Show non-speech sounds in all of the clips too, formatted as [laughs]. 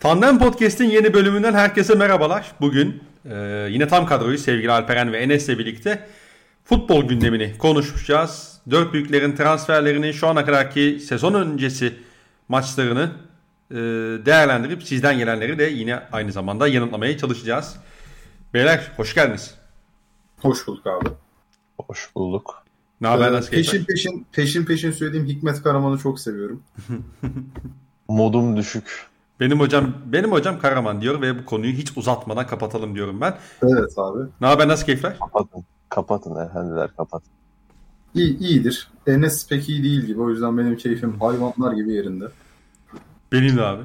Tandem Podcast'in yeni bölümünden herkese merhabalar. Bugün e, yine tam kadroyu sevgili Alperen ve Enes'le birlikte futbol gündemini konuşacağız. Dört büyüklerin transferlerini şu ana kadarki sezon öncesi maçlarını e, değerlendirip sizden gelenleri de yine aynı zamanda yanıtlamaya çalışacağız. Beyler hoş geldiniz. Hoş bulduk abi. Hoş bulduk. Ne haber Ee, nasıl peşin keyifler? peşin peşin peşin söylediğim Hikmet Karaman'ı çok seviyorum. Modum düşük. Benim hocam benim hocam Karaman diyor ve bu konuyu hiç uzatmadan kapatalım diyorum ben. Evet abi. Ne haber nasıl keyifler? Kapatın. Kapatın efendiler kapatın. İyi, iyidir. Enes pek iyi değil gibi. O yüzden benim keyfim hayvanlar gibi yerinde. Benim de abi.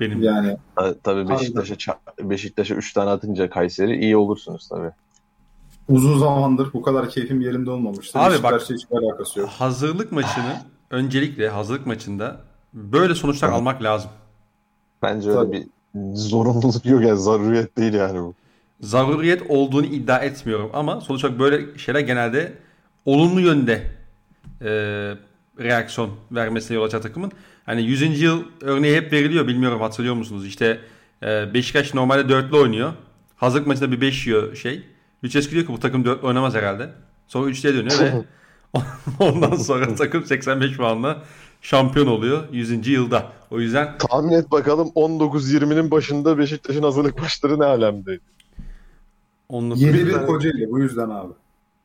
Benim. Yani Ta- Tabii Beşiktaş'a Beşiktaş'a 3 tane atınca Kayseri iyi olursunuz tabii. uzun zamandır bu kadar keyfim yerinde olmamıştı. Abi bak- Beşiktaş'la hiçbir alakası yok. Hazırlık maçını öncelikle hazırlık maçında böyle sonuçlar almak lazım. Bence öyle bir zorunluluk yok yani zaruriyet değil yani bu. Zaruriyet olduğunu iddia etmiyorum ama sonuç olarak böyle şeyler genelde olumlu yönde e, reaksiyon vermesine yol açar takımın. Hani 100. yıl örneği hep veriliyor bilmiyorum hatırlıyor musunuz? İşte e, Beşiktaş normalde dörtlü oynuyor. Hazırlık maçında bir 5 yiyor şey. Lucescu diyor ki bu takım dörtlü oynamaz herhalde. Sonra 3'lüye dönüyor ve [laughs] [laughs] ondan sonra takım 85 puanla şampiyon oluyor 100. yılda. O yüzden Tahmin et bakalım 19-20'nin başında Beşiktaş'ın hazırlık maçları ne alemdeydi? 19 7-1 tane- Kocaeli bu yüzden abi.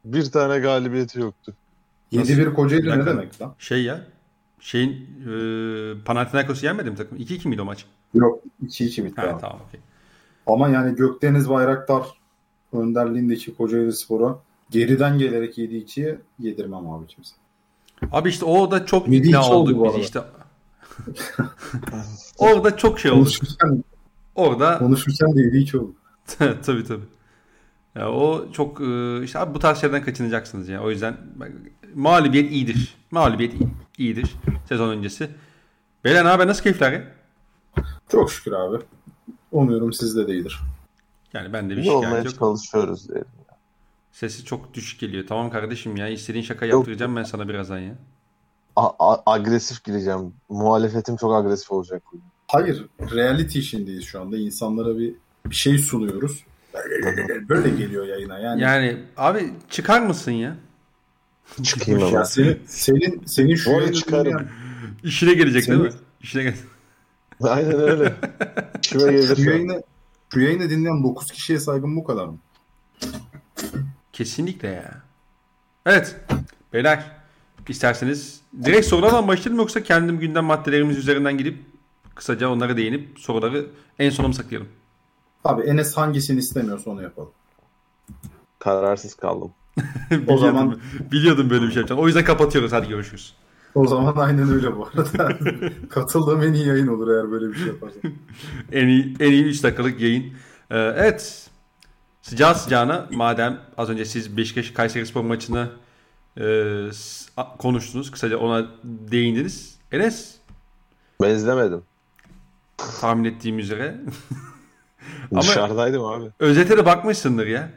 Bir tane galibiyeti yoktu. 7-1 Bir Kocaeli ne demek lan? şey ya şeyin e, Panathinaikos'u yenmedi mi takım? 2-2 miydi o maç? Yok 2-2 bitti Ha, abi. tamam okey. Ama yani Gökdeniz Bayraktar önderliğindeki Kocaeli Spor'a geriden gelerek 7-2'ye yedirmem abi kimse. Abi işte orada çok Yedi ikna oldu olduk bu biz işte. [laughs] orada çok şey oldu. Konuşurken, Orada konuşurken de 7-2 oldu. [laughs] tabii tabii. Ya o çok e, işte abi bu tarz şeylerden kaçınacaksınız ya. O yüzden mağlubiyet iyidir. Mağlubiyet iyi- iyidir sezon öncesi. Beyler ne haber? Nasıl keyifler ya? Çok şükür abi. Umuyorum sizde de iyidir. Yani ben de bir olmaya şikayet yok. çalışıyoruz diyelim. Sesi çok düşük geliyor. Tamam kardeşim ya. istediğin şaka Yok. yaptıracağım ben sana birazdan ya. A- a- agresif gireceğim. Muhalefetim çok agresif olacak. Hayır, reality işindeyiz şu anda. İnsanlara bir, bir şey sunuyoruz. Böyle geliyor yayına yani. Yani abi çıkar mısın ya? Çıkayım ya hemen. senin, senin, senin şu yayını çıkarım. dinleyen, İşine gelecek değil Seni- mi? İşine gel. Aynen öyle. [laughs] Kime gelir? şu yayını, şu yayını dinleyen 9 kişiye saygım bu kadar mı? Kesinlikle ya. Evet. Beyler isterseniz direkt sorulardan başlayalım yoksa kendim gündem maddelerimiz üzerinden gidip kısaca onlara değinip soruları en sona mı saklayalım? Abi Enes hangisini istemiyorsa onu yapalım. Kararsız kaldım. [laughs] biliyordum, zaman- biliyordum böyle bir şey yapacağını. O yüzden kapatıyoruz. Hadi görüşürüz. O zaman aynen öyle bu arada. [laughs] Katıldığım en iyi yayın olur eğer böyle bir şey yaparsan. [laughs] En iyi, en iyi 3 dakikalık yayın. Ee, evet. Sıcağı sıcağına madem az önce siz Beşiktaş Kayseri Spor maçını e, konuştunuz. Kısaca ona değindiniz. Enes Ben izlemedim. tahmin ettiğim üzere. [laughs] Ama- Dışarıdaydım abi. Özete de bakmışsındır ya.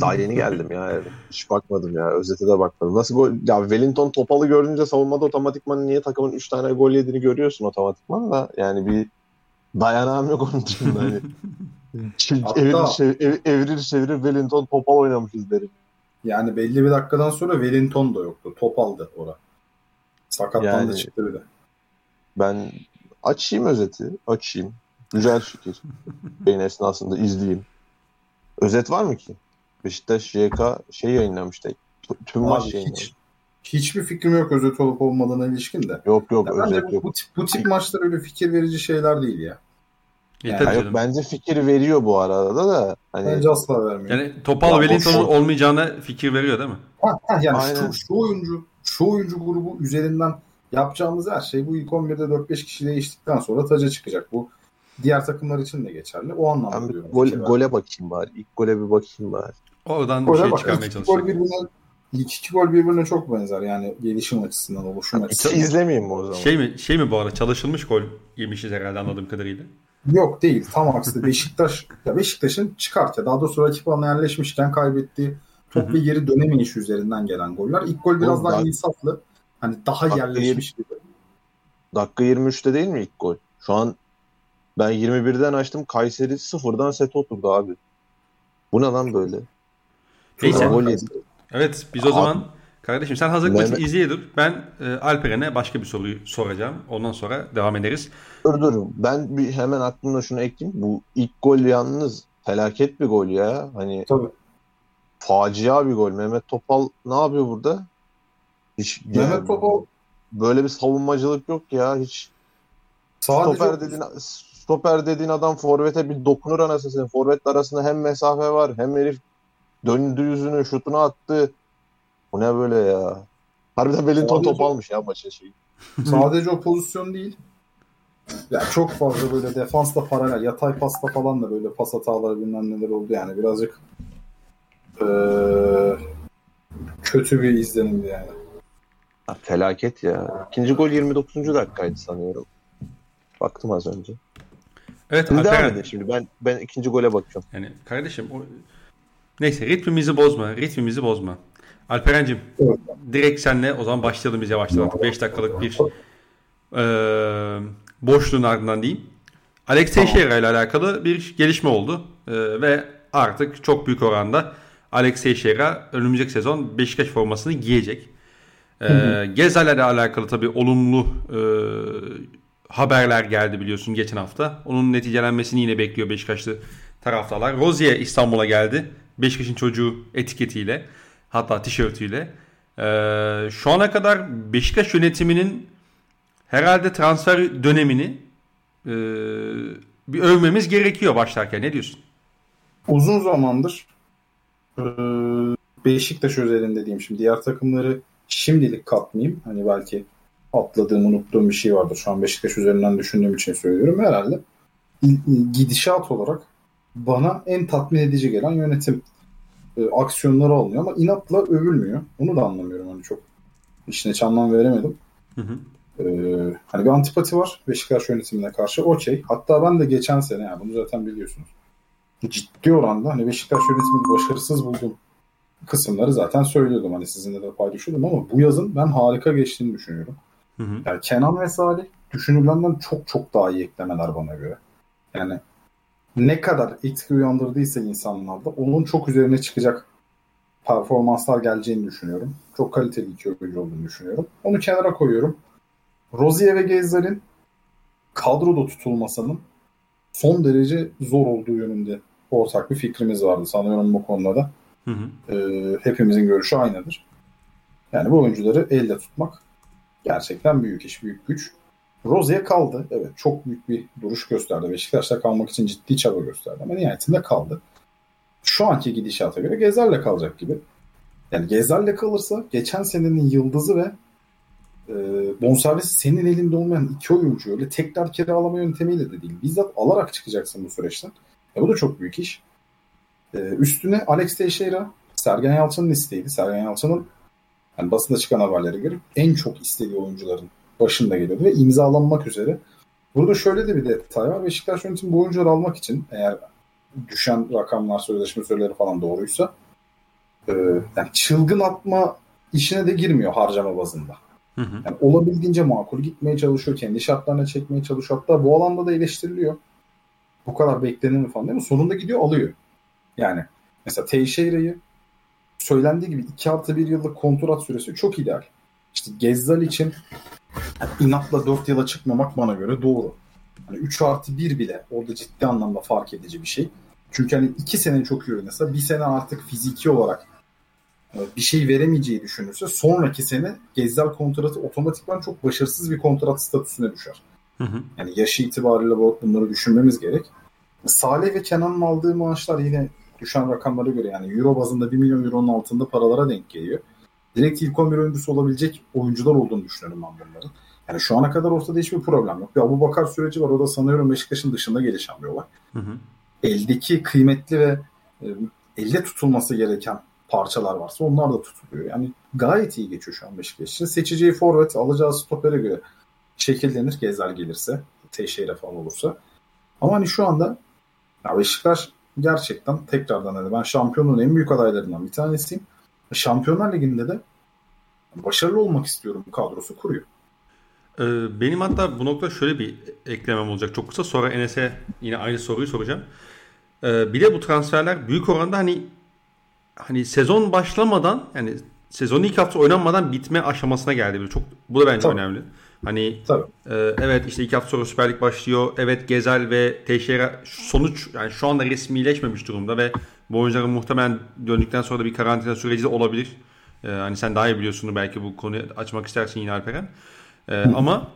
Daha yeni geldim ya. Hiç bakmadım ya. Özete de bakmadım. Nasıl gol? Ya Wellington topalı görünce savunmada otomatikman niye takımın 3 tane gol yediğini görüyorsun otomatikman da. Yani bir dayanağım yok onun dışında. Hani. [laughs] Çil- Hatta- evirir, çevir, ev- evirir çevirir Wellington topal oynamışız derim. Yani belli bir dakikadan sonra Wellington da yoktu. Top aldı ora. Sakatlandı Yani- çıktı bir de. Ben açayım özeti. Açayım. Güzel fikir. [laughs] Yayın esnasında izleyeyim. Özet var mı ki? Beşiktaş YK şey yayınlamıştı. Tüm Abi maç yayınlamış. hiç, hiçbir fikrim yok özet olup olmadığına ilişkin de. Yok yok Ya özet bu, yok. bu, tip, bu tip maçlar öyle fikir verici şeyler değil ya. Yani yok canım. bence fikir veriyor bu arada da. Hani Bence asla vermiyor. Yani Topal Ya Wellington'un boş- olmayacağına fikir veriyor değil mi? Ha, ha, yani Aynen. şu, şu oyuncu şu oyuncu grubu üzerinden yapacağımız her şey bu ilk 11'de 4-5 kişi değiştikten sonra taca çıkacak. Bu diğer takımlar için de geçerli. O anlamda ben bir diyorum. gol, gole bakayım bari. İlk gole bir bakayım bari. Oradan bir Gole şey bak, çıkarmaya iki gol çalışacak. birbirine ilk iki gol birbirine çok benzer yani gelişim açısından, oluşum Hiç açısından. izlemeyeyim mi o zaman? Şey mi şey mi bu arada çalışılmış gol yemişiz herhalde anladığım kadarıyla. Yok değil. Tam aksine Beşiktaş ya Beşiktaş'ın çıkarken daha doğrusu rakip alana yerleşmişken kaybettiği top ve geri dönemeyiş üzerinden gelen goller. İlk gol biraz Oğlum, daha bak- insaflı. Hani daha Bak, yerleşmiş gibi. Dakika 23'te değil mi ilk gol? Şu an Ben 21'den açtım. Kayseri sıfırdan set oturdu abi. Bu ne lan böyle? Neyse. Gol yedi. Evet biz o Abi- zaman kardeşim sen hazırlık maçını izleye dur. Ben e, Alperen'e başka bir soruyu soracağım. Ondan sonra devam ederiz. Dur dur. Ben bir hemen aklımda şunu ekleyeyim. Bu ilk gol yalnız felaket bir gol ya. Hani Tabii. facia bir gol. Mehmet Topal ne yapıyor burada? Hiç Mehmet yani Topal böyle bir savunmacılık yok ya. Hiç sadece stoper dediğin stoper dediğin adam forvete bir dokunur anasını. Forvetle arasında hem mesafe var hem herif döndü yüzünü şutunu attı. Bu ne böyle ya? Harbiden Wellington top almış ya maçın şeyi. [laughs] sadece o pozisyon değil. Ya çok fazla böyle defansla paralel, yatay pasta falan da böyle pas hataları bilmem neler oldu yani birazcık eee, kötü bir izlenimdi yani. Ya, felaket ya. İkinci gol 29. dakikaydı sanıyorum. Baktım az önce. Evet Siz devam edin şimdi. Ben ben ikinci gole bakıyorum. Yani kardeşim o... neyse ritmimizi bozma. Ritmimizi bozma. Alperen'cim Evet. direkt senle o zaman başlayalım biz yavaştan artık. 5 dakikalık bir e, boşluğun ardından diyeyim. Alex. Teixeira ile alakalı bir gelişme oldu. E, ve artık çok büyük oranda Alex Teixeira önümüzdeki sezon Beşiktaş formasını giyecek. E, Gezal'le de alakalı tabii olumlu e, haberler geldi biliyorsun geçen hafta. Onun neticelenmesini yine bekliyor Beşiktaşlı taraftarlar. Rozier İstanbul'a geldi. Beşiktaş'ın çocuğu etiketiyle hatta tişörtüyle. Ee, şu ana kadar Beşiktaş yönetiminin herhalde transfer dönemini e, bir övmemiz gerekiyor başlarken. Ne diyorsun? Uzun zamandır eee, Beşiktaş özelinde diyeyim şimdi diğer takımları şimdilik katmayayım. Hani belki atladığım, unuttuğum bir şey vardır. Şu an Beşiktaş üzerinden düşündüğüm için söylüyorum. Herhalde gidişat olarak bana en tatmin edici gelen yönetim e, aksiyonları alınıyor ama inatla övülmüyor. Onu da anlamıyorum hani çok işine hiç anlam veremedim. Hı hı. Ee, hani bir antipati var Beşiktaş yönetimine karşı. Okey. Hatta ben de geçen sene yani bunu zaten biliyorsunuz. Ciddi oranda hani Beşiktaş yönetimini başarısız bulduğum kısımları zaten söylüyordum. Hani sizinle de paylaşıyordum ama bu yazın ben harika geçtiğini düşünüyorum. Hı hı. Yani Kenan ve Salih düşünülenden çok çok daha iyi eklemeler bana göre. Yani ne kadar etki uyandırdıysa insanlarda onun çok üzerine çıkacak performanslar geleceğini düşünüyorum. Çok kaliteli iki oyuncu olduğunu düşünüyorum. Onu kenara koyuyorum. Rozier ve Gezler'in kadroda tutulmasının son derece zor olduğu yönünde ortak bir fikrimiz vardı sanıyorum bu konuda da. Hı hı. Ee, hepimizin görüşü aynıdır. Yani bu oyuncuları elde tutmak gerçekten büyük iş, büyük güç. Rozier kaldı. Evet çok büyük bir duruş gösterdi. Beşiktaş'ta kalmak için ciddi çaba gösterdi ama nihayetinde kaldı. Şu anki gidişata göre Gezer'le kalacak gibi. Yani Gezer'le kalırsa geçen senenin yıldızı ve e, bonservisi senin elinde olmayan iki oyuncu öyle tekrar kiralama yöntemiyle de değil. Bizzat alarak çıkacaksın bu süreçten. E, bu da çok büyük iş. E, üstüne Alex Teixeira Sergen Yalçın'ın isteğiydi. Sergen Yalçın'ın yani basında çıkan haberlere göre en çok istediği oyuncuların başında geliyordu ve imzalanmak üzere. Burada şöyle de bir detay var. Beşiktaş yönetimi bu oyuncuları almak için eğer düşen rakamlar, sözleşme süreleri falan doğruysa e, yani çılgın atma işine de girmiyor harcama bazında. Hı hı. Yani olabildiğince makul gitmeye çalışıyor. Kendi şartlarına çekmeye çalışıyor. Hatta bu alanda da eleştiriliyor. Bu kadar beklenir mi falan değil mi? Sonunda gidiyor alıyor. Yani mesela Teixeira'yı söylendiği gibi 2 artı 1 yıllık kontrat süresi çok ideal. İşte Gezzal için yani inatla 4 yıla çıkmamak bana göre doğru. Hani 3 artı 1 bile orada ciddi anlamda fark edici bir şey. Çünkü hani 2 sene çok iyi oynasa bir sene artık fiziki olarak e, bir şey veremeyeceği düşünürse sonraki sene Gezzal kontratı otomatikman çok başarısız bir kontrat statüsüne düşer. Hı hı. Yani yaşı itibariyle bu- bunları düşünmemiz gerek. Salih ve Kenan'ın aldığı maaşlar yine düşen rakamlara göre yani euro bazında 1 milyon euronun altında paralara denk geliyor. Direkt ilk 11 oyuncusu olabilecek oyuncular olduğunu düşünüyorum ben bunların. Yani şu ana kadar ortada hiçbir problem yok. Bir Abu Bakar süreci var. O da sanıyorum Beşiktaş'ın dışında gelişen bir olay. Hı hı. Eldeki kıymetli ve e, elde tutulması gereken parçalar varsa onlar da tutuluyor. Yani gayet iyi geçiyor şu an Beşiktaş için. Seçeceği forvet, alacağı stopere göre şekillenir Gezer gelirse. Teixeira falan olursa. Ama hani şu anda ya Beşiktaş gerçekten tekrardan hani ben şampiyonluğun en büyük adaylarından bir tanesiyim. Şampiyonlar Ligi'nde de başarılı olmak istiyorum kadrosu kuruyor. Ee, benim hatta bu noktada şöyle bir eklemem olacak çok kısa. Sonra Enes'e yine aynı soruyu soracağım. Ee, bir de bu transferler büyük oranda hani hani sezon başlamadan yani sezonun ilk hafta oynanmadan bitme aşamasına geldi. Çok bu da bence Tabii. önemli. Hani Tabii. e, evet işte iki hafta sonra Süper Lig başlıyor. Evet Gezel ve Teixeira sonuç yani şu anda resmileşmemiş durumda ve bu oyuncuların muhtemelen döndükten sonra da bir karantina süreci de olabilir. E, hani sen daha iyi biliyorsun belki bu konuyu açmak istersin yine Alperen. E, ama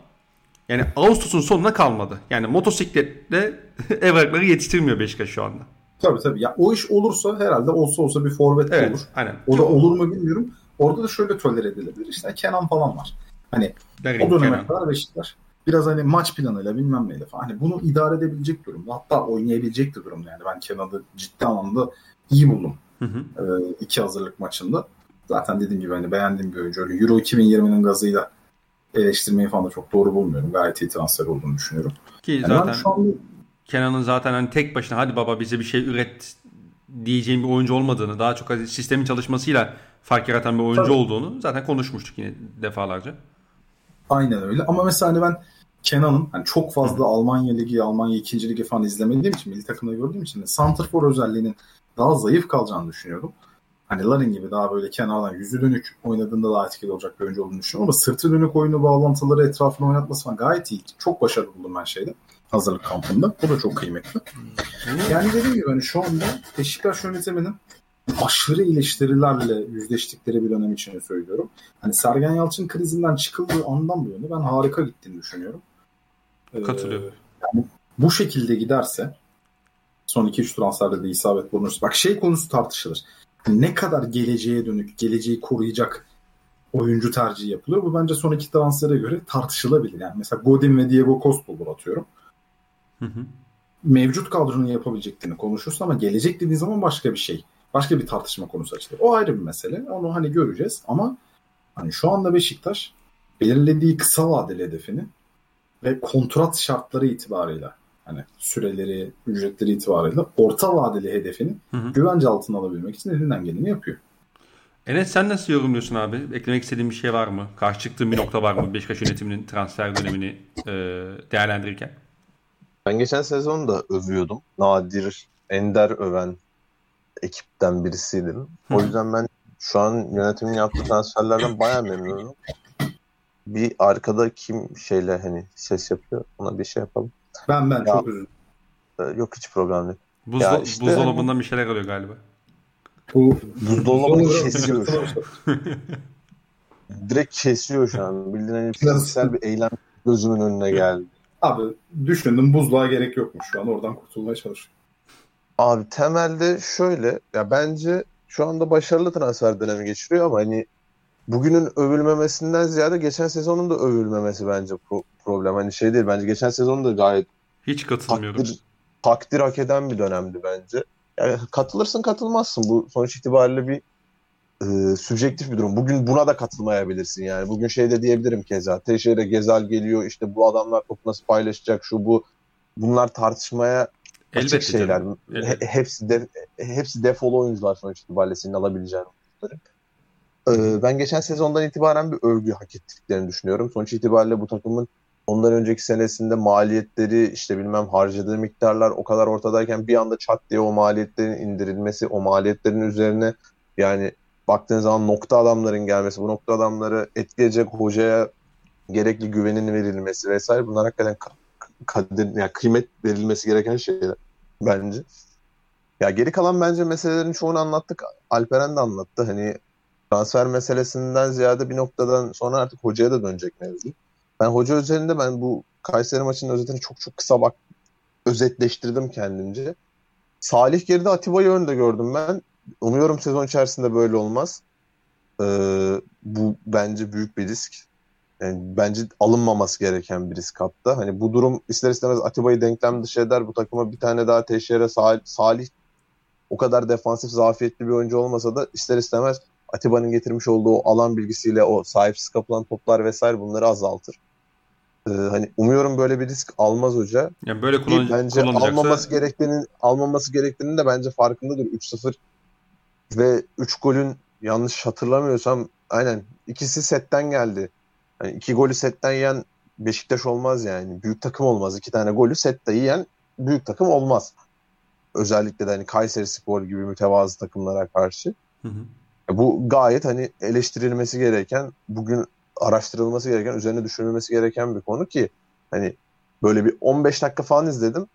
yani Ağustos'un sonuna kalmadı. Yani motosikletle [laughs] evrakları yetiştirmiyor Beşiktaş şu anda. Tabii tabii. Ya o iş olursa herhalde olsa olsa bir forvet Evet, olur. aynen. O da olur mu bilmiyorum. Orada da şöyle tolere edilebilir. İşte Kenan falan var. Hani Derin, o döneme Kenan. kadar Beşiktaş biraz hani maç planıyla bilmem neyle falan. Hani bunu idare edebilecek durumda. Hatta oynayabilecek de durumda. Yani ben Kenan'ı ciddi anlamda iyi buldum. Hı hı. Ee, iki hazırlık maçında. Zaten dediğim gibi hani beğendiğim bir oyuncu. Euro 2020'nin gazıyla eleştirmeyi falan da çok doğru bulmuyorum. Gayet iyi transfer olduğunu düşünüyorum. Ki Yani zaten şu anda Kenan'ın zaten hani tek başına hadi baba bize bir şey üret diyeceğim bir oyuncu olmadığını, daha çok hani sistemin çalışmasıyla fark yaratan bir oyuncu Tabii. olduğunu zaten konuşmuştuk yine defalarca. Aynen öyle. Ama mesela hani ben Kenan'ın hani çok fazla Almanya Ligi, Almanya 2. Ligi falan izlemediğim için, milli takımda gördüğüm için Santrfor özelliğinin daha zayıf kalacağını düşünüyordum. Hani Larin gibi daha böyle kenardan yüzü dönük oynadığında daha etkili olacak bir oyuncu olduğunu düşünüyorum. Ama sırtı dönük oyunu bağlantıları etrafına oynatması falan gayet iyi. Çok başarılı buldum ben şeyde. Hazırlık kampında. Bu da çok kıymetli. Yani dediğim gibi hani şu anda Beşiktaş yönetiminin aşırı eleştirilerle yüzleştikleri bir dönem için söylüyorum. Hani Sergen Yalçın krizinden çıkıldığı andan bu yana ben harika gittiğini düşünüyorum. Ee, Katılıyorum. bu şekilde giderse son 2-3 transferde de isabet bulunursa bak şey konusu tartışılır. Ne kadar geleceğe dönük, geleceği koruyacak oyuncu tercihi yapılıyor. Bu bence son iki transfere göre tartışılabilir. Yani mesela Godin ve Diego Costa olur atıyorum. Hı hı. Mevcut kadronun yapabileceklerini konuşursun ama gelecek dediğin zaman başka bir şey. Başka bir tartışma konusu açılır. O ayrı bir mesele. Onu hani göreceğiz ama hani şu anda Beşiktaş belirlediği kısa vadeli hedefini ve kontrat şartları itibarıyla hani süreleri, ücretleri itibarıyla orta vadeli hedefini Hı hı. güvence altına alabilmek için elinden geleni yapıyor. Enes sen nasıl yorumluyorsun abi? Eklemek istediğin bir şey var mı? Karşı çıktığın bir nokta var mı Beşiktaş yönetiminin transfer dönemini e, değerlendirirken? Ben geçen sezon da övüyordum. Nadir, Ender öven ekipten birisiydim. O yüzden ben şu an yönetimin yaptığı transferlerden bayağı memnunum. Bir arkada kim şeyle hani ses yapıyor ona bir şey yapalım. Ben ben Ya. çok üzüldüm. Ee, yok hiç problem değil. Buzdo- Ya işte- Buzdolabından bir şeyler alıyor galiba. Bu Buzdolabı- kesiyor şu an. [laughs] Direkt kesiyor şu an. Bildiğin hani fiziksel bir eylem gözümün önüne geldi. Abi düşündüm buzluğa gerek yokmuş şu an oradan kurtulmaya çalışıyorum. Abi temelde şöyle ya bence şu anda başarılı transfer dönemi geçiriyor ama hani bugünün övülmemesinden ziyade geçen sezonun da övülmemesi bence pro- problem. Hani şey değil bence geçen sezon da gayet Hiç katılmıyorum. takdir, takdir hak eden bir dönemdi bence. Yani katılırsın katılmazsın. Bu sonuç itibariyle bir e, sübjektif bir durum. Bugün buna da katılmayabilirsin yani. Bugün şey de diyebilirim keza. Teixeira Gezal geliyor işte bu adamlar topu nasıl paylaşacak şu bu. Bunlar tartışmaya açık Elbette şeyler. canım, elbette. He- hepsi de, hepsi defolu oyuncular sonuç itibariyle senin alabileceğin Ee, ben geçen sezondan itibaren bir övgü hak ettiklerini düşünüyorum. Sonuç itibariyle bu takımın ondan önceki senesinde maliyetleri işte bilmem harcadığı miktarlar o kadar ortadayken bir anda çat diye o maliyetlerin indirilmesi, o maliyetlerin üzerine yani baktığın zaman nokta adamların gelmesi, bu nokta adamları etkileyecek hocaya gerekli güvenin verilmesi vesaire bunlar hakikaten ka- kadir, yani kıymet verilmesi gereken şeyler bence. Ya geri kalan bence meselelerin çoğunu anlattık. Alperen de anlattı. Hani transfer meselesinden ziyade bir noktadan sonra artık hocaya da dönecek mevzu. Ben hoca özelinde ben bu Kayseri maçının özetini çok çok kısa bak özetleştirdim kendimce. Salih geride Atiba'yı önde gördüm ben. Umuyorum sezon içerisinde böyle olmaz. Ee, bu bence büyük bir risk. Yani bence alınmaması gereken bir risk hatta. Hani bu durum ister istemez Atiba'yı denklem dışı eder. Bu takıma bir tane daha Teixeira, Sal- Salih o kadar defansif zafiyetli bir oyuncu olmasa da ister istemez Atiba'nın getirmiş olduğu o alan bilgisiyle o sahipsiz kapılan toplar vesaire bunları azaltır. Ee, hani umuyorum böyle bir risk almaz hoca. Yani böyle kullan- bence kullanacaksa almaması gerektiğinin almaması gerektiğinin de bence farkındadır. 3-0 ve 3 golün yanlış hatırlamıyorsam aynen ikisi setten geldi. Yani iki golü setten yiyen Beşiktaş olmaz yani. Büyük takım olmaz. İki tane golü sette yiyen büyük takım olmaz. Özellikle de hani Kayseri Spor gibi mütevazı takımlara karşı. Hı hı. Bu gayet hani eleştirilmesi gereken, bugün araştırılması gereken, üzerine düşünülmesi gereken bir konu ki hani böyle bir 15 dakika falan izledim.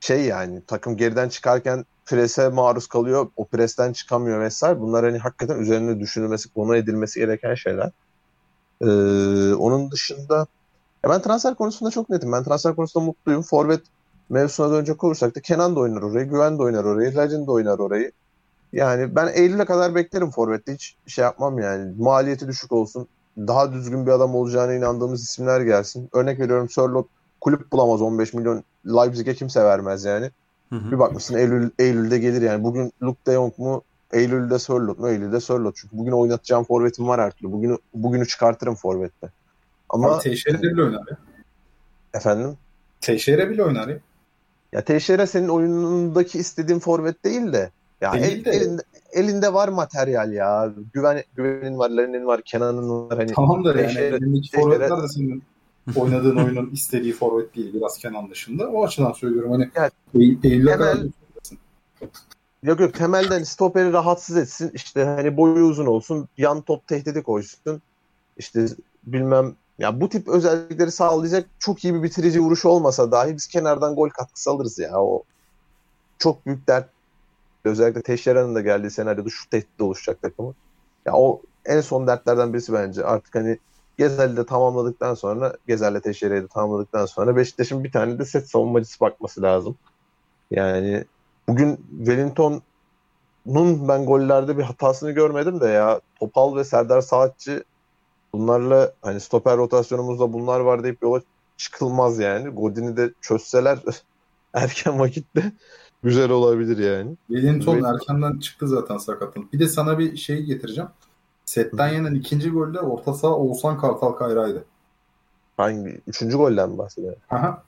Şey yani takım geriden çıkarken prese maruz kalıyor, o presten çıkamıyor vesaire. Bunlar hani hakikaten üzerine düşünülmesi, konu edilmesi gereken şeyler. Ee, onun dışında ya ben transfer konusunda çok netim. Ben transfer konusunda mutluyum. Forvet mevzusuna dönecek olursak da Kenan da oynar orayı, Güven de oynar orayı, Legend de oynar orayı. Yani ben Eylül'e kadar beklerim Forvet'te. Hiç şey yapmam yani. Maliyeti düşük olsun. Daha düzgün bir adam olacağına inandığımız isimler gelsin. Örnek veriyorum Sörlot kulüp bulamaz 15 milyon. Leipzig'e kimse vermez yani. Hı hı. Bir bakmışsın Eylül, Eylül'de gelir yani. Bugün Luke de Jong mu? Eylül'de Sörlot mu? Eylül'de Sörlot. Çünkü bugün oynatacağım forvetim var her türlü. Bugünü, bugünü çıkartırım forvette. Ama Abi Teixeira bile oynar ya. efendim Teixeira bile oynar ya. ya Teixeira senin oyunundaki istediğin forvet değil de ya Değil el- de. elinde elinde var materyal ya. Güven güvenin var, Leninin var, Kenan'ın var hani. Tamam da yani Teixeira- elindeki forvetler de senin oynadığın oyunun istediği forvet değil. Biraz Kenan dışında. O açıdan söylüyorum. Hani Yani Eylül- Eylül'e temel- kadar Yok yok temelden stoperi rahatsız etsin. İşte hani boyu uzun olsun. Yan top tehdidi koysun. İşte bilmem ya bu tip özellikleri sağlayacak çok iyi bir bitirici vuruş olmasa dahi biz kenardan gol katkısı alırız ya. O çok büyük dert. Özellikle Teşera'nın da geldiği senaryoda şu tehdit oluşacak takımı. Ya o en son dertlerden birisi bence. Artık hani Gezel'i de tamamladıktan sonra Gezel'le Teşera'yı da tamamladıktan sonra Beşiktaş'ın bir tane de set savunmacısı bakması lazım. Yani bugün Wellington'un ben gollerde bir hatasını görmedim de ya Topal ve Serdar Saatçi bunlarla hani stoper rotasyonumuzda bunlar var deyip yola çıkılmaz yani. Godin'i de çözseler [laughs] erken vakitte güzel olabilir yani. Wellington Evet. erkenden çıktı zaten sakatın. Bir de sana bir şey getireceğim. Setten yenen ikinci golde orta saha Oğuzhan Kartal Kayra'ydı. Hangi? Üçüncü golden mi bahsediyorum? Aha.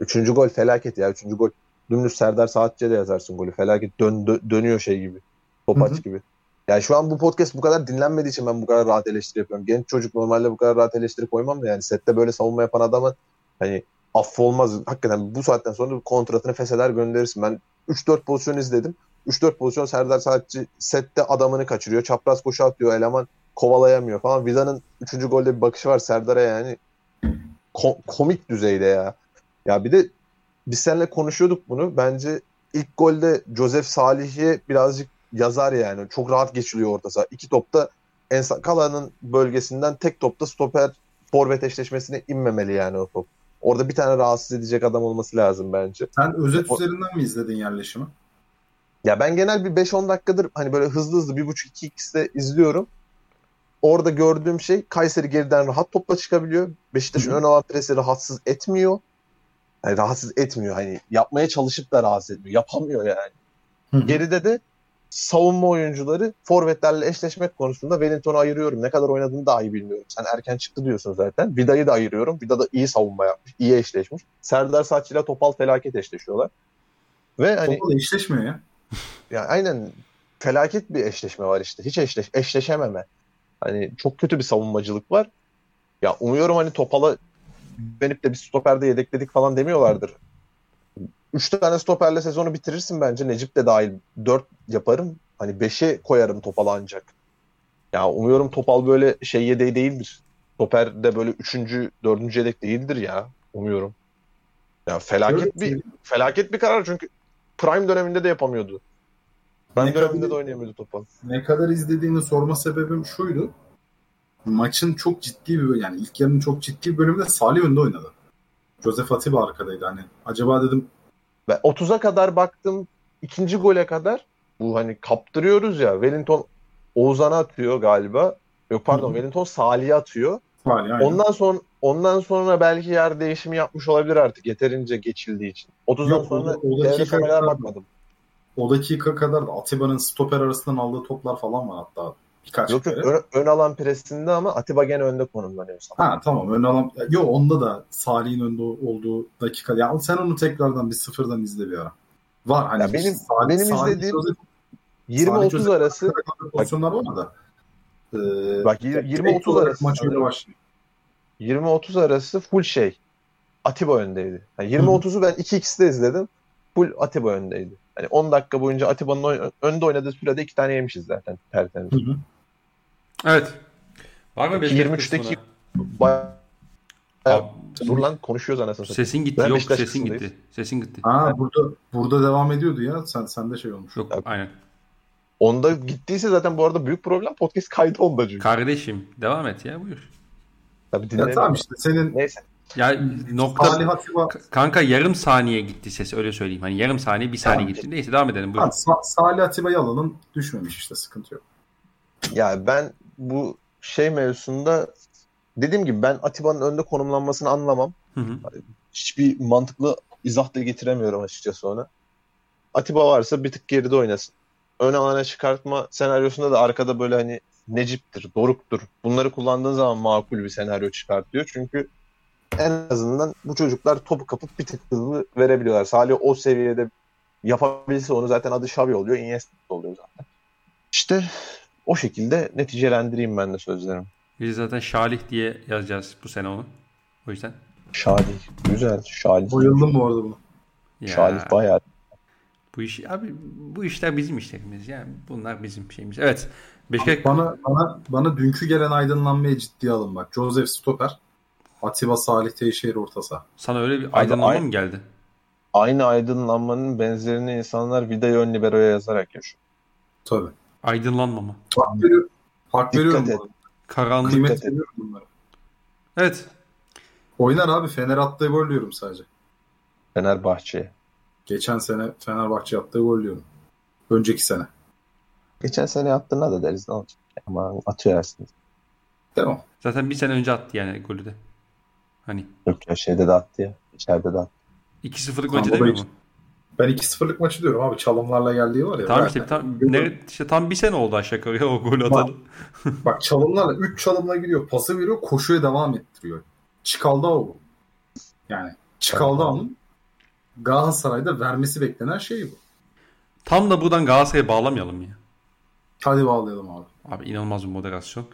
Üçüncü gol felaket ya. Üçüncü gol. Dümdüz Serdar Saatçi'ye de yazarsın golü. Felaket dön, dö- dönüyor şey gibi. Topaç gibi. Yani şu an bu podcast bu kadar dinlenmediği için ben bu kadar rahat eleştiri yapıyorum. Genç çocuk normalde bu kadar rahat eleştiri koymam da yani sette böyle savunma yapan adamı hani affı olmaz. Hakikaten bu saatten sonra kontratını fesheder gönderirsin. Ben 3-4 pozisyon izledim. 3-4 pozisyon Serdar Saatçi sette adamını kaçırıyor. Çapraz koşu atıyor. Eleman kovalayamıyor falan. Vida'nın 3. golde bir bakışı var Serdar'a yani. Ko- komik düzeyde ya. Ya bir de biz seninle konuşuyorduk bunu. Bence ilk golde Joseph Salih'e birazcık yazar yani. Çok rahat geçiliyor orta saha. İki topta Ensakala'nın bölgesinden tek topta stoper forvet eşleşmesine inmemeli yani o top. Orada bir tane rahatsız edecek adam olması lazım bence. Sen özet O- üzerinden mi izledin yerleşimi? Ya ben genel bir 5-10 dakikadır hani böyle hızlı hızlı 1.5-2x'te izliyorum. Orada gördüğüm şey Kayseri geriden rahat topla çıkabiliyor. Hı. ön alan presi rahatsız etmiyor. Yani rahatsız etmiyor. Hani yapmaya çalışıp da rahatsız etmiyor. Yapamıyor yani. Hı hı. Geride de savunma oyuncuları forvetlerle eşleşmek konusunda Wellington'u ayırıyorum. Ne kadar oynadığını daha iyi bilmiyorum. Sen erken çıktı diyorsun zaten. Vida'yı da ayırıyorum. Vida da iyi savunma yapmış. iyi eşleşmiş. Serdar Saatçi ile Topal felaket eşleşiyorlar. Ve hani Topla eşleşmiyor ya. ya aynen felaket bir eşleşme var işte. Hiç eşleş, eşleşememe. Hani çok kötü bir savunmacılık var. Ya umuyorum hani Topal'a güvenip de bir stoperde yedekledik falan demiyorlardır. Üç tane stoperle sezonu bitirirsin bence. Necip de dahil. Dört yaparım. Hani beşe koyarım Topal'ı ancak. Ya umuyorum Topal böyle şey yedeği değildir. Stoper de böyle üçüncü, dördüncü yedek değildir ya. Umuyorum. Ya felaket Şöyle bir felaket bir karar çünkü prime döneminde de yapamıyordu. Prime Ne döneminde kadar- de oynayamıyordu Topal. Ne kadar izlediğini sorma sebebim şuydu. Maçın çok ciddi bir yani ilk yarının çok ciddi bir bölümünde Salih önde oynadı. Joseph Atiba arkadaydı hani. Acaba dedim Ve 30'a kadar baktım ikinci gole kadar bu hani kaptırıyoruz ya Wellington Oğuzhan'a atıyor galiba. Yok pardon Hı hı. Wellington Salih'e atıyor. Salih aynen. Ondan sonra ondan sonra belki yer değişimi yapmış olabilir artık yeterince geçildiği için. 30'dan Yok, sonra o- o dakika kadar kadar- bakmadım. O dakika kadar da Atiba'nın stoper arasından aldığı toplar falan var hatta birkaç Yok kere. ön, ön alan presinde ama Atiba gene önde konumlanıyor sana. Ha tamam ön alan. Yok onda da Salih'in önde olduğu dakika. Ya sen onu tekrardan bir sıfırdan izle bir ara. Var hani. Ya benim- Salih- benim Salih izlediğim Joseph- 20-30 Joseph- arası pozisyonlar var da. Ee, Bak, yir- 20-30 direkt olarak arası Maç öyle sanırım. başlıyor. 20-30 arası full şey. Atiba öndeydi. Yani 20-30'u ben 2x'de izledim. Full Atiba öndeydi. Hani 10 dakika boyunca Atiba'nın önde oynadığı sürede iki tane yemişiz zaten tertemiz. Hı hı. Evet. Var mı Peki, Beşiktaş 23'teki kısmına? Bayağı dur lan konuşuyoruz anasını satayım. sesin gitti. Ben Yok Beşiktaş sesin kısmındayız. gitti. Sesin gitti. Aa burada burada devam ediyordu ya. Sen sende şey olmuş. Yok Abi. aynen. Onda gittiyse zaten bu arada büyük problem podcast kaydı onda çünkü. Kardeşim devam et ya buyur. Tabii Ya tamam işte senin Neyse. Ya nokta Salih Atiba kanka yarım saniye gitti ses öyle söyleyeyim. Hani yarım saniye bir saniye Tamam. gitti. Neyse devam edelim Ha, buyurun. Sa- Salih Atiba'yı alalım düşmemiş işte sıkıntı yok. Ya ben bu şey mevzusunda dediğim gibi ben Atiba'nın önde konumlanmasını anlamam. Hı hı. Hiçbir mantıklı izah da getiremiyorum açıkçası ona. Atiba varsa bir tık geride oynasın. Ön alana çıkartma senaryosunda da arkada böyle hani Necip'tir, Doruk'tur. Bunları kullandığın zaman makul bir senaryo çıkartıyor. Çünkü en azından bu çocuklar topu kapıp bir tık hızlı verebiliyorlar. Salih o seviyede yapabilse onu zaten adı Xavi oluyor, Iniesta oluyor zaten. İşte o şekilde neticelendireyim ben de sözlerimi. Biz zaten Şalih diye yazacağız bu sene onu. O yüzden. Şalih. Güzel. Şalih. Bayıldım bu arada buna. Ya, Şalih bayağı. bu iş abi bu işler bizim işlerimiz yani bunlar bizim şeyimiz. Evet. Beşiktaş Bana bana bana dünkü gelen aydınlanmaya ciddiye alın bak. Joseph Stoper, Atiba Salih Teixeira orta saha. sana öyle bir aydınlanma ay- mı geldi? Aynı aydınlanmanın benzerini insanlar Vida'yı ön libero'ya yazarak yaşıyor. Tabii. Aydınlanma mı? Hak veriyorum. Hak Dikkat veriyorum. et. Karanlık. Kıymet veriyorum bunlara. Evet. Oynar abi Fener attığı gol diyorum sadece. Fenerbahçe'ye. Geçen sene Fenerbahçe attığı gol diyorum. Önceki sene. Geçen sene attığına da deriz ne olacak? Ama atıyor aslında. Devam. Zaten bir sene önce attı yani golü de. Hani Yok ya şeyde de attı ya. İçeride de attı. 2-0'lık Tamam, maçı demiyor mu? Ben 2-0'lık maçı diyorum abi. Çalımlarla geldiği var ya. Tamam işte tam, ne, işte tam bir sene oldu aşağı yukarı o Bak. atalı. [laughs] Bak çalımlarla 3 çalımla gidiyor. Pası veriyor. Koşuya devam ettiriyor. Çikaldao bu. Yani Çikaldao'nun Galatasaray'da vermesi beklenen şey bu. Tam da buradan Galatasaray'a bağlamayalım ya. Hadi bağlayalım abi. Abi inanılmaz bir moderasyon.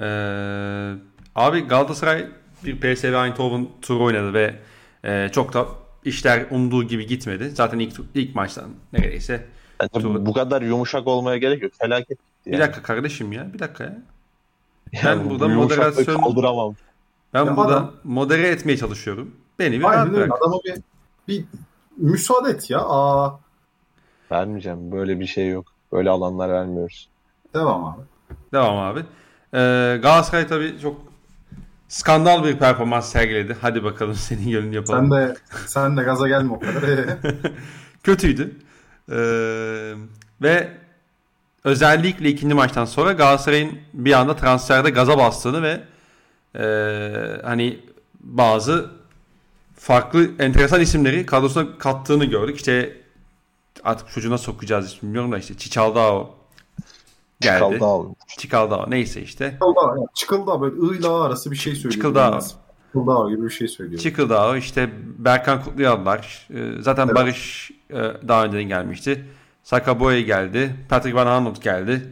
Ee, abi Galatasaray bir PSV Eindhoven turu oynadı ve e, çok da işler umduğu gibi gitmedi. Zaten ilk ilk maçtan neredeyse. Doğru. bu kadar yumuşak olmaya gerek yok. Felaket. Bir dakika kardeşim ya. Bir dakika ya. Yani Ben bu burada moderasyon- kaldıramam. Ben Ya burada adam- modere etmeye çalışıyorum. Beni bir Aynen bırak. Adama bir, bir müsaade et ya. Aa, Vermeyeceğim. Böyle bir şey yok. Böyle alanlar vermiyoruz. devam abi. Devam abi. Ee, Galatasaray tabii çok skandal bir performans sergiledi. Hadi bakalım [laughs] senin yönünü yapalım. Sen de sen de gaza gelme o kadar. [laughs] [laughs] kötüydü. Ee, ve özellikle ikinci maçtan sonra Galatasaray'ın bir anda transferde gaza bastığını ve e, hani bazı farklı enteresan isimleri kadrosuna kattığını gördük. İşte artık çocuğuna sokacağız ismi bilmiyorum da işte Çiçaldao geldi. Kaldı aldım. Çikaldao neyse işte. Çıkıldağ, yani Çıkıldağ böyle ıyla arası bir şey söylüyor. Çıkıldağ. Çıkıldağ gibi bir şey söylüyor. Çıkıldao işte Berkan Kutlu'yu aldılar. Ee, Zaten Evet. Barış e, daha önceden gelmişti. Sakaboya geldi. Patrick Van Aanholt geldi.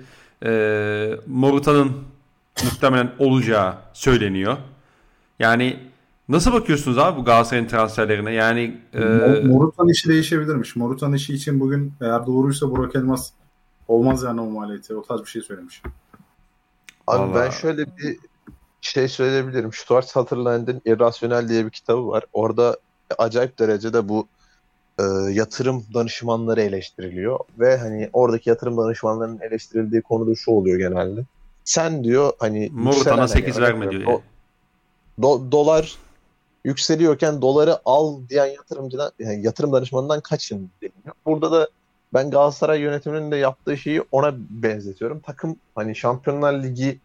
Ee, Moruta'nın muhtemelen olacağı söyleniyor. Yani nasıl bakıyorsunuz abi bu Galatasaray'ın transferlerine? Yani e, Mo- Morutan işi değişebilirmiş. Morutan işi için bugün eğer doğruysa Burak Elmas olmaz yani o maliyeti. O tarz bir şey söylemiş. Abi ben Vallahi- şöyle bir şey söyleyebilirim. Stuart Sutherland'ın Irrasyonel diye bir kitabı var. Orada acayip derecede bu e, yatırım danışmanları eleştiriliyor ve hani oradaki yatırım danışmanlarının eleştirildiği konu da şu oluyor genelde. Sen diyor hani Morutan'a yükselen, 8 hani, verme diyor do- yani. do- dolar yükseliyorken doları al diyen yatırımcıdan yani yatırım danışmanından kaçın deniyor. Burada da ben Galatasaray yönetiminin de yaptığı şeyi ona benzetiyorum. Takım hani Şampiyonlar Ligi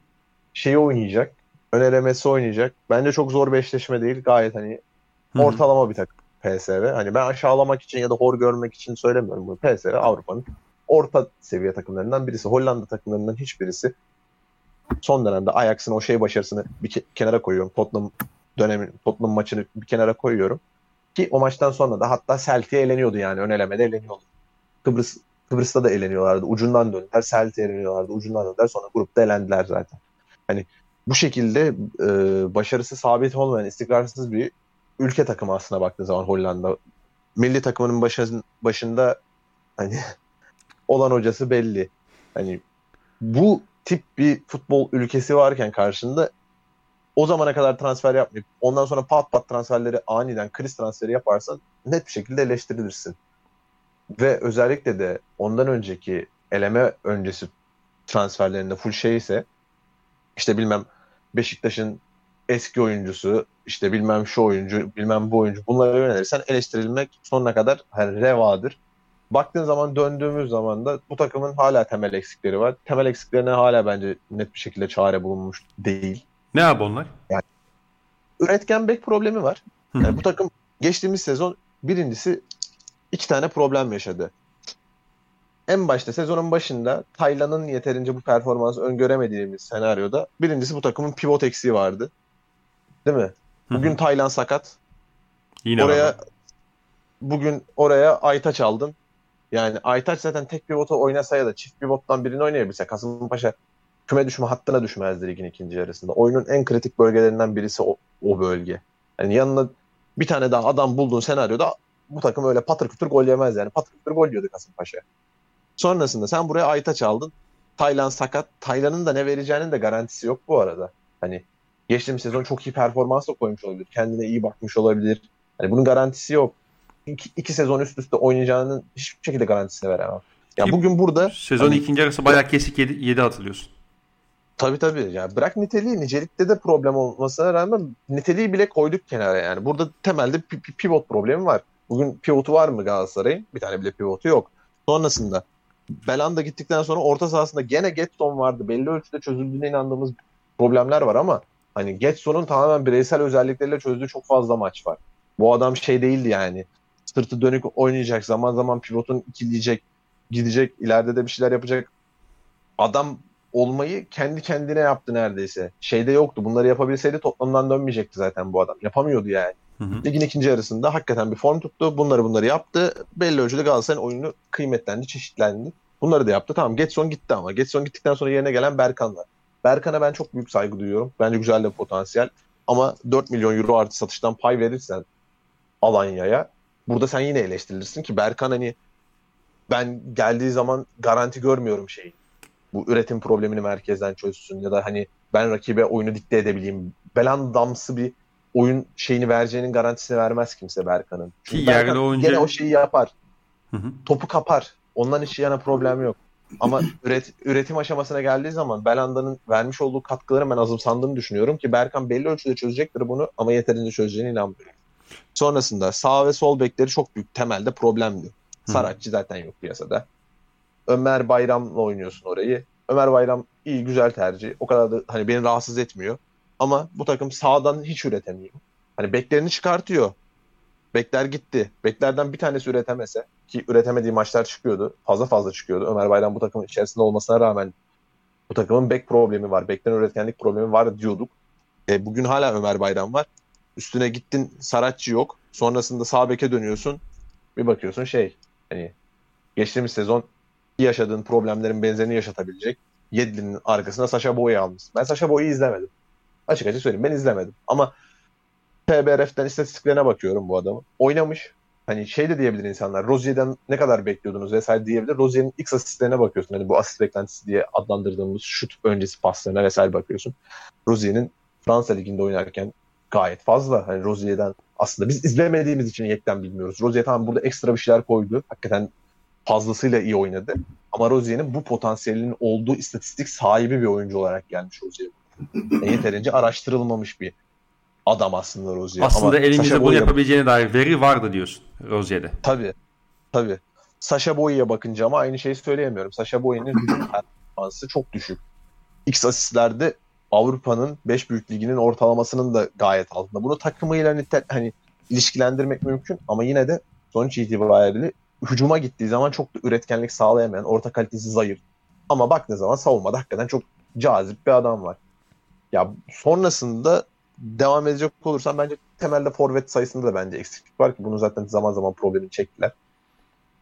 şeyi oynayacak. Ön elemesi oynayacak. Bence çok zor bir eşleşme değil. Gayet hani ortalama bir takım PSV. Hani ben aşağılamak için ya da hor görmek için söylemiyorum bunu. PSV Avrupa'nın orta seviye takımlarından birisi. Hollanda takımlarından hiçbirisi son dönemde Ajax'ın o şey başarısını bir ke- kenara koyuyorum. Tottenham dönemi Tottenham maçını bir kenara koyuyorum. Ki o maçtan sonra da hatta Celtic'e eleniyordu yani ön elemede eleniyordu. Kıbrıs Kıbrıs'ta da eleniyorlardı. Ucundan döndüler. Celtic'e eleniyorlardı. Ucundan döndüler. Sonra grupta elendiler zaten. Hani bu şekilde e, başarısı sabit olmayan istikrarsız bir ülke takımı aslında baktığı zaman Hollanda. Milli takımının başın, başında hani [laughs] olan hocası belli. Hani bu tip bir futbol ülkesi varken karşında o zamana kadar transfer yapmayıp ondan sonra pat pat transferleri aniden kriz transferi yaparsan net bir şekilde eleştirilirsin. Ve özellikle de ondan önceki eleme öncesi transferlerinde full şey ise işte bilmem Beşiktaş'ın eski oyuncusu işte bilmem şu oyuncu bilmem bu oyuncu bunlara yönelirsen eleştirilmek sonuna kadar hani revadır. Baktığın zaman döndüğümüz zaman da bu takımın hala temel eksikleri var. Temel eksiklerine hala bence net bir şekilde çare bulunmuş değil. Ne abi onlar? Yani üretken bek problemi var. Yani bu takım geçtiğimiz sezon birincisi iki tane problem yaşadı. En başta sezonun başında Taylan'ın yeterince bu performansı öngöremediğimiz senaryoda birincisi bu takımın pivot eksiği vardı. Değil mi? Bugün Taylan sakat. Yine oraya var. bugün oraya Aytaç aldın. Yani Aytaç zaten tek pivotu oynasa ya da çift pivottan birini oynayabilse Kasımpaşa küme düşme hattına düşmezdi ligin ikinci yarısında. Oyunun en kritik bölgelerinden birisi o, o bölge. Yani yanına bir tane daha adam bulduğun senaryoda bu takım öyle patır kütür gol yemez yani. Patır kütür gol yiyordu Kasımpaşa. Sonrasında sen buraya Aytaç aldın. Taylan sakat. Taylan'ın da ne vereceğinin de garantisi yok bu arada. Hani geçtiğimiz sezon çok iyi performans da koymuş olabilir. Kendine iyi bakmış olabilir. Hani bunun garantisi yok. İki, iki sezon üst üste oynayacağının hiçbir şekilde garantisini veremem. Ya Ki bugün burada sezon hani, ikinci yarısı bayağı kesik yedi, yedi atılıyorsun. Tabii tabii. Ya bırak niteliği, nicelikte de problem olmasına rağmen niteliği bile koyduk kenara yani. Burada temelde pivot problemi var. Bugün pivotu var mı Galatasaray'ın? Bir tane bile pivotu yok. Sonrasında Belanda gittikten sonra orta sahasında gene Getson vardı. Belli ölçüde çözüldüğüne inandığımız problemler var ama hani Getson'un tamamen bireysel özellikleriyle çözdüğü çok fazla maç var. Bu adam şey değildi yani. Sırtı dönük oynayacak. Zaman zaman pivotun ikileyecek. Gidecek. ileride de bir şeyler yapacak. Adam olmayı kendi kendine yaptı neredeyse. Şeyde yoktu. Bunları yapabilseydi toplamdan dönmeyecekti zaten bu adam. Yapamıyordu yani. Hı. Ligin ikinci yarısında hakikaten bir form tuttu. Bunları bunları yaptı. Belli ölçüde Galatasaray'ın oyunu kıymetlendi, çeşitlendi. Bunları da yaptı. Tamam Getson gitti ama. Getson gittikten sonra yerine gelen Berkan var. Berkan'a ben çok büyük saygı duyuyorum. Bence güzel de potansiyel. Ama 4 milyon euro artı satıştan pay verirsen Alanya'ya burada sen yine eleştirilirsin ki Berkan hani ben geldiği zaman garanti görmüyorum şeyi. Bu üretim problemini merkezden çözsün ya da hani ben rakibe oyunu dikte edebileyim. Belandamsı bir oyun şeyini vereceğinin garantisini vermez kimse Berkan'ın. Ki yerli oyuncu... Gene o şeyi yapar. Hı hı. Topu kapar. Ondan işi yana problem yok. Ama [clears throat] üret, üretim aşamasına geldiği zaman Belanda'nın vermiş olduğu katkıları ben azımsandığını düşünüyorum ki Berkan belli ölçüde çözecektir bunu ama yeterince çözeceğine inanmıyorum. Sonrasında sağ ve sol bekleri çok büyük temelde problemdi. Saratçı zaten yok piyasada. Ömer Bayram'la oynuyorsun orayı. Ömer Bayram iyi güzel tercih. O kadar da hani beni rahatsız etmiyor. Ama bu takım sağdan hiç üretemiyor. Hani beklerini çıkartıyor. Bekler gitti. Beklerden bir tanesi üretemese ki üretemediği maçlar çıkıyordu. Fazla fazla çıkıyordu. Ömer Bayram bu takımın içerisinde olmasına rağmen bu takımın bek problemi var. Bekten üretkenlik problemi var diyorduk. E, bugün hala Ömer Bayram var. Üstüne gittin Saratçı yok. Sonrasında sağ beke dönüyorsun. Bir bakıyorsun şey hani geçtiğimiz sezon yaşadığın problemlerin benzerini yaşatabilecek Yedlin'in arkasına Sasha Boy'u almış. Ben Sasha Boy'u izlemedim. Açık açık söyleyeyim ben izlemedim. Ama PBRF'ten istatistiklerine bakıyorum bu adamı. Oynamış. Hani şey de diyebilir insanlar. Rozier'den ne kadar bekliyordunuz vesaire diyebilir. Rozier'in X asistlerine bakıyorsun. Hani bu asist beklentisi diye adlandırdığımız şut öncesi paslarına vesaire bakıyorsun. Rozier'in Fransa Ligi'nde oynarken gayet fazla. Hani Rozier'den aslında biz izlemediğimiz için yekten bilmiyoruz. Rozier tamam burada ekstra bir şeyler koydu. Hakikaten fazlasıyla iyi oynadı. Ama Rozier'in bu potansiyelinin olduğu istatistik sahibi bir oyuncu olarak gelmiş Rozier. Yeterince araştırılmamış bir adam aslında Rozier. Aslında Ama elimizde bunu yapabileceğine dair veri vardı diyorsun Rozier'de. Tabii. Tabii. Sasha Boy'a bakınca ama aynı şeyi söyleyemiyorum. Sasha Boy'un [clears throat] performansı çok düşük. X asistlerde Avrupa'nın 5 büyük liginin ortalamasının da gayet altında. Bunu takımıyla nitel, hani ilişkilendirmek mümkün ama yine de sonuç itibariyle hücuma gittiği zaman çok da üretkenlik sağlayamayan, orta kalitesi zayıf. Ama baktığı zaman savunmada hakikaten çok cazip bir adam var. Ya sonrasında devam edecek olursam bence temelde forvet sayısında da bence eksiklik var ki bunu zaten zaman zaman problemini çektiler.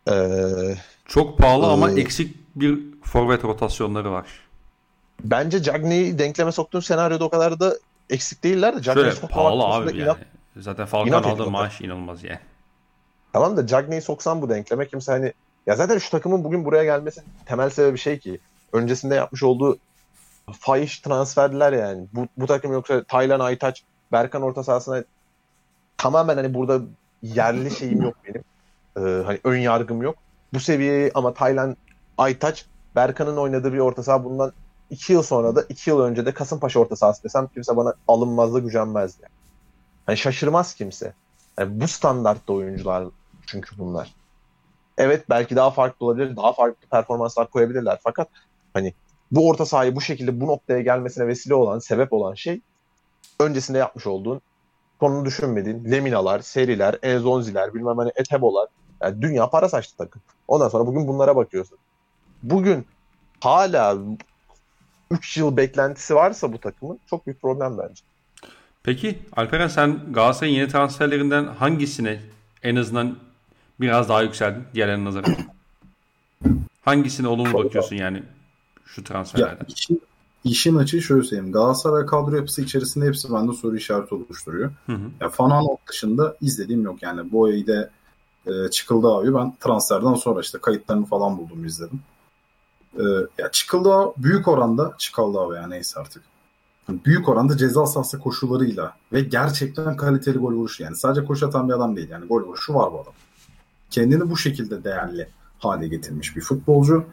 Ee, çok pahalı e, ama eksik bir forvet rotasyonları var. bence Cagney'i denkleme soktuğun senaryoda o kadar da eksik değiller de Şöyle pahalı abi yani. Zaten Falcao aldığı maaş inanılmaz yani. Tamam da Cagney'i soksan bu denkleme kimse hani ya zaten şu takımın bugün buraya gelmesi temel sebebi şey ki öncesinde yapmış olduğu fahiş transferler yani. Bu, bu takım yoksa Taylan Aytaç, Berkan orta sahasına tamamen hani burada yerli şeyim yok benim. Ee, hani ön yargım yok. Bu seviyeyi ama Taylan Aytaç, Berkan'ın oynadığı bir orta saha bundan iki yıl sonra da iki yıl önce de Kasımpaşa orta sahası desem kimse bana alınmazda gücenmez yani. yani şaşırmaz kimse. Yani bu standartta oyuncular çünkü bunlar. Evet belki daha farklı olabilir, daha farklı performanslar koyabilirler fakat hani bu orta sahayı bu şekilde bu noktaya gelmesine vesile olan, sebep olan şey öncesinde yapmış olduğun sonunu düşünmediğin Leminalar, Seriler, Enzonziler, bilmem hani Etebolar. Yani dünya para saçtı takım. Ondan sonra bugün bunlara bakıyorsun. Bugün hala 3 yıl beklentisi varsa bu takımın çok büyük problem bence. Peki Alperen sen Galatasaray'ın yeni transferlerinden hangisine en azından biraz daha yükseldin diğerlerine nazaran? Hangisine olumlu bakıyorsun yani şu transferlerden? Ya, işin, işin açığı şöyle söyleyeyim. Galatasaray kadro yapısı içerisinde hepsi bende soru işareti oluşturuyor. Hı hı. Ya Fananok dışında izlediğim yok yani. Boya'yı e, çıkıldı abi. Ben transferden sonra işte kayıtlarını falan buldum izledim. E, ya çıkıldı büyük oranda çıkıldı abi yani neyse artık. Büyük oranda ceza sahası koşullarıyla ve gerçekten kaliteli gol vuruşu yani. Sadece koşu atan bir adam değil yani gol vuruşu var bu adam. Kendini bu şekilde değerli hale getirmiş bir futbolcu.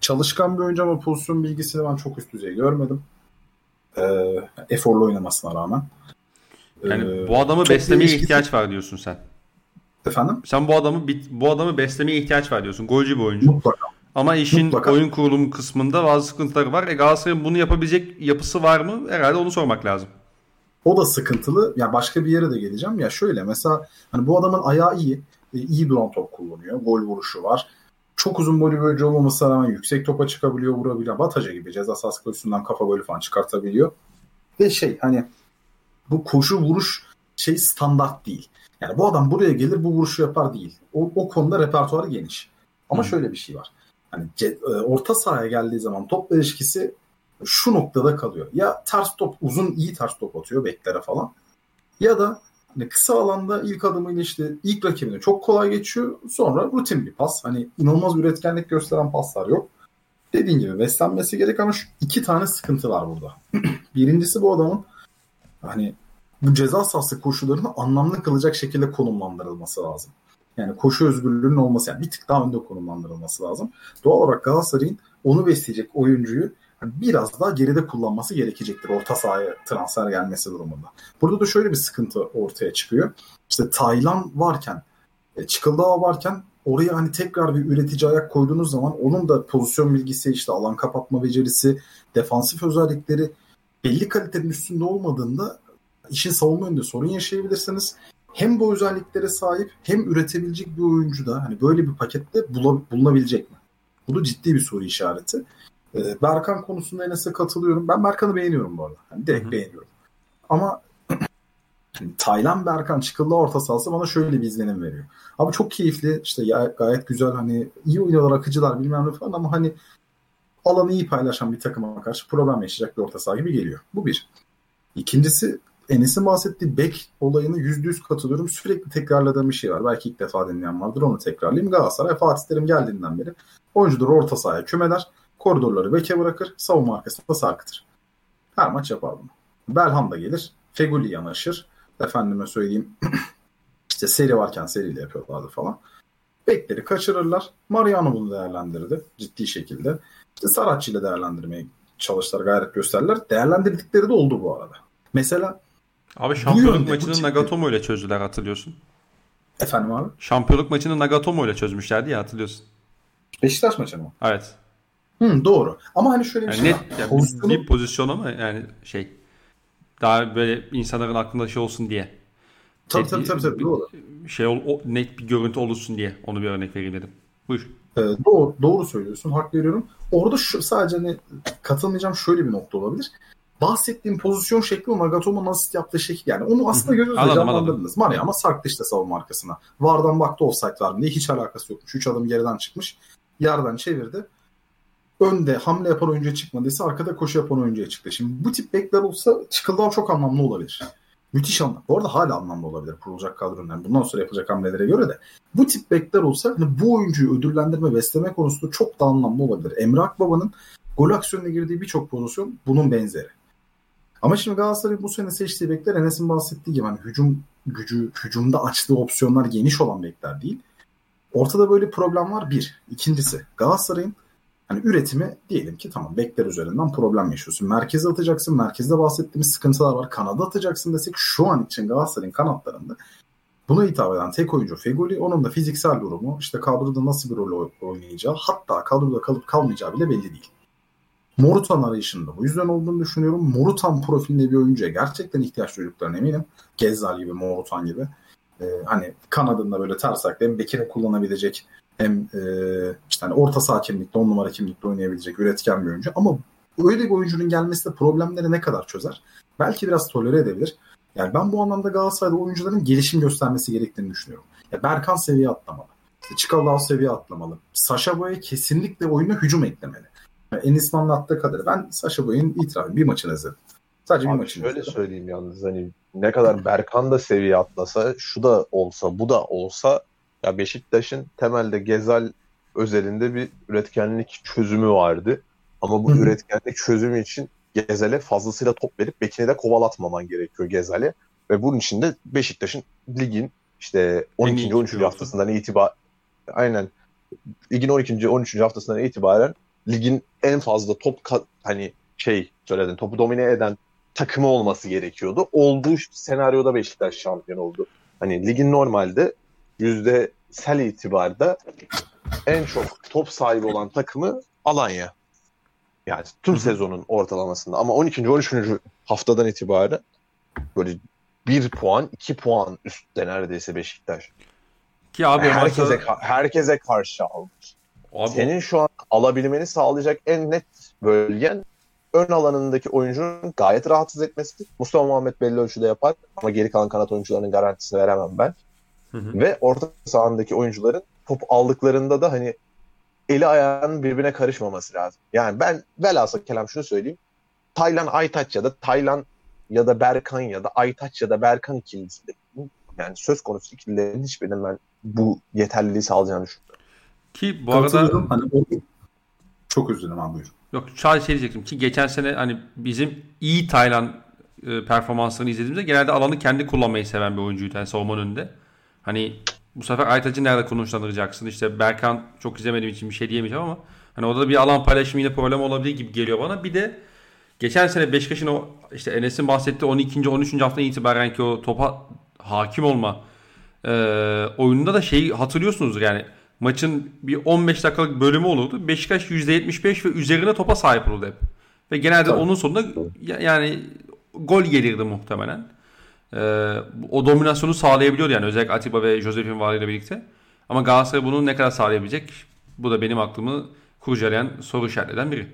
Çalışkan bir oyuncu ama pozisyon bilgisini ben çok üst düzey görmedim. Ee, eforlu oynamasına rağmen. Yani ee, bu adamı beslemeye değişkisi... ihtiyaç var diyorsun sen. Efendim? Sen bu adamı bu adamı beslemeye ihtiyaç var diyorsun. Golcü bir oyuncu. Mutlaka. Ama işin Mutlaka. oyun kurulumu kısmında bazı sıkıntıları var. E Galatasaray'ın bunu yapabilecek yapısı var mı? Herhalde onu sormak lazım. O da sıkıntılı. Ya başka bir yere de geleceğim. Ya şöyle mesela hani bu adamın ayağı iyi. E, iyi duran top kullanıyor. Gol vuruşu var. Çok uzun boylu bir olmamasına rağmen yüksek topa çıkabiliyor, vurabiliyor. Bataca gibi ceza sahası pozisyonundan kafa golü falan çıkartabiliyor. Ve şey hani bu koşu vuruş şey standart değil. Yani bu adam buraya gelir bu vuruşu yapar değil. O, o konuda repertuarı geniş. Ama hmm. şöyle bir şey var. Hani e, orta sahaya geldiği zaman top ilişkisi şu noktada kalıyor. Ya ters top uzun iyi ters top atıyor beklere falan. Ya da hani kısa alanda ilk adımıyla işte ilk rakibine çok kolay geçiyor. Sonra rutin bir pas. Hani inanılmaz üretkenlik gösteren paslar yok. Dediğin gibi beslenmesi gerek ama şu iki tane sıkıntı var burada. [clears throat] Birincisi bu adamın hani bu ceza sahası koşularını anlamlı kılacak şekilde konumlandırılması lazım. Yani koşu özgürlüğünün olması yani bir tık daha önde konumlandırılması lazım. Doğal olarak Galatasaray'ın onu besleyecek oyuncuyu biraz daha geride kullanması gerekecektir orta sahaya transfer gelmesi durumunda. Burada da şöyle bir sıkıntı ortaya çıkıyor. İşte Taylan varken, e, Çıkıldağ varken oraya hani tekrar bir üretici ayak koyduğunuz zaman onun da pozisyon bilgisi, işte alan kapatma becerisi, defansif özellikleri belli kalitenin üstünde olmadığında işin savunma yönünde sorun yaşayabilirsiniz. Hem bu özelliklere sahip hem üretebilecek bir oyuncu da hani böyle bir pakette bulunabilecek mi? Bu da ciddi bir soru işareti. Ee, Berkan konusunda Enes'e katılıyorum. Ben Berkan'ı beğeniyorum bu arada. Yani direkt Hı-hı. beğeniyorum. Ama [clears throat] Taylan Berkan çıkıldı orta sahası bana şöyle bir izlenim veriyor. Abi çok keyifli işte ya, gayet güzel hani iyi oynuyorlar akıcılar bilmem ne falan ama hani alanı iyi paylaşan bir takıma karşı problem yaşayacak bir orta saha gibi geliyor. Bu bir. İkincisi Enes'in bahsettiği bek olayını yüzde yüz katılıyorum. Sürekli tekrarladığım bir şey var. Belki ilk defa dinleyen vardır onu tekrarlayayım. Galatasaray Fatih Terim geldiğinden beri oyuncuları orta sahaya kümeler Koridorları beke bırakır. Savunma arkasında sarkıtır. Her maç yapar bunu. Belham da gelir. Feguli yanaşır. Efendime söyleyeyim [clears throat] işte seri varken seriyle yapıyorlardı falan. Bekleri kaçırırlar. Mariano bunu değerlendirdi ciddi şekilde. İşte Saratçı ile değerlendirmeye çalıştılar, gayret gösterdiler. Değerlendirdikleri de oldu bu arada. Mesela Abi şampiyonluk maçını Nagatomo ile çözdüler hatırlıyorsun. Efendim abi? Şampiyonluk maçını Nagatomo ile çözmüşlerdi ya hatırlıyorsun. Beşiktaş maçı mı? Evet. Hı, doğru. Ama hani şöyle bir yani şey net, var. Yani Pozisyonu... Bir pozisyon ama yani şey daha böyle insanların aklında şey olsun diye. Tabii net, tabii, tabii, tabii doğru. Şey ol, o, net bir görüntü olursun diye onu bir örnek vereyim dedim. Buyur. Ee, doğru, doğru söylüyorsun. Hak veriyorum. Orada şu, sadece hani katılmayacağım şöyle bir nokta olabilir. Bahsettiğim pozisyon şekli o Nagatomo'nun asist yaptığı şekil yani. Onu aslında gözünüzde canlandırdınız. Mane ama sarktı işte savunma arkasına. Vardan baktı offside var mı diye hiç alakası yokmuş. 3 adım geriden çıkmış. Yerden çevirdi önde hamle yapan oyuncuya çıkmadıysa arkada koşu yapan oyuncuya çıktı. Şimdi bu tip bekler olsa Çıkıldağ çok anlamlı olabilir. Müthiş anlamlı. Bu arada hala anlamlı olabilir kurulacak kadronun. Bundan sonra yapılacak hamlelere göre de. Bu tip bekler olsa hani bu oyuncuyu ödüllendirme, besleme konusunda çok da anlamlı olabilir. Emre Akbaba'nın gol aksiyonuna girdiği birçok pozisyon bunun benzeri. Ama şimdi Galatasaray'ın bu sene seçtiği bekler Enes'in bahsettiği gibi hani hücum gücü, hücumda açtığı opsiyonlar geniş olan bekler değil. Ortada böyle problem var bir. İkincisi Galatasaray'ın hani üretimi diyelim ki tamam bekler üzerinden problem yaşıyorsun. Merkeze atacaksın. Merkezde bahsettiğimiz sıkıntılar var. Kanada atacaksın desek şu an için Galatasaray'ın kanatlarında buna hitap eden tek oyuncu Fegoli. Onun da fiziksel durumu işte kadroda nasıl bir rol oynayacağı hatta kadroda kalıp kalmayacağı bile belli değil. Morutan arayışında bu yüzden olduğunu düşünüyorum. Morutan profilinde bir oyuncuya gerçekten ihtiyaç duyduklarına eminim. Gezzal gibi, Morutan gibi. Ee, hani kanadında böyle ters ayakta hem bekini kullanabilecek hem e, işte hani orta saha kimlikte, on numara kimlikte oynayabilecek üretken bir oyuncu. Ama öyle bir oyuncunun gelmesi de problemleri ne kadar çözer? Belki biraz tolere edebilir. Yani ben bu anlamda Galatasaray'da oyuncuların gelişim göstermesi gerektiğini düşünüyorum. Ya Berkan seviye atlamalı. İşte Çikaldağ seviye atlamalı. Saşa Boya kesinlikle oyuna hücum eklemeli. Yani Enis'in anlattığı kadarıyla ben Saşa Boya'nın itirafı bir maçını izledim. Sadece Abi bir maçını şöyle izledim. söyleyeyim yalnız hani ne kadar Berkan da seviye atlasa şu da olsa bu da olsa ya Beşiktaş'ın temelde Gezal özelinde bir üretkenlik çözümü vardı. Ama bu Hı hı. üretkenlik çözümü için Gezal'e fazlasıyla top verip bekini de kovalatmaman gerekiyor Gezal'e. Ve bunun için de Beşiktaş'ın ligin işte 12. iyi 13. pivotu. haftasından itibaren aynen ligin 12. 13. haftasından itibaren ligin en fazla top ka- hani şey söyledin topu domine eden takımı olması gerekiyordu. Olduğu senaryoda Beşiktaş şampiyon oldu. Hani ligin normalde yüzde sel itibarda en çok top sahibi olan takımı Alanya. Yani tüm sezonun ortalamasında. Ama 12. 13. haftadan itibaren böyle 1 puan, 2 puan üstte neredeyse Beşiktaş. Ki abi o herkese, maçta herkese karşı aldı. abi, Senin şu an alabilmeni sağlayacak en net bölgen ön alanındaki oyuncunun gayet rahatsız etmesi. Mustafa Muhammed belli ölçüde yapar ama geri kalan kanat oyuncularının garantisini veremem ben. Hı hı. Ve orta sahandaki oyuncuların top aldıklarında da hani eli ayağının birbirine karışmaması lazım. Yani ben velhasıl kelam şunu söyleyeyim. Taylan Aytaç ya da Taylan ya da Berkan ya da Aytaç ya da Berkan ikilisi de yani söz konusu ikililerin hiçbirinin ben bu yeterliliği sağlayacağını düşünmüyorum. ki bu arada. Hani. Çok üzüldüm abi buyur. Yok sadece şey diyecektim ki geçen sene hani bizim iyi Taylan e, performanslarını izlediğimizde genelde alanı kendi kullanmayı seven bir oyuncuydu yani savunmanın önünde. Hani bu sefer Aytaç'ı nerede konuşlandıracaksın? İşte Berkan çok izlemediğim için bir şey diyemeyeceğim ama hani orada da bir alan paylaşımı yine problem olabilir gibi geliyor bana. Bir de geçen sene Beşiktaş'ın o işte Enes'in bahsettiği 12. 13. haftadan itibaren ki o topa hakim olma e, oyununda da şeyi hatırlıyorsunuzdur yani maçın bir 15 dakikalık bölümü olurdu. Beşiktaş %75 ve üzerine topa sahip olurdu hep. Ve genelde Tabii. onun sonunda ya- yani gol gelirdi muhtemelen. Ee, o dominasyonu sağlayabiliyordu yani özellikle Atiba ve Josef'in varlığıyla birlikte. Ama Galatasaray bunu ne kadar sağlayabilecek? Bu da benim aklımı kurcalayan soru işaretlerinden biri.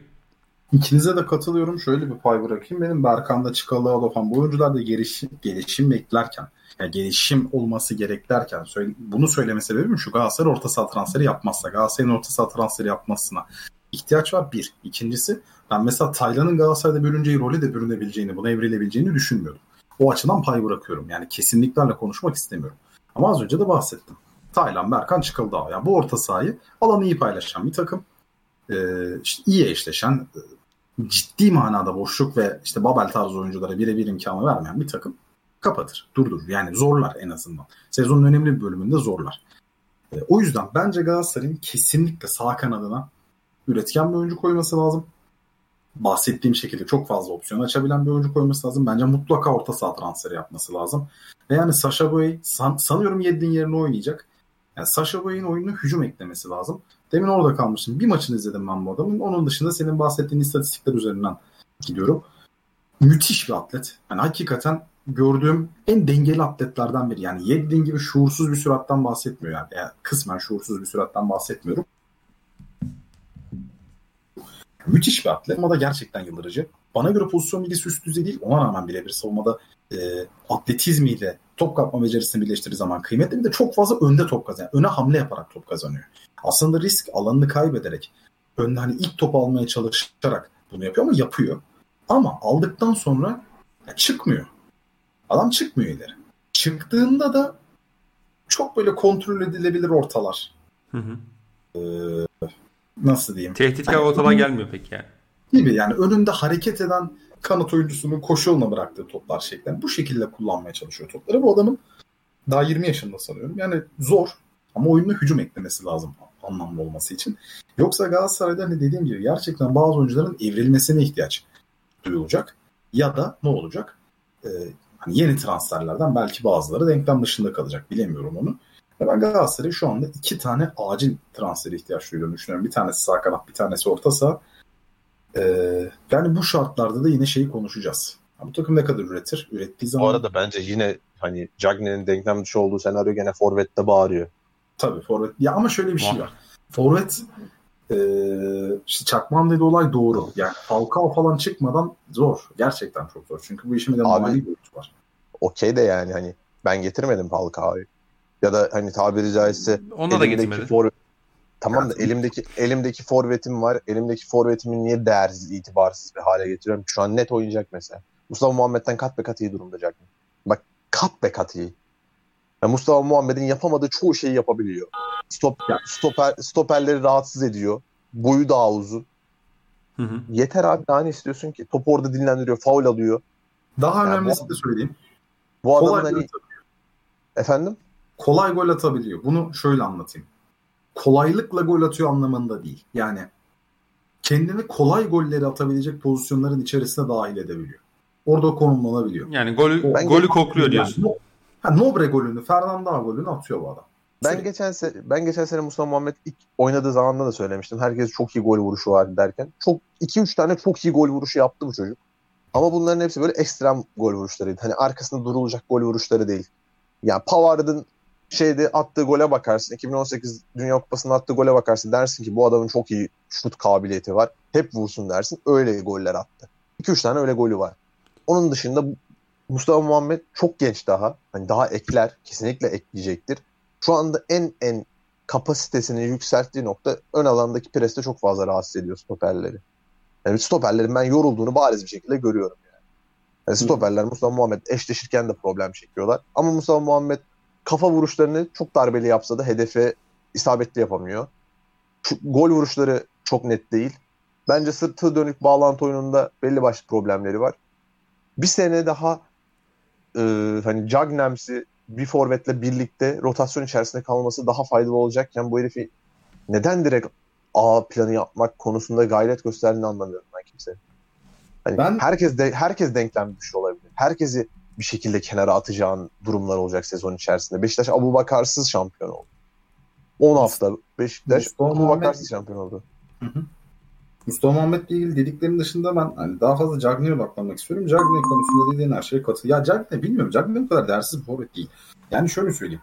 İkinize de katılıyorum. Şöyle bir pay bırakayım. Benim Berkan'da Çıkalı Alofan bu oyuncularda gelişim, gelişim beklerken yani gelişim olması gerek derken söyle, bunu söyleme sebebim şu Galatasaray orta saha transferi yapmazsa Galatasaray'ın orta saha transferi yapmasına ihtiyaç var bir. İkincisi ben mesela Taylan'ın Galatasaray'da bölüneceği role de bürünebileceğini, buna evrilebileceğini düşünmüyordum. O açıdan pay bırakıyorum. Yani kesinliklerle konuşmak istemiyorum. Ama az önce de bahsettim. Taylan, Berkan çıkıldı. Yani bu orta sahayı alanı iyi paylaşan bir takım. Ee, işte iyi eşleşen, ciddi manada boşluk ve işte Babel tarzı oyunculara birebir imkanı vermeyen bir takım kapatır, durdurur. Yani zorlar en azından. Sezonun önemli bir bölümünde zorlar. E, o yüzden bence Galatasaray'ın kesinlikle sağ kanadına üretken bir oyuncu koyması lazım. Bahsettiğim şekilde çok fazla opsiyon açabilen bir oyuncu koyması lazım. Bence mutlaka orta saha transferi yapması lazım. Ve yani Sasha Boy san, sanıyorum Yedlin yerine oynayacak. Yani Sasha Boy'un oyununa hücum eklemesi lazım. Demin orada kalmıştım. Bir maçını izledim ben bu adamın. Onun dışında senin bahsettiğin istatistikler üzerinden gidiyorum. Müthiş bir atlet. Yani hakikaten gördüğüm en dengeli atletlerden biri. Yani Yedlin gibi şuursuz bir süratten bahsetmiyor yani. yani kısmen şuursuz bir süratten bahsetmiyorum. Müthiş bir atlet ama da gerçekten yıldırıcı. Bana göre pozisyon bilgisi üst düzey değil. Ona rağmen birebir savunmada e, atletizmiyle top kapma becerisini birleştirdiği zaman kıymetli bir de çok fazla önde top kazanıyor. Öne hamle yaparak top kazanıyor. Aslında risk alanını kaybederek önde hani ilk top almaya çalışarak bunu yapıyor ama yapıyor. Ama aldıktan sonra ya çıkmıyor. Adam çıkmıyor ileri. Çıktığında da çok böyle kontrol edilebilir ortalar. Hı hı. Ee, nasıl diyeyim? Tehditkar Hani- ortalar gelmiyor peki yani. gibi yani önünde hareket eden kanat oyuncusunun koşu yoluna bıraktığı toplar şeklinde bu şekilde kullanmaya çalışıyor topları. Bu adamın daha 20 yaşında sanıyorum. Yani zor ama oyununa hücum eklemesi lazım anlamlı olması için. Yoksa Galatasaray'da hani dediğim gibi gerçekten bazı oyuncuların evrilmesine ihtiyaç duyulacak. Ya da ne olacak? Ee, hani yeni transferlerden belki bazıları denklem dışında kalacak. Bilemiyorum onu. Ve ben Galatasaray'a şu anda iki tane acil transfere ihtiyaç duyduğunu düşünüyorum. Bir tanesi sağ kanat, bir tanesi orta saha. Ee, yani bu şartlarda da yine şeyi konuşacağız. Ya bu takım ne kadar üretir? Ürettiği Bu zaman arada bence yine hani Cagney'in denklem dışı olduğu senaryo gene Forvet'te bağırıyor. tabii forvet. Ya ama şöyle bir şey Var. Forvet e, işte Çakman dediği olay doğru. Yani Falcao falan çıkmadan zor. Gerçekten çok zor. Çünkü bu işin bir de mali boyutu var. Okey de yani hani ben getirmedim Falcao'yu. Ya da hani tabiri caizse Ona da elimdeki gitmedi. for- Tamam da Yani- elimdeki elimdeki forvetim var. Elimdeki forvetimi niye değersiz, itibarsız bir hale getiriyorum? Şu an net oynayacak mesela. Mustafa Muhammed'den kat be kat iyi durumda Cagney. Bak kat be kat iyi. Ya Mustafa Muhammed'in yapamadığı çoğu şeyi yapabiliyor. Stop, stoper, stoperleri rahatsız ediyor. Boyu daha uzun. Hı hı. Yeter abi daha ne istiyorsun ki? Topu orada dinlendiriyor, faul alıyor. Daha Ya önemlisi bu- de söyleyeyim. Bu adamın hani efendim kolay gol atabiliyor. Bunu şöyle anlatayım. Kolaylıkla gol atıyor anlamında değil. Yani kendini kolay golleri atabilecek pozisyonların içerisine dahil edebiliyor. Orada konumlanabiliyor. Yani golü Ben- golü kokluyor diyorsun. Yani, ha, Nobre golünü, Fernando golünü atıyor bu adam. Ben Sürekli. geçen se ben geçen sene Mustafa Muhammed ilk oynadığı zamanda da söylemiştim. Herkes çok iyi gol vuruşu var derken. Çok 2-3 tane çok iyi gol vuruşu yaptı bu çocuk. Ama bunların hepsi böyle ekstrem gol vuruşlarıydı. Hani arkasında durulacak gol vuruşları değil. Yani Pavard'ın şeyde attığı gole bakarsın. 2018 Dünya Kupası'nda attığı gole bakarsın. Dersin ki bu adamın çok iyi şut kabiliyeti var. Hep vursun dersin. Öyle goller attı. 2-3 tane öyle golü var. Onun dışında Mustafa Muhammed çok genç daha. Hani daha ekler. Kesinlikle ekleyecektir şu anda en en kapasitesini yükselttiği nokta ön alandaki preste çok fazla rahatsız ediyor stoperleri. Yani stoperlerin ben yorulduğunu bariz bir şekilde görüyorum yani. yani stoperler Mustafa Muhammed eşleşirken de problem çekiyorlar. Ama Mustafa Muhammed kafa vuruşlarını çok darbeli yapsa da hedefe isabetli yapamıyor. Şu, gol vuruşları çok net değil. Bence sırtı dönük bağlantı oyununda belli başlı problemleri var. Bir sene daha e, hani Cagnems'i bir forvetle birlikte rotasyon içerisinde kalması daha faydalı olacakken bu herifi neden direkt A planı yapmak konusunda gayret gösterdiğini anlamıyorum ben kimse. Hani Ben- herkes de herkes denklem dışı olabilir. Herkesi bir şekilde kenara atacağın durumlar olacak sezon içerisinde. Beşiktaş Abu Bakarsız şampiyon oldu. 10 hafta Beşiktaş Mustafa Abu Muhammed- Bakarsız şampiyon oldu. Mustafa Muhammed'le ilgili dediklerin dışında ben hani daha fazla Cagney'e odaklanmak istiyorum. Cagney konusunda dediğin her şeye katıl. Ya Cagney bilmiyorum. Cagney bu kadar değersiz bir forvet değil. Yani şöyle söyleyeyim.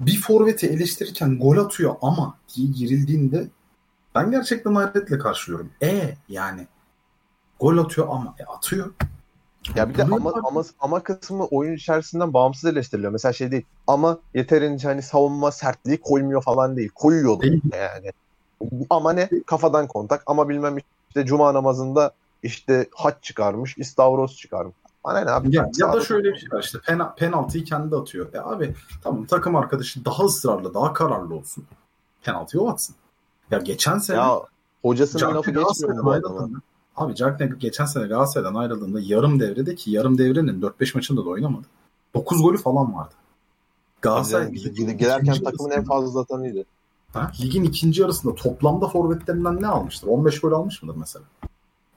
Bir forveti eleştirirken gol atıyor ama diye girildiğinde ben gerçekten hayretle karşılıyorum. E yani gol atıyor ama e, atıyor. Ya bir de ama, ama, ama kısmı oyun içerisinden bağımsız eleştiriliyor. Mesela şey değil. Ama yeterince hani savunma sertliği koymuyor falan değil. Koyuyor yani. Ama ne? Kafadan kontak. Ama bilmem işte cuma namazında işte haç çıkarmış, istavroz çıkarmış. Bana ne abi? Ya, ya da şöyle bir şey var işte pena, penaltıyı kendi atıyor. E abi tamam takım arkadaşı daha ısrarlı, daha kararlı olsun. Penaltıyı o atsın. Ya geçen sene Ya hocasının lafı geçmiyor bu? Abi Cagney geçen sene Galatasaray'dan ayrıldığında yarım devrede ki yarım devrenin 4-5 maçında da oynamadı. 9 golü falan vardı. Galatasaray Yani ikinci takımın en fazla atanıydı. Ha, ligin ikinci yarısında toplamda forvetlerinden ne almıştır? 15 gol almış mıdır mesela?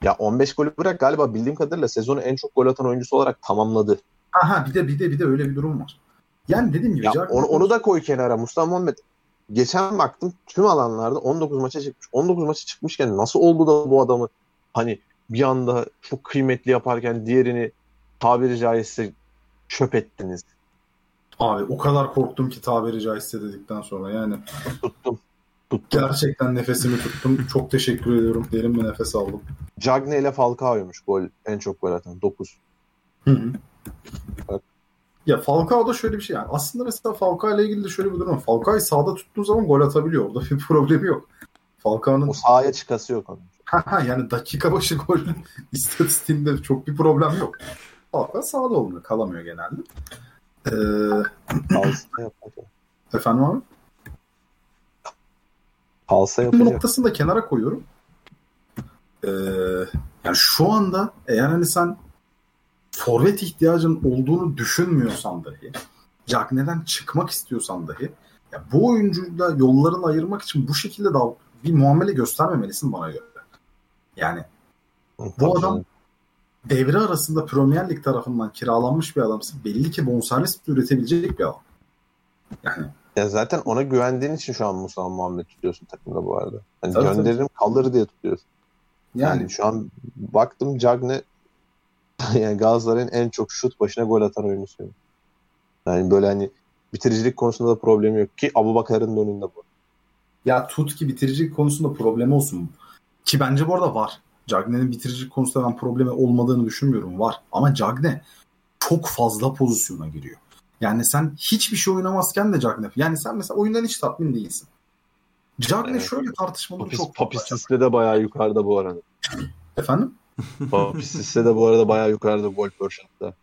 Ya 15 golü bırak galiba bildiğim kadarıyla sezonu en çok gol atan oyuncusu olarak tamamladı. Aha bir de bir de bir de öyle bir durum var. Yani dediğim gibi Ya Cagney- onu, onu da koy kenara. Mustafa Muhammed geçen baktım tüm alanlarda 19 maça çıkmış. 19 maça çıkmışken nasıl oldu da bu adamı hani bir anda çok kıymetli yaparken diğerini tabiri caizse çöp ettiniz. Abi o kadar korktum ki tabiri caizse dedikten sonra yani Tuttum. Tuttum. [laughs] gerçekten nefesimi tuttum. Çok teşekkür ediyorum. Derin bir nefes aldım. Cagney ile Falcao'ymuş gol en çok gol atan 9. Hı hı. Bak. Ya Falcao'da şöyle bir şey yani. Aslında mesela Falcao ile ilgili de şöyle bir durum var. Falcao'yu sağda tuttuğun zaman gol atabiliyor. Orada bir [laughs] problemi yok. Falcao'nun O sahaya çıkası yok onun. Yani dakika başı gol [laughs] istatistiğinde çok bir problem yok. Falcao sağda olmuyor. Kalamıyor genelde. Ee, [clears throat] efendim abi? Halsa Bu yapacak. noktasını da kenara koyuyorum. Ee, yani şu anda eğer hani sen forvet ihtiyacın olduğunu düşünmüyorsan dahi Cagney'den çıkmak istiyorsan dahi ya bu oyuncuyla yollarını ayırmak için bu şekilde daha bir muamele göstermemelisin bana göre. Yani bu adam devre arasında Premier Lig tarafından kiralanmış bir adamsa belli ki bonservis üretebilecek bir adam. Yani Ya zaten ona güvendiğin için şu an Musa Muhammed tutuyorsun takımda bu arada. Hani Tabii, gönderirim kalır diye tutuyorsun. Yani, yani şu an baktım Cagne [laughs] yani Galatasaray'ın en çok şut başına gol atan oyuncusu. Yani böyle hani bitiricilik konusunda da problemi yok ki Abu Bakar'ın da önünde bu. Ya tut ki bitiricilik konusunda problemi olsun. Ki bence bu arada var. Cagney'in bitiricilik konusunda ben problemi olmadığını düşünmüyorum. Var. Ama Cagney çok fazla pozisyona giriyor. Yani sen hiçbir şey oynamazken de Cagney. Yani sen mesela oyundan hiç tatmin değilsin. Cagney Evet. şöyle tartışmaları Papis, çok fazla. Papisis'te de bayağı yukarıda bu arada. Efendim? [laughs] Papisis'te de bu arada bayağı yukarıda gol percent'ta.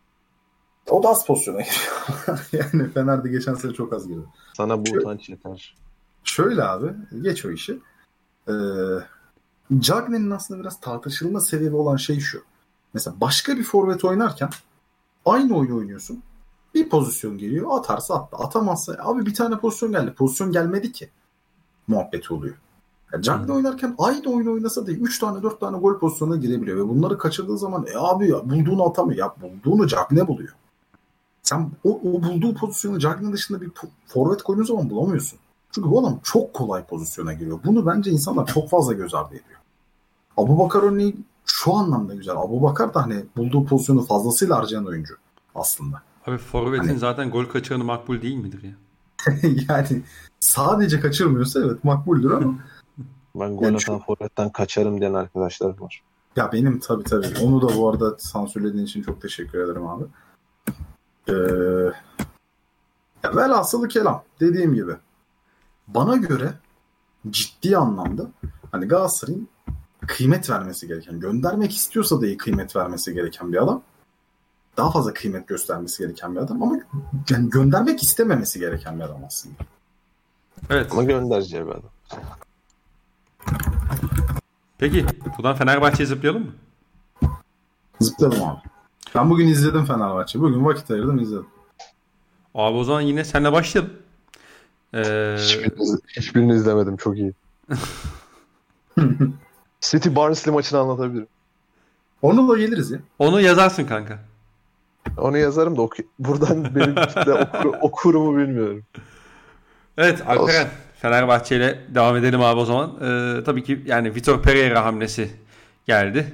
O da az pozisyona giriyor. [laughs] yani Fener'de geçen sene çok az girdi. Sana bu Şöyle- utanç yeter. Şöyle abi geç o işi. Ee, Cagney'in aslında biraz tartışılma sebebi olan şey şu. Mesela başka bir forvet oynarken aynı oyunu oynuyorsun. Bir pozisyon geliyor atarsa attı. Atamazsa abi bir tane pozisyon geldi. Pozisyon gelmedi ki. Muhabbeti oluyor. Yani Cagney oynarken aynı oyunu oynasa da 3 tane 4 tane gol pozisyonuna girebiliyor. Ve bunları kaçırdığı zaman e abi ya bulduğunu atamıyor. Ya bulduğunu Cagney buluyor. Sen o, o bulduğu pozisyonu Cagney dışında bir forvet koyduğun zaman bulamıyorsun. Çünkü bu adam çok kolay pozisyona giriyor. Bunu bence insanlar çok fazla göz ardı ediyor. Abu Bakar örneği şu anlamda güzel. Abu Bakar da hani bulduğu pozisyonu fazlasıyla harcayan oyuncu aslında. Abi Forvet'in Hani- zaten gol kaçıranı makbul değil midir ya? [laughs] yani sadece kaçırmıyorsa evet makbuldür ama [laughs] Ben gol Yani atan forvetten kaçarım diyen arkadaşlarım var. ya benim tabii tabii onu da bu arada sansürlediğin için çok teşekkür ederim abi. Ee, ya velhasılı kelam dediğim gibi bana göre ciddi anlamda hani Galatasaray'ın kıymet vermesi gereken, göndermek istiyorsa da iyi kıymet vermesi gereken bir adam. Daha fazla kıymet göstermesi gereken bir adam ama yani göndermek istememesi gereken bir adam aslında. Evet. Ama göndereceği bir adam. Peki buradan Fenerbahçe'ye zıplayalım mı? Zıpladım abi. Ben bugün izledim Fenerbahçe. Bugün vakit ayırdım izledim. Abi o zaman yine senle başlayalım. Ee, Hiçbirini, hiçbirini izlemedim. Çok iyi. [laughs] City Barnsley maçını anlatabilirim. Onu da geliriz ya. onu yazarsın kanka. Onu yazarım da oku- buradan benim kitle okur, [laughs] okurumu bilmiyorum. Evet Alperen Fenerbahçe ile devam edelim abi o zaman. Ee, tabii ki yani Vitor Pereira hamlesi geldi.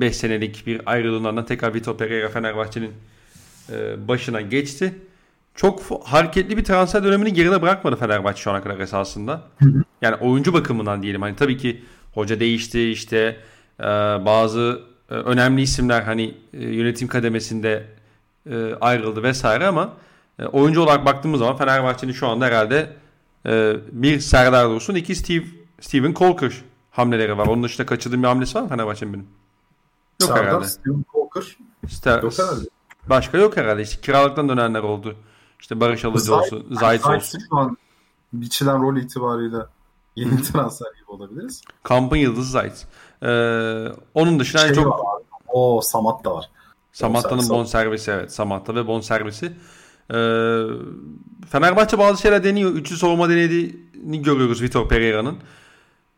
5 senelik bir ayrılığından tekrar Vitor Pereira Fenerbahçe'nin e, başına geçti. Çok hareketli bir transfer dönemini geride bırakmadı Fenerbahçe şu ana kadar esasında. Yani oyuncu bakımından diyelim. Hani tabii ki hoca değişti işte e, bazı e, önemli isimler hani e, yönetim kademesinde ayrıldı vesaire ama oyuncu olarak baktığımız zaman Fenerbahçe'nin şu anda herhalde bir Serdar Dursun, iki Steve, Steven Colker hamleleri var. Onun dışında kaçırdığım bir hamlesi var mı Fenerbahçe'nin benim? Yok Serdar, herhalde. Steven Walker. İşte, Yok herhalde. başka yok herhalde. İşte kiralıktan dönenler oldu. İşte Barış Alıcı olsun, Zayt olsun. Şu an biçilen rol itibariyle yeni transfer gibi olabiliriz. Kampın yıldızı Zayt. E, onun dışında Şey çok var. O Samat da var. Samatta'nın Bonservis. bonservisi evet. Samatta ve bonservisi. Ee, Fenerbahçe bazı şeyler deniyor. Üçlü savunma denediğini görüyoruz Vitor Pereira'nın.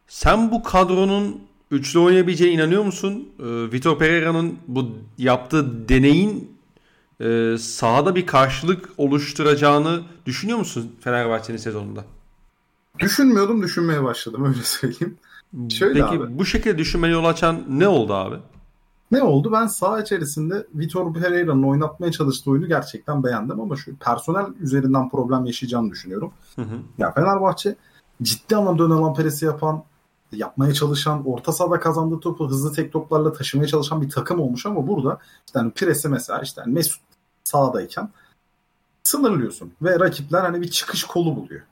Sen bu kadronun üçlü oynayabileceğine inanıyor musun? Ee, Vitor Pereira'nın bu yaptığı deneyin e, sahada bir karşılık oluşturacağını düşünüyor musun Fenerbahçe'nin sezonunda? Düşünmüyordum düşünmeye başladım öyle söyleyeyim. Şöyle Peki abi. bu şekilde düşünmeye yol açan ne oldu abi? Ne oldu? Ben saha içerisinde Vitor Pereira'nın oynatmaya çalıştığı oyunu gerçekten beğendim ama şu personel üzerinden problem yaşayacağını düşünüyorum. Hı hı. Ya Fenerbahçe ciddi anlamda ön alan peresi yapan, yapmaya çalışan, orta sahada kazandığı topu hızlı tek toplarla taşımaya çalışan bir takım olmuş ama burada işte hani presi mesela işte hani Mesut sahadayken sınırlıyorsun ve rakipler hani bir çıkış kolu buluyor.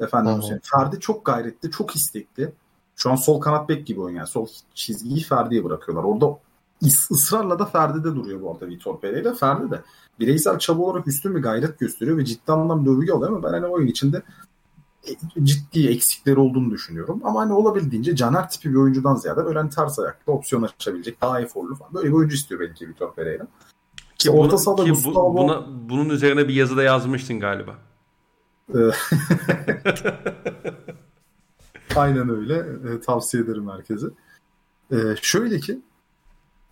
Efendim hı. Ferdi çok gayretli, çok istekli. Şu an sol kanat bek gibi oynuyor. Yani sol çizgiyi Ferdi'ye bırakıyorlar. Orada ısrarla da Ferdi'de duruyor bu arada Vitor Pereira. Ferdi de bireysel çaba olarak üstün bir gayret gösteriyor ve ciddi anlamda övgü alıyor ama ben hani oyun içinde e, ciddi eksikleri olduğunu düşünüyorum. Ama hani olabildiğince Caner tipi bir oyuncudan ziyade böyle hani ters ayaklı opsiyon açabilecek daha eforlu falan. Böyle bir oyuncu istiyor belki Vitor Pereira. Ki, orta bunu- sahada ki bu- Gustavo- buna, bunun üzerine bir yazıda yazmıştın galiba. [laughs] Aynen öyle. E, tavsiye ederim herkese. E, şöyle ki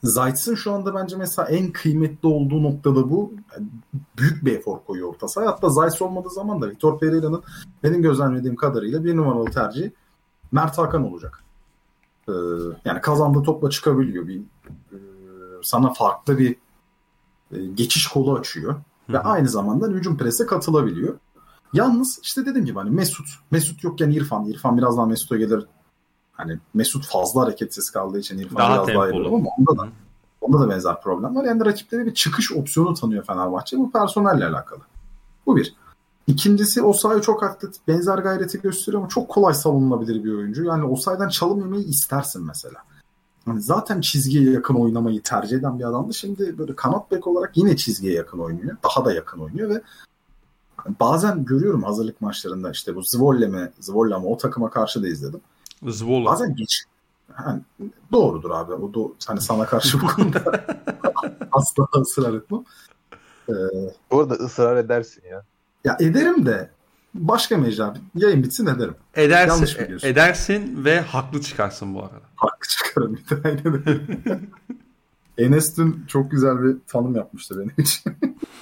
Zayt'sın şu anda bence mesela en kıymetli olduğu noktada bu. Yani büyük bir efor koyuyor orta sahaya. Hatta Zayt olmadığı zaman da Vitor Pereira'nın benim gözlemlediğim kadarıyla bir numaralı tercihi Mert Hakan olacak. E, yani kazandığı topla çıkabiliyor. Bir e, sana farklı bir geçiş kolu açıyor. Ve Hı hı. aynı zamanda hücum prese katılabiliyor. Yalnız işte dediğim gibi hani Mesut. Mesut yokken İrfan. İrfan biraz daha Mesut'a gelir. Hani Mesut fazla hareketsiz kaldığı için İrfan Daha biraz daha tempolu. iyi ama onda da onda da benzer problem var. Yani rakiplere bir çıkış opsiyonu tanıyor Fenerbahçe. Bu personelle alakalı. Bu bir. İkincisi Osayi çok atlet, benzer gayreti gösteriyor ama çok kolay savunulabilir bir oyuncu. Yani Osayi'den çalım yemeyi istersin mesela. Hani zaten çizgiye yakın oynamayı tercih eden bir adamdı. Şimdi böyle kanat bek olarak yine çizgiye yakın oynuyor. Daha da yakın oynuyor ve bazen görüyorum hazırlık maçlarında işte bu Zvolle mi, Zvolle mı o takıma karşı da izledim. Zvola. Bazen geç. Yani doğrudur abi. O da hani sana karşı bu [laughs] konuda [laughs] asla ısrar etmem. Ee, Bu arada ısrar edersin ya. ya ederim de başka mecra yayın bitsin ederim. Edersin, yanlış biliyorsun. edersin ve haklı çıkarsın bu arada. Hakkı çıkarım bir [laughs] de aynen öyle. Enes dün çok güzel bir tanım yapmıştı benim için.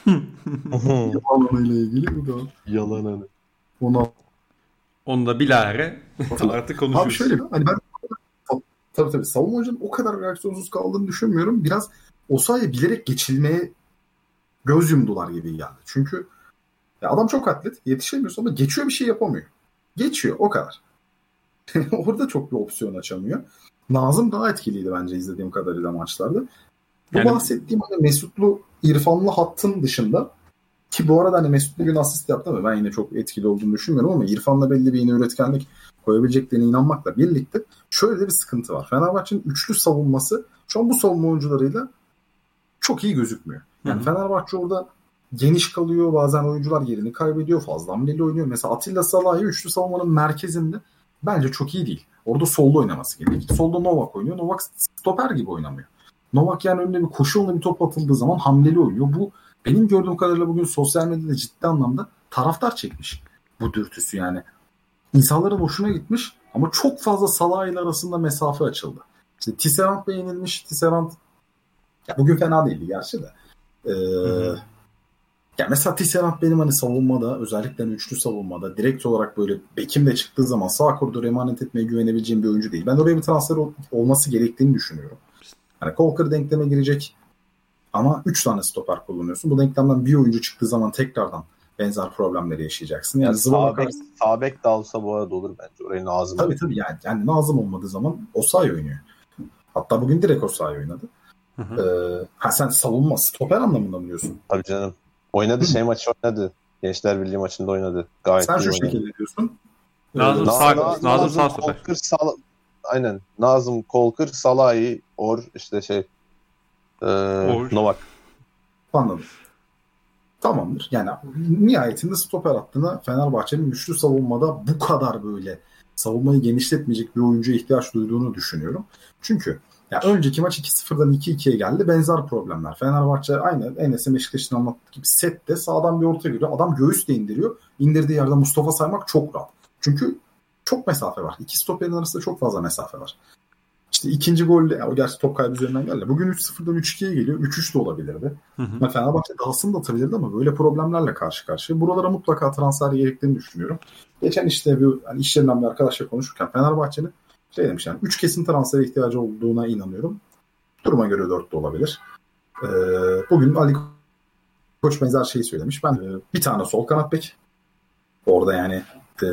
[laughs] alanıyla ilgili. Bu da Yalan hani. ona Onu da bilahare artık konuşuruz. Abi şöyle hani ben tabii tabii savunmacının o kadar reaksiyonsuz kaldığını düşünmüyorum. Biraz o sahaya bilerek geçilmeye göz yumdular gibi geldi. Çünkü ya adam çok atlet, yetişemiyorsun ama geçiyor bir şey yapamıyor. Geçiyor o kadar. [laughs] Orada çok bir opsiyon açamıyor. Nazım daha etkiliydi bence izlediğim kadarıyla maçlarda. Bu Yani- bahsettiğim hani Mesutlu İrfanlı hattın dışında ki bu arada hani Mesut bugün asist yaptı ama ben yine çok etkili olduğunu düşünmüyorum ama İrfan'la belli bir yine üretkenlik koyabileceklerine inanmakla birlikte şöyle de bir sıkıntı var. Fenerbahçe'nin üçlü savunması şu an bu savunma oyuncularıyla çok iyi gözükmüyor. Yani Hı hı. Fenerbahçe orada geniş kalıyor. Bazen oyuncular yerini kaybediyor. Fazla hamleli oynuyor. Mesela Atilla Salahi üçlü savunmanın merkezinde bence çok iyi değil. Orada solda oynaması gerekiyor. Solda Novak oynuyor. Novak stoper gibi oynamıyor. Novak yani önüne bir koşu yoluna bir top atıldığı zaman hamleli oynuyor. Bu benim gördüğüm kadarıyla bugün sosyal medyada ciddi anlamda taraftar çekmiş bu dürtüsü yani. İnsanların hoşuna gitmiş ama çok fazla Salah ile arasında mesafe açıldı. İşte Tisserand beğenilmiş. Tisserand ya bugün fena değildi gerçi de. Ee, hı. Ya mesela Tisserand benim hani savunmada özellikle hani üçlü savunmada direkt olarak böyle bekimle çıktığı zaman sağ koridora emanet etmeye güvenebileceğim bir oyuncu değil. Ben oraya bir transfer ol- olması gerektiğini düşünüyorum. Hani Colker denkleme girecek ama 3 tane stoper kullanıyorsun. Bu denklemden bir oyuncu çıktığı zaman tekrardan benzer problemleri yaşayacaksın. Yani Yani sağ bek, sağ bek de alsa bu arada olur bence. Orayı Nazım. Tabii tabii yani, yani Nazım olmadığı zaman Osay oynuyor. Hatta bugün direkt Osay oynadı. Hı hı. Ee, ha sen savunma, stoper anlamında mı diyorsun? Tabii canım. Oynadı şey maçı oynadı. Gençler Birliği maçında oynadı. Gayet sen iyi şu oynadı. şekilde diyorsun. Nazım Ee, sağ- Na- Nazım sağ. Kolkır, Sal Aynen. Nazım Kolkır, Salahi, Or işte şey e, Or. Novak. Anladım. Tamamdır. Yani nihayetinde stoper hattına Fenerbahçe'nin üçlü savunmada bu kadar böyle savunmayı genişletmeyecek bir oyuncuya ihtiyaç duyduğunu düşünüyorum. Çünkü ya önceki maç 2-0'dan 2-2'ye geldi. Benzer problemler. Fenerbahçe aynı Enes'e Beşiktaş'ın anlattığı gibi sette sağdan bir orta giriyor. Adam göğüsle indiriyor. İndirdiği yerde Mustafa saymak çok rahat. Çünkü çok mesafe var. İki stoperin arasında çok fazla mesafe var. İşte ikinci golle, ya o gerçi top kaybı üzerinden geldi. Bugün 3-0'dan 3-2'ye geliyor. 3-3 de olabilirdi. Hı hı. Fenerbahçe dahasını da atabilirdi ama böyle problemlerle karşı karşıya. Buralara mutlaka transfer gerektiğini düşünüyorum. Geçen işte bir hani iş yerinden bir arkadaşla konuşurken Fenerbahçe'nin şey demiş yani 3 kesin transfere ihtiyacı olduğuna inanıyorum. Duruma göre 4 de olabilir. Ee, bugün Ali Koç benzer şeyi söylemiş. Ben e, bir tane sol kanat bek. Orada yani e,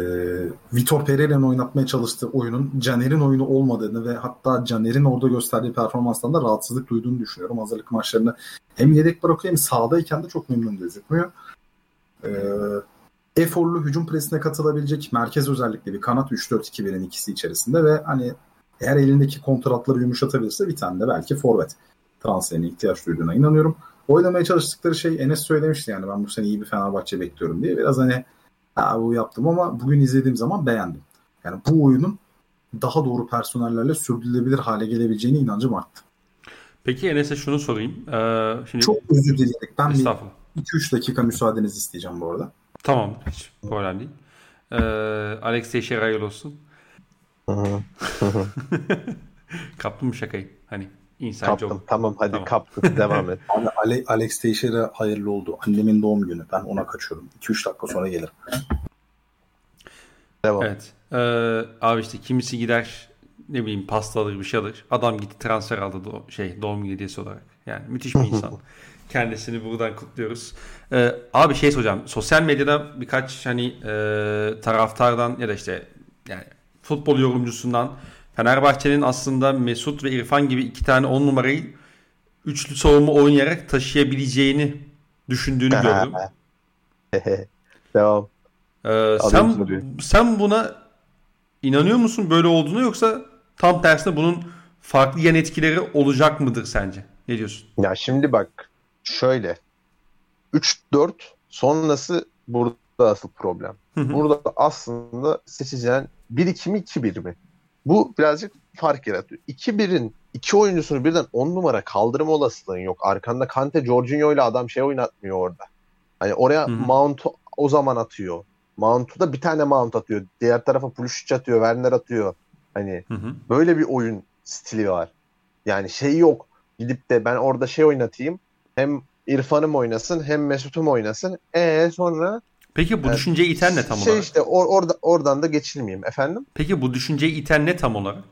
Vitor Pereira'nın oynatmaya çalıştığı oyunun Caner'in oyunu olmadığını ve hatta Caner'in orada gösterdiği performanstan da rahatsızlık duyduğunu düşünüyorum. Hazırlık maçlarını hem yedek bırakıyor hem sahadayken de çok memnun gözükmüyor. Ee, eforlu hücum presine katılabilecek merkez özellikle bir kanat 3-4-2-1'in ikisi içerisinde ve hani eğer elindeki kontratları yumuşatabilirse bir tane de belki forvet transferine ihtiyaç duyduğuna inanıyorum. Oynamaya çalıştıkları şey Enes söylemişti yani ben bu sene iyi bir Fenerbahçe bekliyorum diye. Biraz hani ha, bu yaptım ama bugün izlediğim zaman beğendim. Yani bu oyunun daha doğru personellerle sürdürülebilir hale gelebileceğine inancım arttı. Peki Enes'e şunu sorayım. Ee, şimdi... Çok özür dileyerek ben bir 2-3 dakika müsaadenizi isteyeceğim bu arada. Tamam hiç problem değil. Ee, Alex Teixeira hayırlı olsun. [laughs] Kaptın mı şakayı? Hani insan Kaptım. Joke. Tamam hadi tamam. kaptım. Devam et. [laughs] Abi, Ale Alex Teixeira hayırlı oldu. Annemin doğum günü. Ben ona kaçıyorum. 2-3 dakika sonra gelirim. Devam. Evet. Ee, abi işte kimisi gider ne bileyim pasta alır bir şey alır. Adam gitti transfer aldı do şey doğum günü hediyesi olarak. Yani müthiş bir [laughs] insan. Kendisini buradan kutluyoruz. Ee, abi şey soracağım. Sosyal medyada birkaç hani e, taraftardan ya da işte yani futbol yorumcusundan Fenerbahçe'nin aslında Mesut ve İrfan gibi iki tane on numarayı üçlü savunma oynayarak taşıyabileceğini düşündüğünü gördüm. [laughs] Devam. Ee, sen, sen buna inanıyor musun böyle olduğunu yoksa tam tersine bunun farklı yan etkileri olacak mıdır sence? Ne diyorsun? Ya şimdi bak şöyle 3-4 sonrası burada asıl problem. Burada aslında seçeceğin 1-2 mi 2-1 mi? Bu birazcık fark yaratıyor. 2-1'in iki oyuncusunu birden 10 numara kaldırma olasılığın yok. Arkanda Kante, Jorginho ile adam şey oynatmıyor orada. Hani oraya Mount o zaman atıyor. Mount'u da bir tane Mount atıyor. Diğer tarafa Pulisic atıyor, Werner atıyor. Hani hı hı. böyle bir oyun stili var. Yani şey yok. Gidip de ben orada şey oynatayım. Hem İrfan'ım oynasın hem Mesut'um oynasın. E sonra Peki bu yani, düşünceyi iten ne tam şey olarak? işte or, orada oradan da geçilmeyeyim efendim. Peki bu düşünceyi iten ne tam olarak?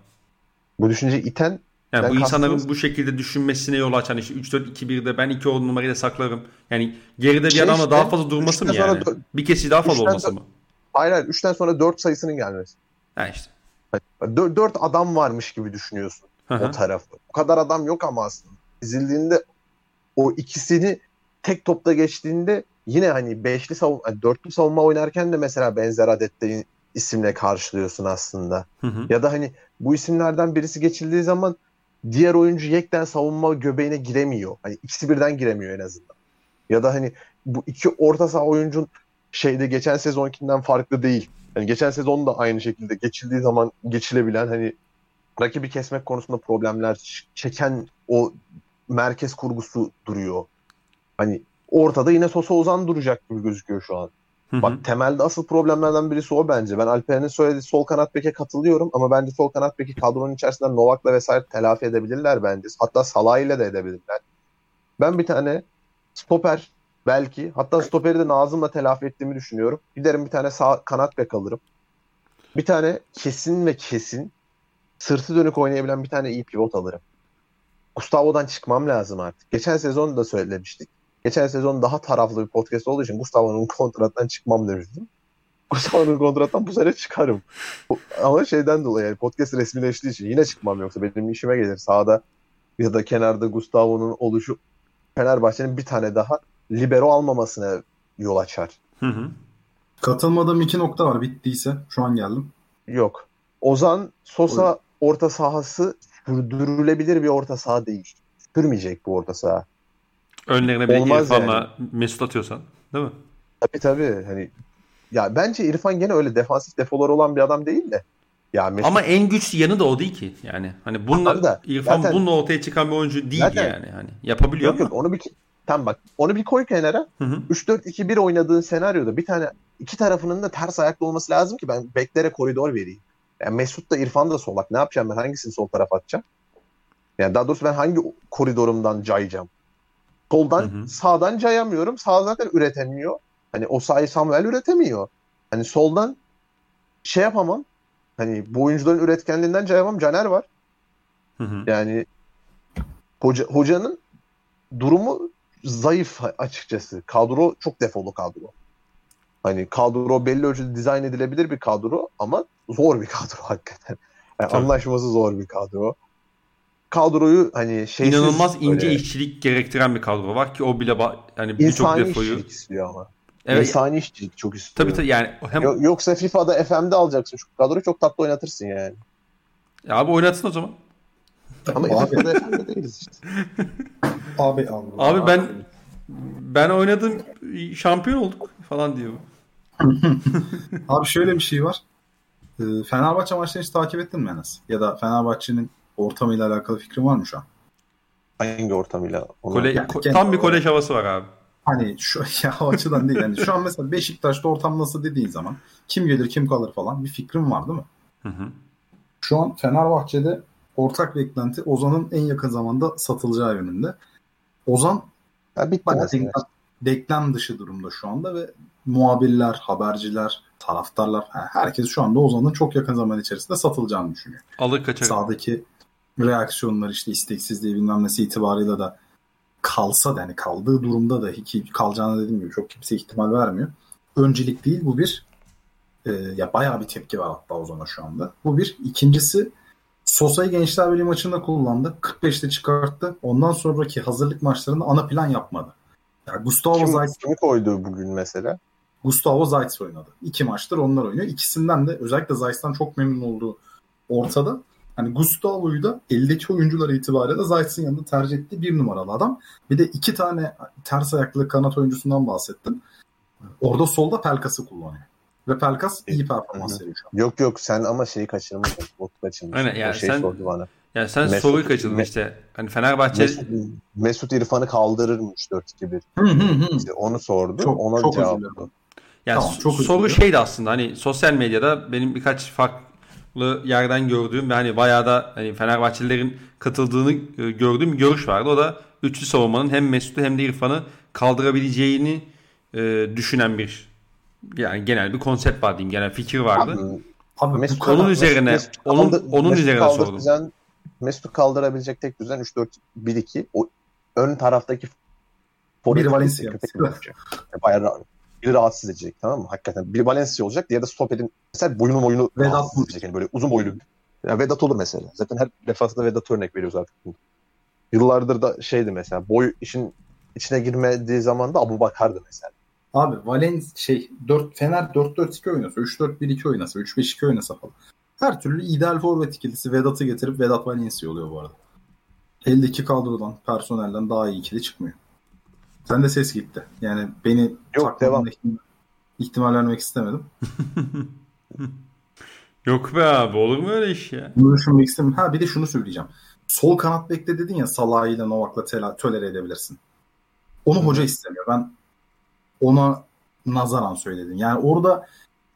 Bu düşünceyi iten yani bu insanların kastınız... bu şekilde düşünmesine yol açan işte 3-4-2-1'de ben 2 10 numarayı da saklarım. Yani geride bir şey adamla işte, daha fazla durması mı yani? Dö- bir kesi daha fazla olması mı? Hayır hayır 3'ten sonra 4 sayısının gelmesi. Ha işte. 4, 4 adam varmış gibi düşünüyorsun Hı-hı. o tarafı. O kadar adam yok ama aslında. Dizildiğinde o ikisini tek topta geçtiğinde yine hani beşli savunma, yani dörtlü savunma oynarken de mesela benzer adette isimle karşılıyorsun aslında. Hı hı. Ya da hani bu isimlerden birisi geçildiği zaman diğer oyuncu yekten savunma göbeğine giremiyor. Hani ikisi birden giremiyor en azından. Ya da hani bu iki orta saha oyuncun şeyde geçen sezonkinden farklı değil. Yani geçen sezon da aynı şekilde geçildiği zaman geçilebilen hani rakibi kesmek konusunda problemler çeken o merkez kurgusu duruyor. Hani ortada yine Sosa Ozan duracak gibi gözüküyor şu an. Hı hı. Bak temelde asıl problemlerden birisi o bence. Ben Alperen'in söylediği sol kanat beke katılıyorum ama bence sol kanat beki kadronun içerisinde Novak'la vesaire telafi edebilirler bence. Hatta Salah ile de edebilirler. Ben bir tane stoper belki hatta stoperi de Nazım'la telafi ettiğimi düşünüyorum. Giderim bir tane sağ kanat bek alırım. Bir tane kesin ve kesin sırtı dönük oynayabilen bir tane iyi pivot alırım. Gustavo'dan çıkmam lazım artık. Geçen sezon da söylemiştik. Geçen sezon daha taraflı bir podcast olduğu için Gustavo'nun [laughs] kontrattan çıkmam demiştim. Gustavo'nun kontrattan bu sene çıkarım. Ama şeyden dolayı yani podcast resmileştiği için yine çıkmam yoksa benim işime gelir. Sağda ya da kenarda Gustavo'nun oluşu Fenerbahçe'nin bir tane daha libero almamasına yol açar. Hı hı. Katılmadığım iki nokta var bittiyse. Şu an geldim. Yok. Ozan Sosa Oy. orta sahası sürdürülebilir bir orta saha değil. Sürmeyecek bu orta saha. Önlerine belki Olmaz İrfan'la yani. Mesut atıyorsan değil mi? Tabii tabii. Hani ya bence İrfan gene öyle defansif defolar olan bir adam değil de. Ya Mesut... Ama en güçlü yanı da o değil ki. Yani hani bununla da, İrfan zaten, bununla ortaya çıkan bir oyuncu değil zaten, yani. Hani yapabiliyor yok, mu? Yok onu bir tam bak onu bir koy kenara. 3-4-2-1 oynadığın senaryoda bir tane iki tarafının da ters ayaklı olması lazım ki ben beklere koridor vereyim. Yani Mesut da İrfan da solak. Ne yapacağım ben? Hangisini sol tarafa atacağım? Yani daha doğrusu ben hangi koridorumdan cayacağım? Soldan hı hı. sağdan cayamıyorum. Sağ zaten üretemiyor. Hani o sayı Samuel üretemiyor. Hani soldan şey yapamam. Hani bu oyuncuların üretkenliğinden cayamam. Caner var. Hı hı. Yani hoca, hocanın durumu zayıf açıkçası. Kadro çok defolu kadro. Hani kadro belli ölçüde dizayn edilebilir bir kadro ama zor bir kadro [laughs] hakikaten. Yani anlaşması zor bir kadro kadroyu hani şeysiz inanılmaz ince böyle, işçilik gerektiren bir kadro var ki o bile ba- yani birçok defoyu istiyor ama. Evet. İnsani işçilik çok istiyor. Tabii tabii yani. Hem... Yoksa FIFA'da FM'de alacaksın şu kadroyu çok tatlı oynatırsın yani. Ya abi oynatsın o zaman. Ama FIFA'da FM'de değiliz işte. [laughs] abi abi. Abi ben ben oynadım şampiyon olduk falan diyor. [laughs] abi şöyle bir şey var. Ee, Fenerbahçe maçlarını hiç takip ettin mi Enes? Ya da Fenerbahçe'nin ortamıyla alakalı fikrin var mı şu an? Hangi ortamıyla? Kole, yani, tam bir kolej havası var abi. Hani şu [laughs] ya o açıdan değil. Yani şu an mesela Beşiktaş'ta ortam nasıl dediğin zaman kim gelir kim kalır falan bir fikrim var değil mi? Hı hı. Şu an Fenerbahçe'de ortak beklenti Ozan'ın en yakın zamanda satılacağı yönünde. Ozan ya beklem, beklem dışı durumda şu anda ve muhabirler, haberciler, taraftarlar herkes şu anda Ozan'ın çok yakın zaman içerisinde satılacağını düşünüyor. Alır kaçar. Sağdaki reaksiyonlar işte isteksizliği bilmem nesi itibarıyla da kalsa da yani kaldığı durumda da ki kalacağını dediğim gibi çok kimse ihtimal vermiyor. Öncelik değil bu bir e, ya bayağı bir tepki var hatta Ozan'a şu anda. Bu bir. İkincisi Sosa'yı Gençler Birliği maçında kullandı. 45'te çıkarttı. Ondan sonraki hazırlık maçlarında ana plan yapmadı. Yani Gustavo Kim, Zayt kimi koydu bugün mesela? Gustavo Zayt oynadı. İki maçtır onlar oynuyor. İkisinden de özellikle Zayt'tan çok memnun olduğu ortada. Hani Gustavo'yu da eldeki oyuncular itibariyle Zayt'sın yanında tercih ettiği bir numaralı adam. Bir de iki tane ters ayaklı kanat oyuncusundan bahsettim. Orada solda Pelkas'ı kullanıyor. Ve Pelkas iyi performans veriyor şu an. Yok yok sen ama şeyi kaçırmışsın. Botu kaçırmışsın. Aynen yani şey sen, sordu bana. Yani sen Mesut, soruyu kaçırdın Me- işte. Hani Fenerbahçe... Mesut, Mesut İrfan'ı kaldırır mı 3-4-2-1? İşte onu sordu. Çok, ona çok cevap Yani tamam, çok soru şeydi aslında hani sosyal medyada benim birkaç farklı yerden gördüğüm ve hani bayağı da hani Fenerbahçelilerin katıldığını e, gördüğüm bir görüş vardı. O da üçlü savunmanın hem Mesut'u hem de İrfan'ı kaldırabileceğini e, düşünen bir yani genel bir konsept var diyeyim. Genel fikir vardı. Abi, abi Mesut, onun üzerine Mesut onun kaldı, onun Mesut üzerine sordum. Düzen, Mesut kaldırabilecek tek düzen 3-4-1-2. O ön taraftaki bir Valencia. Bayağı biri rahatsız edecek tamam mı? Hakikaten bir Valencia olacak. Diğeri de stoperin mesela boyunu boyunu Vedat edecek. Yani böyle uzun boylu. Ya Vedat olur mesela. Zaten her defasında Vedat örnek veriyoruz artık. Yıllardır da şeydi mesela boy işin içine girmediği zaman da Abu Bakar'dı mesela. Abi Valencia şey 4 Fener 4-4-2 oynasa, 3-4-1-2 oynasa, 3-5-2 oynasa falan. Her türlü ideal forvet ikilisi Vedat'ı getirip Vedat Valencia oluyor bu arada. Eldeki kadrodan, personelden daha iyi ikili çıkmıyor. Sen de ses gitti. Yani beni Yok, devam. Ihtimal, ihtimal vermek istemedim. [laughs] Yok be abi olur mu öyle iş ya? Bunu düşünmek istemiyorum. Ha bir de şunu söyleyeceğim. Sol kanat bekle dedin ya Salah ile Novak'la tolere edebilirsin. Onu hoca istemiyor. Ben ona nazaran söyledim. Yani orada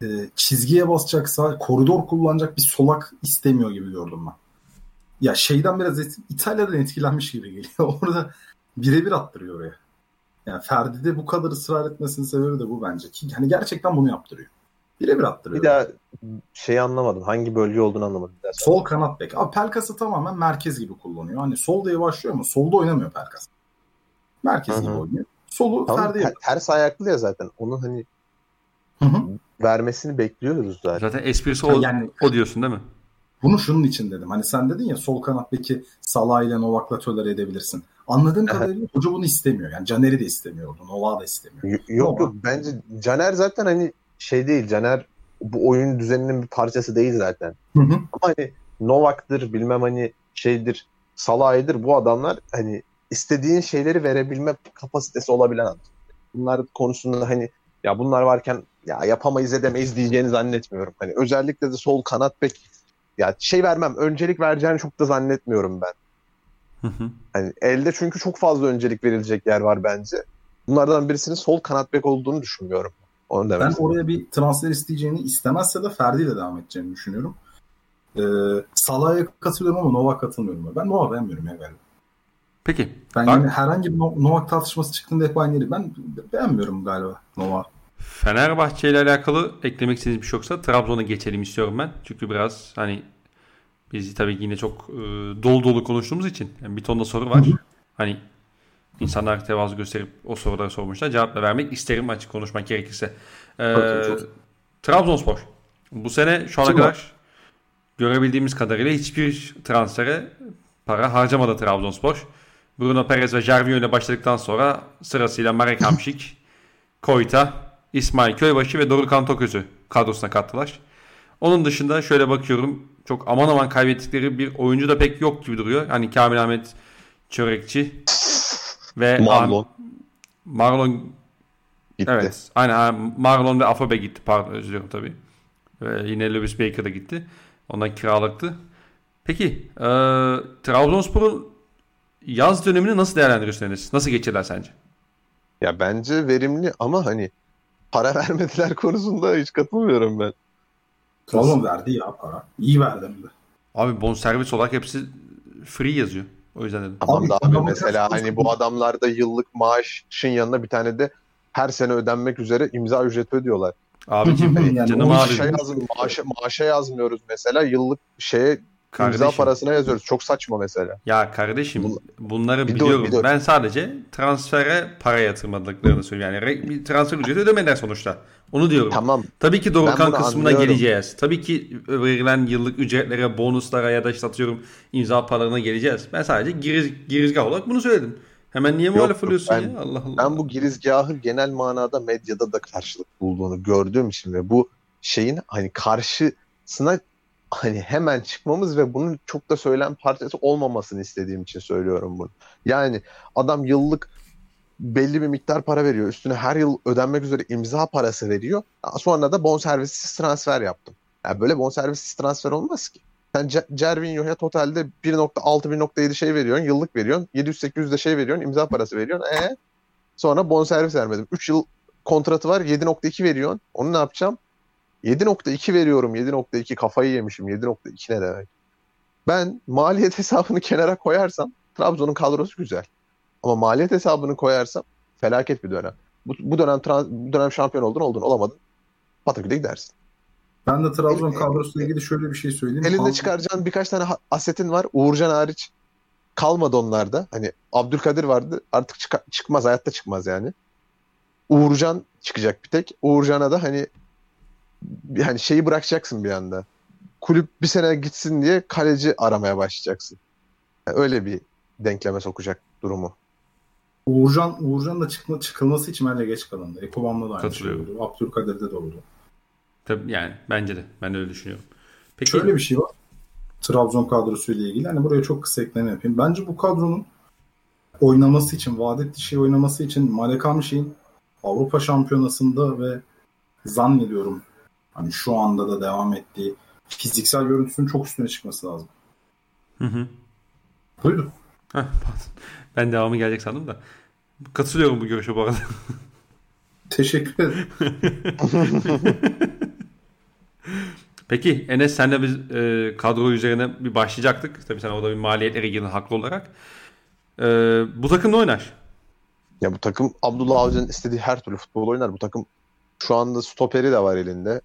e, çizgiye basacaksa koridor kullanacak bir solak istemiyor gibi gördüm ben. Ya şeyden biraz et, İtalya'dan etkilenmiş gibi geliyor. [laughs] Orada birebir attırıyor oraya. Yani Ferdi de bu kadar ısrar etmesinin sebebi de bu bence. Ki hani gerçekten bunu yaptırıyor. Birebir attırıyor. Bir daha şeyi anlamadım. Hangi bölge olduğunu anlamadım. Dersen. Sol kanat bek. Abi Pelkas'ı tamamen merkez gibi kullanıyor. Hani solda yavaşlıyor ama solda oynamıyor Pelkas. Merkez Hı-hı. gibi oynuyor. Solu tamam, Ferdi ter, ters ayaklı ya zaten. Onun hani Hı-hı. vermesini bekliyoruz zaten. Zaten esprisi o, yani, o diyorsun değil mi? Bunu şunun için dedim. Hani sen dedin ya sol kanat beki Salah ile Novak'la tolere edebilirsin. Anladığım kadarıyla hoca bunu istemiyor. Yani Caner'i de istemiyor. Novak'ı da istemiyor. Yok yok bence Caner zaten hani şey değil. Caner bu oyun düzeninin bir parçası değil zaten. Hı hı. Ama hani Novak'tır bilmem hani şeydir Salah'dır bu adamlar hani istediğin şeyleri verebilme kapasitesi olabilen adam. Bunlar konusunda hani ya bunlar varken ya yapamayız edemeyiz diyeceğini zannetmiyorum. Hani özellikle de sol kanat bek ya şey vermem öncelik vereceğini çok da zannetmiyorum ben. Hani elde çünkü çok fazla öncelik verilecek yer var bence. Bunlardan birisinin sol kanat bek olduğunu düşünmüyorum. Onu ben oraya bir transfer isteyeceğini istemezse de Ferdi ile devam edeceğini düşünüyorum. Ee, Salah'a katılıyorum ama Novak katılmıyorum. Ben Novak beğenmiyorum ya galiba. Peki. Ben Bak, yani herhangi bir Novak tartışması çıktığında hep aynı yeri. Ben beğenmiyorum galiba Novak. Fenerbahçe ile alakalı eklemek istediğiniz bir şey yoksa Trabzon'a geçelim istiyorum ben. Çünkü biraz hani biz tabii yine çok e, dolu dolu konuştuğumuz için yani bir tonda soru var. Hani insanlar tevazu gösterip o soruları sormuşlar. Cevap da vermek isterim açık konuşmak gerekirse. Ee, Trabzonspor. Bu sene şu ana kadar var? görebildiğimiz kadarıyla hiçbir transfere para harcamadı Trabzonspor. Bruno Perez ve Jervinho ile başladıktan sonra sırasıyla Marek Hamšík, [laughs] Koyta, İsmail Köybaşı ve Dorukhan Toköz'ü kadrosuna kattılar. Onun dışında şöyle bakıyorum. Çok aman aman kaybettikleri bir oyuncu da pek yok gibi duruyor. Hani Kamil Ahmet Çörekçi ve Marlon. Ah- Marlon Gitti. Evet. Aynen Marlon ve Afobe gitti. Pardon özür dilerim tabii. Ve yine Lewis Baker da gitti. Ondan kiralıktı. Peki e, Trabzonspor'un yaz dönemini nasıl değerlendiriyorsun Enes? Nasıl geçirdiler sence? Ya bence verimli ama hani para [laughs] vermediler konusunda hiç katılmıyorum ben. Trabzon verdi ya para. İyi verdi hem de. Abi bonservis olarak hepsi free yazıyor. O yüzden dedim. Tamam Abi, da abi mesela hani bu adamlarda yıllık maaşın yanına bir tane de her sene ödenmek üzere imza ücreti ödüyorlar. Abicim Yani canım abi. Maaşa, yaz, maaşa, maaşa yazmıyoruz mesela yıllık şeye imza Kardeşim. parasına yazıyoruz. Çok saçma mesela. Ya kardeşim Bun- bunları Bir biliyorum. bir de- Ben sadece transfere para yatırmadıklarını söylüyorum. Yani bir transfer ücreti ödemediler sonuçta. Onu diyorum. Tamam Tabii ki bunu kısmına anlıyorum. geleceğiz. Tabii ki verilen yıllık ücretlere, bonuslara ya da işte atıyorum imza paralarına geleceğiz. Ben sadece giriz, girizgah olarak bunu söyledim. Hemen niye muhalef yok, oluyorsun ben- ya? Allah Allah. ben bu girizgahı genel manada medyada da karşılık bulduğunu gördüğüm için ve bu şeyin hani karşısına hani hemen çıkmamız ve bunun çok da söylem parçası olmamasını istediğim için söylüyorum bunu. Yani adam yıllık belli bir miktar para veriyor. Üstüne her yıl ödenmek üzere imza parası veriyor. Sonra da bonservissiz transfer yaptım. Yani böyle bonservissiz transfer olmaz ki. Sen Ce- Cervinho'ya totalde 1.6 1.7 şey veriyorsun, yıllık veriyorsun. 700-800 de şey veriyorsun, imza parası veriyorsun. E sonra bonservis vermedim. 3 yıl kontratı var, 7.2 veriyorsun. Onu ne yapacağım? 7.2 veriyorum. 7.2 kafayı yemişim. 7.2 ne demek? Ben maliyet [laughs] hesabını kenara koyarsam Trabzon'un kadrosu güzel. Ama maliyet hesabını koyarsam felaket bir dönem. Bu, bu dönem trans- bu dönem şampiyon oldun oldun olamadın. Pataküde gidersin. Ben de Trabzon El- kadrosuyla ilgili şöyle bir şey söyleyeyim. Elinde Hamza- çıkaracağın birkaç tane asetin var. Uğurcan hariç kalmadı onlarda. Hani Abdülkadir vardı. Artık çıka- çıkmaz. Hayatta çıkmaz yani. Uğurcan çıkacak bir tek. Uğurcan'a da hani yani şeyi bırakacaksın bir anda. Kulüp bir sene gitsin diye kaleci aramaya başlayacaksın. Yani öyle bir denkleme sokacak durumu. Uğurcan, Uğurcan da çıkma, çıkılması için bence geç kalındı. Ekobam'da da aynı şey oldu. Abdülkadir'de de oldu. Tabii yani bence de. Ben de öyle düşünüyorum. Peki Şöyle bir şey var. Trabzon kadrosuyla ilgili. Hani buraya çok kısa ekleme yapayım. Bence bu kadronun oynaması için, ettiği şey oynaması için Malek Hamşik'in Avrupa Şampiyonası'nda ve zannediyorum hani şu anda da devam ettiği fiziksel görüntüsünün çok üstüne çıkması lazım. Hı hı. Buyurun. Heh, pardon. Ben devamı gelecek sandım da. Katılıyorum bu görüşe bu arada. [laughs] Teşekkür ederim. [laughs] Peki Enes senle biz e, kadro üzerine bir başlayacaktık. Tabii sen orada bir maliyetlere girdin haklı olarak. E, bu takım ne oynar? Ya bu takım Abdullah Avcı'nın istediği her türlü futbol oynar. Bu takım şu anda stoperi de var elinde.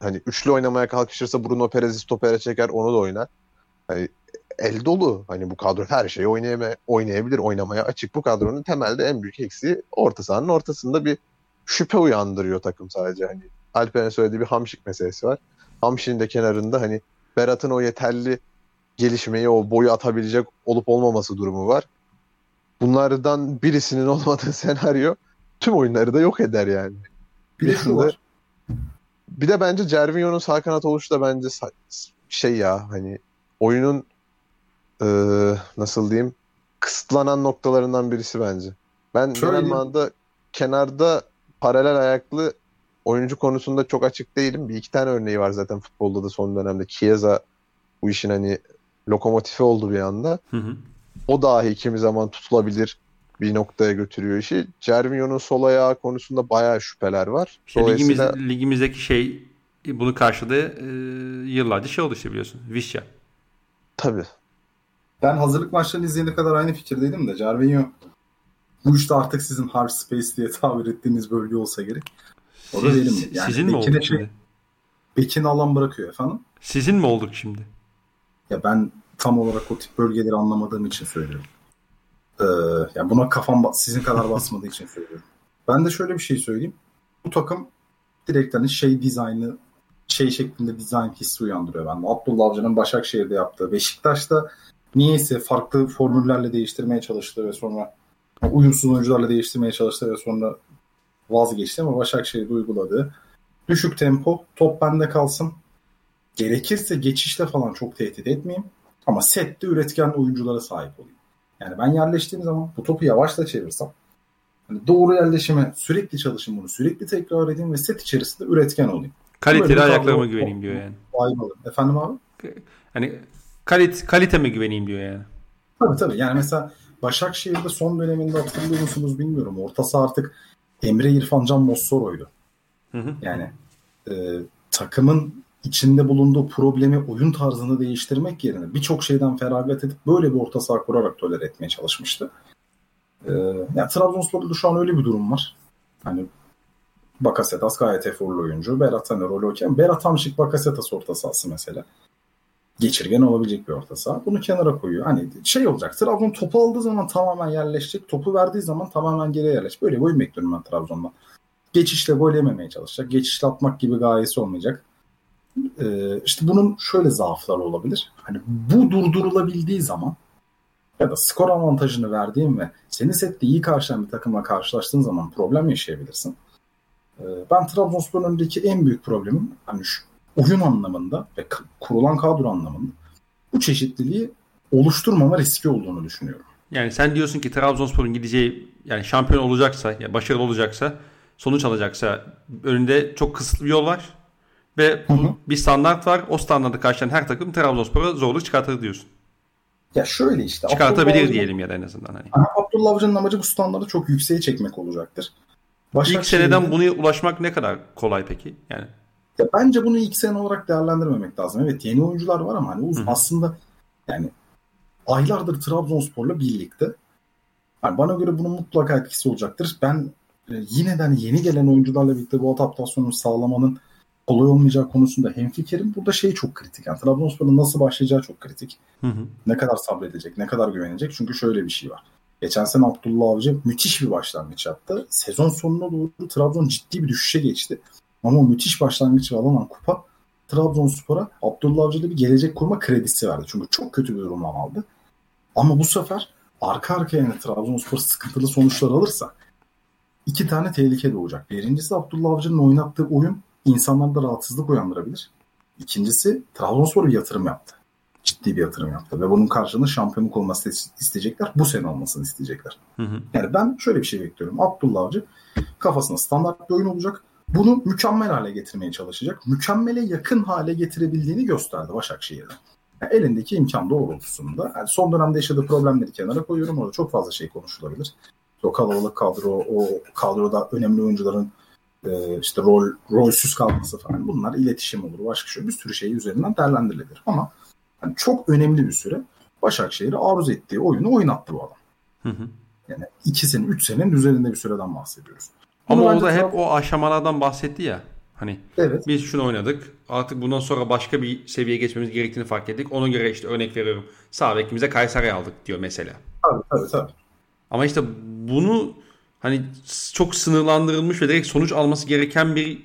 Hani üçlü oynamaya kalkışırsa Bruno Perez'i stopere çeker onu da oynar. Hani el dolu. Hani bu kadro her şeyi oynayama, oynayabilir, oynamaya açık. Bu kadronun temelde en büyük eksiği orta sahanın ortasında bir şüphe uyandırıyor takım sadece. Hani Alper'in söylediği bir Hamşik meselesi var. Hamşik'in de kenarında hani Berat'ın o yeterli gelişmeyi, o boyu atabilecek olup olmaması durumu var. Bunlardan birisinin [laughs] olmadığı senaryo tüm oyunları da yok eder yani. Bir de şu var. Bir de bence Cervinho'nun sağ kanat oluşu da bence şey ya hani oyunun e, nasıl diyeyim kısıtlanan noktalarından birisi bence. Ben Şöyle genel manada kenarda paralel ayaklı oyuncu konusunda çok açık değilim. Bir iki tane örneği var zaten futbolda da son dönemde. Chiesa bu işin hani lokomotifi oldu bir anda. Hı hı. O dahi kimi zaman tutulabilir bir noktaya götürüyor işi. Cervinho'nun sol ayağı konusunda bayağı şüpheler var. İşte ligimiz, ligimizdeki şey bunu karşıladı e, yıllarca şey oldu işte biliyorsun. Vişya. tabii. Ben hazırlık maçlarını izleyene kadar aynı fikirdeydim de Cervinho bu işte artık sizin hard space diye tabir ettiğiniz bölge olsa gerek. O da Siz- değilim? Yani sizin mi olduk şey- şimdi? Bekir'in alan bırakıyor efendim. Sizin mi olduk şimdi? Ya ben tam olarak o tip bölgeleri anlamadığım için söylüyorum. Ee, ya buna kafam sizin kadar basmadığı için söylüyorum. Ben de şöyle bir şey söyleyeyim. Bu takım direkt hani şey dizaynı şey şeklinde dizayn hissi uyandırıyor bende. Abdullah Avcı'nın Başakşehir'de yaptığı, Beşiktaş'ta niyeyse farklı formüllerle değiştirmeye çalıştığı ve sonra uyumsuz oyuncularla değiştirmeye çalıştığı ve sonra vazgeçti ama Başakşehir'de uyguladığı düşük tempo top bende kalsın. Gerekirse geçişle falan çok tehdit etmeyeyim. Ama sette üretken oyunculara sahip olayım. Yani ben yerleştiğim zaman bu topu yavaş da çevirsem hani doğru yerleşime sürekli çalışayım bunu sürekli tekrar edeyim ve set içerisinde üretken olayım. Kaliteli ayaklarıma güveneyim diyor yani. Faydalı. Efendim abi? Hani kalit kaliteme güveneyim diyor yani. Tabii tabii. Yani mesela Başakşehir'de son döneminde hatırlıyor musunuz bilmiyorum. Ortası artık Emre İrfan Can Mossoro'ydu. Hı hı. Yani e, takımın içinde bulunduğu problemi oyun tarzını değiştirmek yerine birçok şeyden feragat edip böyle bir orta saha kurarak tolere etmeye çalışmıştı. Ee, yani Trabzonspor'da şu an öyle bir durum var. Hani Bakasetas gayet eforlu oyuncu. Berat hani rol okey. Berat Hamşik Bakasetas orta sahası mesela. Geçirgen olabilecek bir orta saha. Bunu kenara koyuyor. Hani şey olacak. Trabzon topu aldığı zaman tamamen yerleşecek. Topu verdiği zaman tamamen geriye yerleşecek. Böyle oyun bekliyorum ben Trabzon'dan. Geçişle gol yememeye çalışacak. Geçişle atmak gibi gayesi olmayacak. Ee, işte bunun şöyle zaafları olabilir. Hani bu durdurulabildiği zaman ya da skor avantajını verdiğin ve seni sette iyi karşılayan bir takımla karşılaştığın zaman problem yaşayabilirsin. Ee, ben Trabzonspor'un önündeki en büyük problemim hani şu oyun anlamında ve kurulan kadro anlamında bu çeşitliliği oluşturmama riski olduğunu düşünüyorum. Yani sen diyorsun ki Trabzonspor'un gideceği yani şampiyon olacaksa, ya başarılı olacaksa, sonuç alacaksa önünde çok kısıtlı bir yol var ve hı hı. bir standart var. O standartı karşılayan her takım Trabzonspor'a zorluk çıkartır diyorsun. Ya şöyle işte. Çıkartabilir Abdullah diyelim ya da en azından. Hani. Abdullah Avcı'nın amacı bu standartı çok yükseğe çekmek olacaktır. Başak İlk seneden bunu ulaşmak ne kadar kolay peki? Yani ya bence bunu ilk sene olarak değerlendirmemek lazım. Evet yeni oyuncular var ama hani uzun aslında yani aylardır Trabzonspor'la birlikte. Yani bana göre bunun mutlaka etkisi olacaktır. Ben e, yine de hani yeni gelen oyuncularla birlikte bu adaptasyonu sağlamanın kolay olmayacağı konusunda hemfikirim. Burada şey çok kritik. Yani Trabzonspor'un nasıl başlayacağı çok kritik. Hı hı. Ne kadar sabredecek, ne kadar güvenecek. Çünkü şöyle bir şey var. Geçen sene Abdullah Avcı müthiş bir başlangıç yaptı. Sezon sonuna doğru Trabzon ciddi bir düşüşe geçti. Ama o müthiş başlangıç alınan kupa Trabzonspor'a Abdullah Avcı'da bir gelecek kurma kredisi verdi. Çünkü çok kötü bir durumdan aldı. Ama bu sefer arka arkaya yani Trabzonspor sıkıntılı sonuçlar alırsa iki tane tehlike doğacak. Birincisi Abdullah Avcı'nın oynattığı oyun insanlarda rahatsızlık uyandırabilir. İkincisi Trabzonspor bir yatırım yaptı. Ciddi bir yatırım yaptı ve bunun karşılığında şampiyonluk olması isteyecekler. Bu sene olmasını isteyecekler. Hı hı. Yani ben şöyle bir şey bekliyorum. Abdullah Avcı kafasında standart bir oyun olacak. Bunu mükemmel hale getirmeye çalışacak. Mükemmele yakın hale getirebildiğini gösterdi Başakşehir'de. Yani elindeki imkan doğrultusunda. Yani son dönemde yaşadığı problemleri kenara koyuyorum. Orada çok fazla şey konuşulabilir. O kalabalık kadro, o kadroda önemli oyuncuların e, işte rol rolsüz kalması falan bunlar iletişim olur başka şey bir sürü şey üzerinden değerlendirilebilir ama yani çok önemli bir süre Başakşehir'i aruz ettiği oyunu oynattı bu adam. Hı hı. Yani iki sene, üç senenin üzerinde bir süreden bahsediyoruz. Ama Bunu orada hep o aşamalardan bahsetti ya. Hani evet. biz şunu oynadık. Artık bundan sonra başka bir seviyeye geçmemiz gerektiğini fark ettik. Ona göre işte örnek veriyorum. Sağ bekimize Kayseri aldık diyor mesela. Tabii tabii tabii. Ama işte bunu hani çok sınırlandırılmış ve direkt sonuç alması gereken bir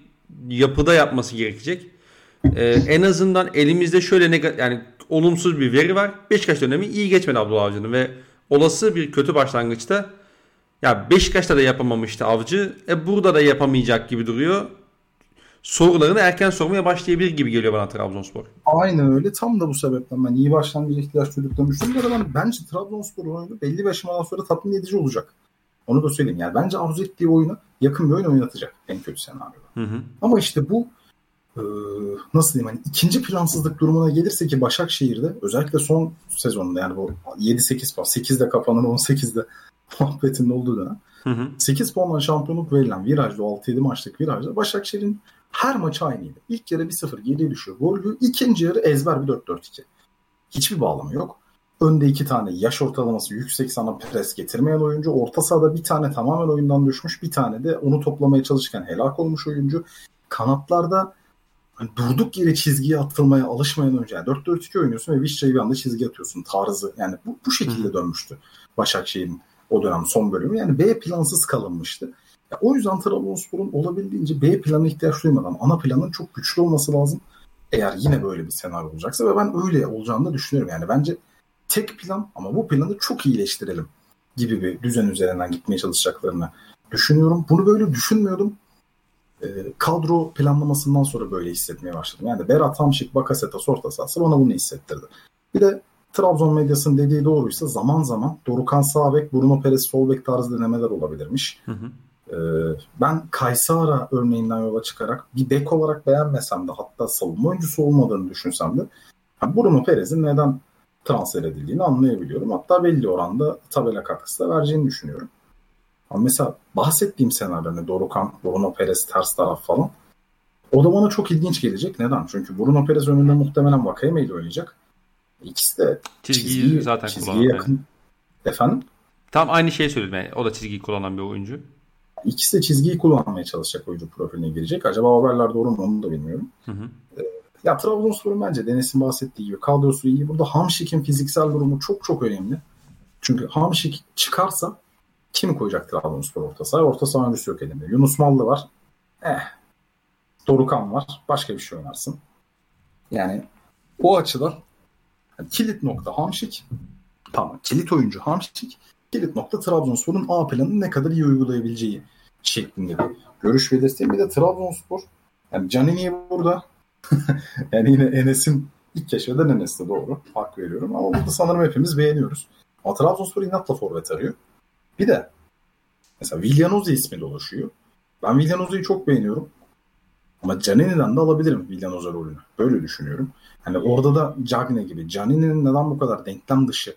yapıda yapması gerekecek. Ee, en azından elimizde şöyle ne yani olumsuz bir veri var. Beşiktaş dönemi iyi geçmedi Abdullah Avcı'nın ve olası bir kötü başlangıçta ya Beşiktaş'ta da yapamamıştı Avcı. E burada da yapamayacak gibi duruyor. Sorularını erken sormaya başlayabilir gibi geliyor bana Trabzonspor. Aynen öyle. Tam da bu sebepten ben iyi başlangıç ihtiyaç duyduklarını düşünüyorum. Ben bence Trabzonspor oyunu belli bir aşamadan sonra tatmin edici olacak. Onu da söyleyeyim. Yani bence arzu ettiği oyunu yakın bir oyun oynatacak en kötü senaryoda. Hı hı. Ama işte bu e, nasıl diyeyim hani ikinci plansızlık durumuna gelirse ki Başakşehir'de özellikle son sezonunda yani bu 7-8 puan 8'de kapanan 18'de muhabbetinin olduğu dönem hı hı. 8 puanla şampiyonluk verilen virajda 6-7 maçlık virajda Başakşehir'in her maçı aynıydı. İlk yarı 1-0 geriye düşüyor. Gol ikinci yarı ezber bir 4-4-2. Hiçbir bağlamı yok. Önde iki tane yaş ortalaması yüksek sana pres getirmeyen oyuncu. Orta sahada bir tane tamamen oyundan düşmüş. Bir tane de onu toplamaya çalışırken helak olmuş oyuncu. Kanatlarda hani durduk yere çizgiye atılmaya alışmayan oyuncu. Yani 4-4-2 oynuyorsun ve Vişça'yı bir anda çizgi atıyorsun. Tarzı yani bu, bu şekilde dönmüştü Başakşehir'in o dönem son bölümü. Yani B plansız kalınmıştı. Ya o yüzden Trabzonspor'un olabildiğince B planı ihtiyaç duymadan ana planın çok güçlü olması lazım. Eğer yine böyle bir senaryo olacaksa ve ben öyle olacağını da düşünüyorum. Yani bence tek plan ama bu planı çok iyileştirelim gibi bir düzen üzerinden gitmeye çalışacaklarını düşünüyorum. Bunu böyle düşünmüyordum. E, kadro planlamasından sonra böyle hissetmeye başladım. Yani Berat Hamşik, Bakasetas orta sahası bana bunu hissettirdi. Bir de Trabzon medyasının dediği doğruysa zaman zaman Dorukan sağ bek, Bruno Perez sol bek tarzı denemeler olabilirmiş. Hı hı. Ee, ben Kaysara örneğinden yola çıkarak bir bek olarak beğenmesem de hatta savunma oyuncusu olmadığını düşünsem de Bruno Perez'in neden transfer edildiğini anlayabiliyorum. Hatta belli oranda tabela katkısı da vereceğini düşünüyorum. Ama mesela bahsettiğim senaryo hani Dorukan, Bruno Perez ters taraf falan o da bana çok ilginç gelecek. Neden? Çünkü Bruno Perez önünde muhtemelen Vakayeme ile oynayacak. İkisi de çizgiyi, çizgiyi zaten çizgiye yakın. Yani. Efendim? Tam aynı şeyi söyledim. Yani. O da çizgiyi kullanan bir oyuncu. İkisi de çizgiyi kullanmaya çalışacak oyuncu profiline girecek. Acaba haberler doğru mu onu da bilmiyorum. Hı hı. Ee, ya Trabzonspor'un bence Deniz'in bahsettiği gibi kadrosu iyi. Burada Hamşik'in fiziksel durumu çok çok önemli. Çünkü Hamşik çıkarsa kimi koyacak Trabzonspor orta sahaya? Orta saha oyuncusu yok elinde. Yunus Mallı var. Eh. Dorukan var. Başka bir şey oynarsın. Yani o açıdan yani kilit nokta Hamşik. Tamam. Kilit oyuncu Hamşik. Kilit nokta Trabzonspor'un A planını ne kadar iyi uygulayabileceği şeklinde bir görüş belirteyim. Bir de Trabzonspor yani Canini'yi burada [laughs] yani yine Enes'in ilk keşfeden Enes'te doğru. Hak veriyorum. Ama burada sanırım hepimiz beğeniyoruz. Ama Trabzonspor inatla forvet arıyor. Bir de mesela Villanoza ismi dolaşıyor. Ben Villanoza'yı çok beğeniyorum. Ama Canini'den de alabilirim Villanoza rolünü. Böyle düşünüyorum. Hani orada da Cagne gibi. Canini'nin neden bu kadar denklem dışı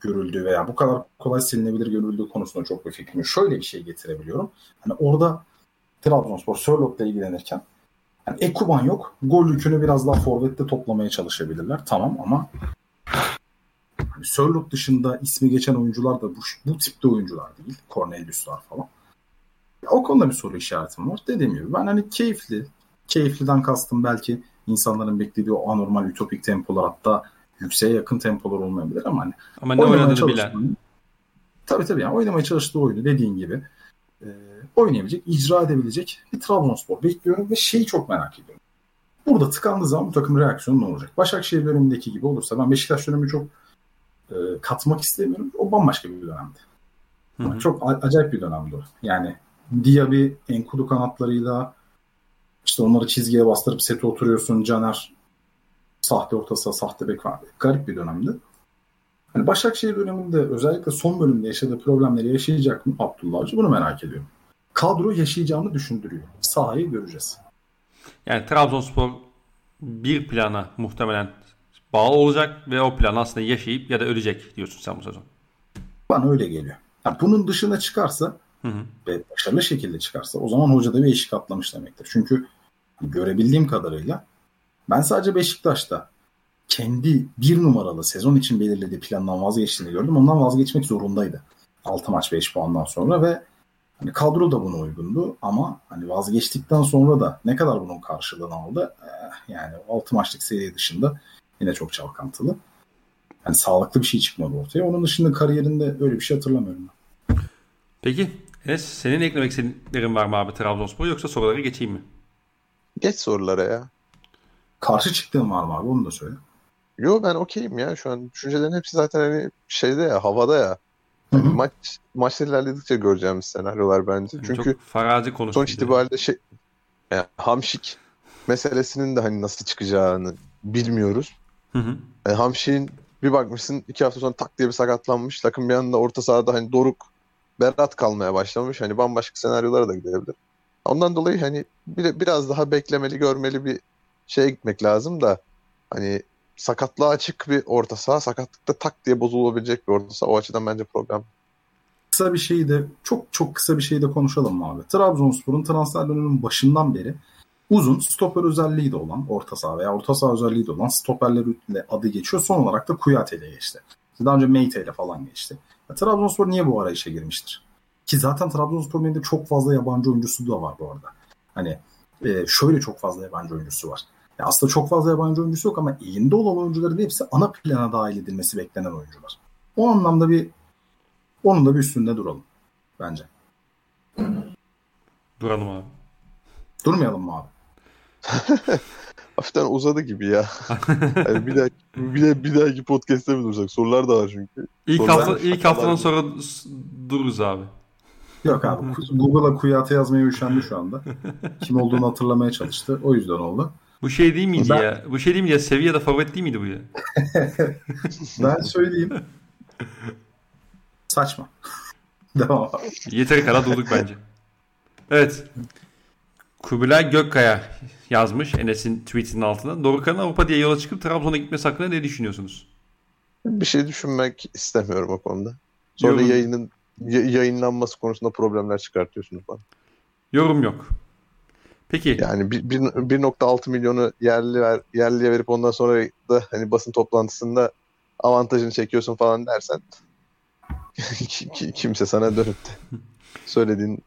görüldüğü veya bu kadar kolay silinebilir görüldüğü konusunda çok bir fikrim. Şöyle bir şey getirebiliyorum. Hani orada Trabzonspor Sörlot'la ilgilenirken yani Ekuban yok. Gol yükünü biraz daha forvette toplamaya çalışabilirler. Tamam ama hani Sörlot dışında ismi geçen oyuncular da bu, bu tipte oyuncular değil. Cornelius'lar falan. O konuda bir soru işaretim var. Dediğim gibi ben hani keyifli, keyifliden kastım belki insanların beklediği o anormal ütopik tempolar hatta yükseğe yakın tempolar olmayabilir ama hani ama ne oynadığını bilen. Tabii tabii yani oynamaya çalıştığı oyunu dediğin gibi e, oynayabilecek, icra edebilecek bir Trabzonspor bekliyorum ve şeyi çok merak ediyorum. Burada tıkandığı zaman bu takım reaksiyonu ne olacak? Başakşehir dönemindeki gibi olursa ben Beşiktaş dönemi çok e, katmak istemiyorum. O bambaşka bir dönemdi. Hı hı. Çok acayip bir dönemdi o. Yani Diaby, Enkudu kanatlarıyla işte onları çizgiye bastırıp sete oturuyorsun. Caner sahte ortası, sahte bek vardı. Garip bir dönemdi. Hani Başakşehir döneminde özellikle son bölümde yaşadığı problemleri yaşayacak mı Abdullah Avcı? Bunu merak ediyorum. Kadro yaşayacağını düşündürüyor. Sahayı göreceğiz. Yani Trabzonspor bir plana muhtemelen bağlı olacak ve o plan aslında yaşayıp ya da ölecek diyorsun sen bu sezon. Bana öyle geliyor. Yani bunun dışına çıkarsa hı hı. ve başarılı şekilde çıkarsa o zaman hocada bir eşik atlamış demektir. Çünkü görebildiğim kadarıyla ben sadece Beşiktaş'ta kendi bir numaralı sezon için belirlediği plandan vazgeçtiğini gördüm. Ondan vazgeçmek zorundaydı. 6 maç 5 puandan sonra ve hani kadro da buna uygundu ama hani vazgeçtikten sonra da ne kadar bunun karşılığını aldı eh, yani 6 maçlık seri dışında yine çok çalkantılı. Yani sağlıklı bir şey çıkmadı ortaya. Onun dışında kariyerinde öyle bir şey hatırlamıyorum ben. Peki Enes senin eklemek istediklerin var mı abi Trabzonspor yoksa sorulara geçeyim mi? Geç sorulara ya. Karşı çıktığın var mı abi onu da söyle. Yo ben okeyim ya şu an. Düşüncelerin hepsi zaten hani şeyde ya havada ya. Yani maç maçlar ilerledikçe göreceğimiz senaryolar bence. Çünkü Çok farazi sonuç itibariyle şey yani Hamşik meselesinin de hani nasıl çıkacağını bilmiyoruz. Hı hı. Yani Hamşik'in bir bakmışsın iki hafta sonra tak diye bir sakatlanmış. Takım bir anda orta sahada hani Doruk Berat kalmaya başlamış. Hani bambaşka senaryolara da gidebilir. Ondan dolayı hani bir, biraz daha beklemeli, görmeli bir şeye gitmek lazım da hani sakatlığa açık bir orta saha, sakatlıkta tak diye bozulabilecek bir orta saha. O açıdan bence problem. Kısa bir şeyi de çok çok kısa bir şeyi de konuşalım abi. Trabzonspor'un transfer döneminin başından beri uzun stoper özelliği de olan orta saha veya orta saha özelliği de olan stoperlerle adı geçiyor. Son olarak da Kuyate ile geçti. Daha önce Meite ile falan geçti. Ya, Trabzonspor niye bu arayışa girmiştir? Ki zaten Trabzonspor'un elinde çok fazla yabancı oyuncusu da var bu arada. Hani e, şöyle çok fazla yabancı oyuncusu var. Ya aslında çok fazla yabancı oyuncusu yok ama elinde olan oyuncuların hepsi ana plana dahil edilmesi beklenen oyuncular. O anlamda bir onun da bir üstünde duralım bence. Duralım abi. Durmayalım mı abi? [laughs] Hafiften uzadı gibi ya. yani [laughs] bir dahaki bir, de, bir dahaki podcast'te mi dursak? Sorular da var çünkü. İlk Sorular hafta ilk haftadan sonra dururuz abi. Yok abi Google'a Kuyate yazmaya üşendi şu anda. [laughs] Kim olduğunu hatırlamaya çalıştı. O yüzden oldu. Bu şey değil miydi Ben- ya? Bu şey değil miydi ya? Sevilla'da favorit değil miydi bu ya? [laughs] Ben söyleyeyim. Saçma. Devam abi. Yeteri kadar durduk bence. Evet. Kubilay Gökkaya yazmış Enes'in tweetinin altına. Dorukhan'ın Avrupa diye yola çıkıp Trabzon'a gitmesi hakkında ne düşünüyorsunuz? Bir şey düşünmek istemiyorum o konuda. Sonra Yorum. yayının ya- yayınlanması konusunda problemler çıkartıyorsunuz bana. Yorum yok. Peki. Yani bir- bir- 1.6 milyonu yerli ver, yerliye verip ondan sonra da hani basın toplantısında avantajını çekiyorsun falan dersen [laughs] ki- ki- kimse sana dönüp de [laughs] söylediğin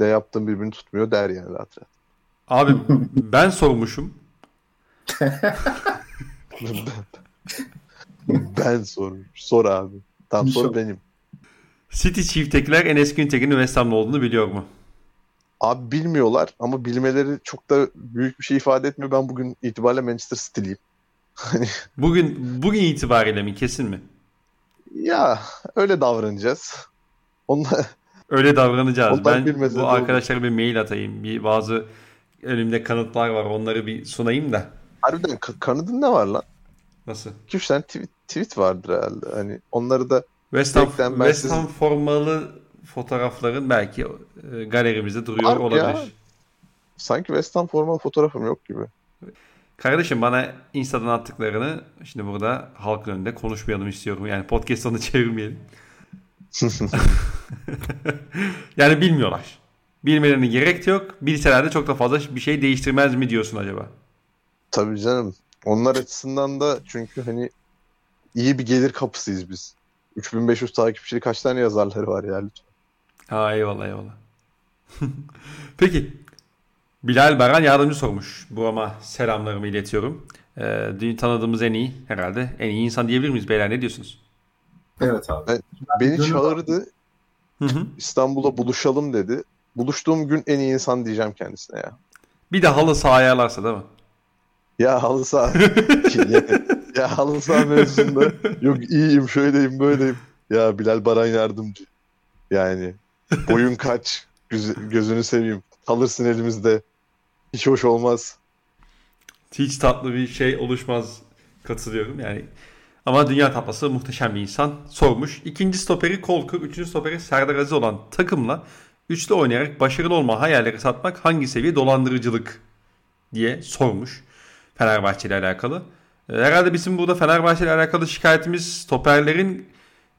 de yaptığın birbirini tutmuyor der yani rahat rahat. Abi ben sormuşum. ben sormuş. Sor abi. Tam sor benim. City çifttekiler Enes Güntekin'in West Ham'lı olduğunu biliyor mu? Abi bilmiyorlar ama bilmeleri çok da büyük bir şey ifade etmiyor. Ben bugün itibariyle Manchester City'liyim. Hani Bugün bugün itibariyle mi kesin mi? ya öyle davranacağız. Onunla Öyle davranacağız. Onlar ben bu olur. arkadaşlara bir mail atayım. Bir bazı önümde kanıtlar var. Onları bir sunayım da. harbiden ka- kanadın ne var lan? Nasıl? 2-3 tane tweet, tweet vardır herhalde. Hani onları da West Ham, West Ham formalı fotoğrafların belki e, galerimizde duruyor Harbi olabilir. ya. sanki West Ham formalı fotoğrafım yok gibi. Kardeşim bana Insta'dan attıklarını şimdi burada halkın önünde konuşmayalım istiyorum. Yani podcast onu [laughs] çevirmeyelim. [laughs] yani bilmiyorlar. Bilmelerine gerek de yok. Bilseler de çok da fazla bir şey değiştirmez mi diyorsun acaba? Tabii canım. Onlar açısından da çünkü hani iyi bir gelir kapısıyız biz. 3500 takipçili kaç tane yazarları var ya lütfen. Ha eyvallah eyvallah. [laughs] Peki. Bilal Baran yardımcı sormuş. Bu ama selamlarımı iletiyorum. Ee, dün tanıdığımız en iyi herhalde. En iyi insan diyebilir miyiz beyler ne diyorsunuz? Evet abi. Beni gönül çağırdı Hı hı. İstanbul'a buluşalım dedi. Buluştuğum gün en iyi insan diyeceğim kendisine ya. Bir de halı saha ayarlarsa değil mi? Ya halı saha. [laughs] ya, ya halı saha mevzusunda yok iyiyim şöyleyim böyleyim. Ya Bilal Baran yardımcı. Yani boyun kaç göz- gözünü seveyim. Kalırsın elimizde. Hiç hoş olmaz. Hiç tatlı bir şey oluşmaz katılıyorum yani. Ama dünya tatlısı muhteşem bir insan sormuş. İkinci stoperi Kolkur, üçüncü stoperi Serdar Aziz olan takımla üçlü oynayarak başarılı olma hayalleri satmak hangi seviye dolandırıcılık diye sormuş Fenerbahçe ile alakalı. Ee, Herhalde bizim burada Fenerbahçe ile alakalı şikayetimiz stoperlerin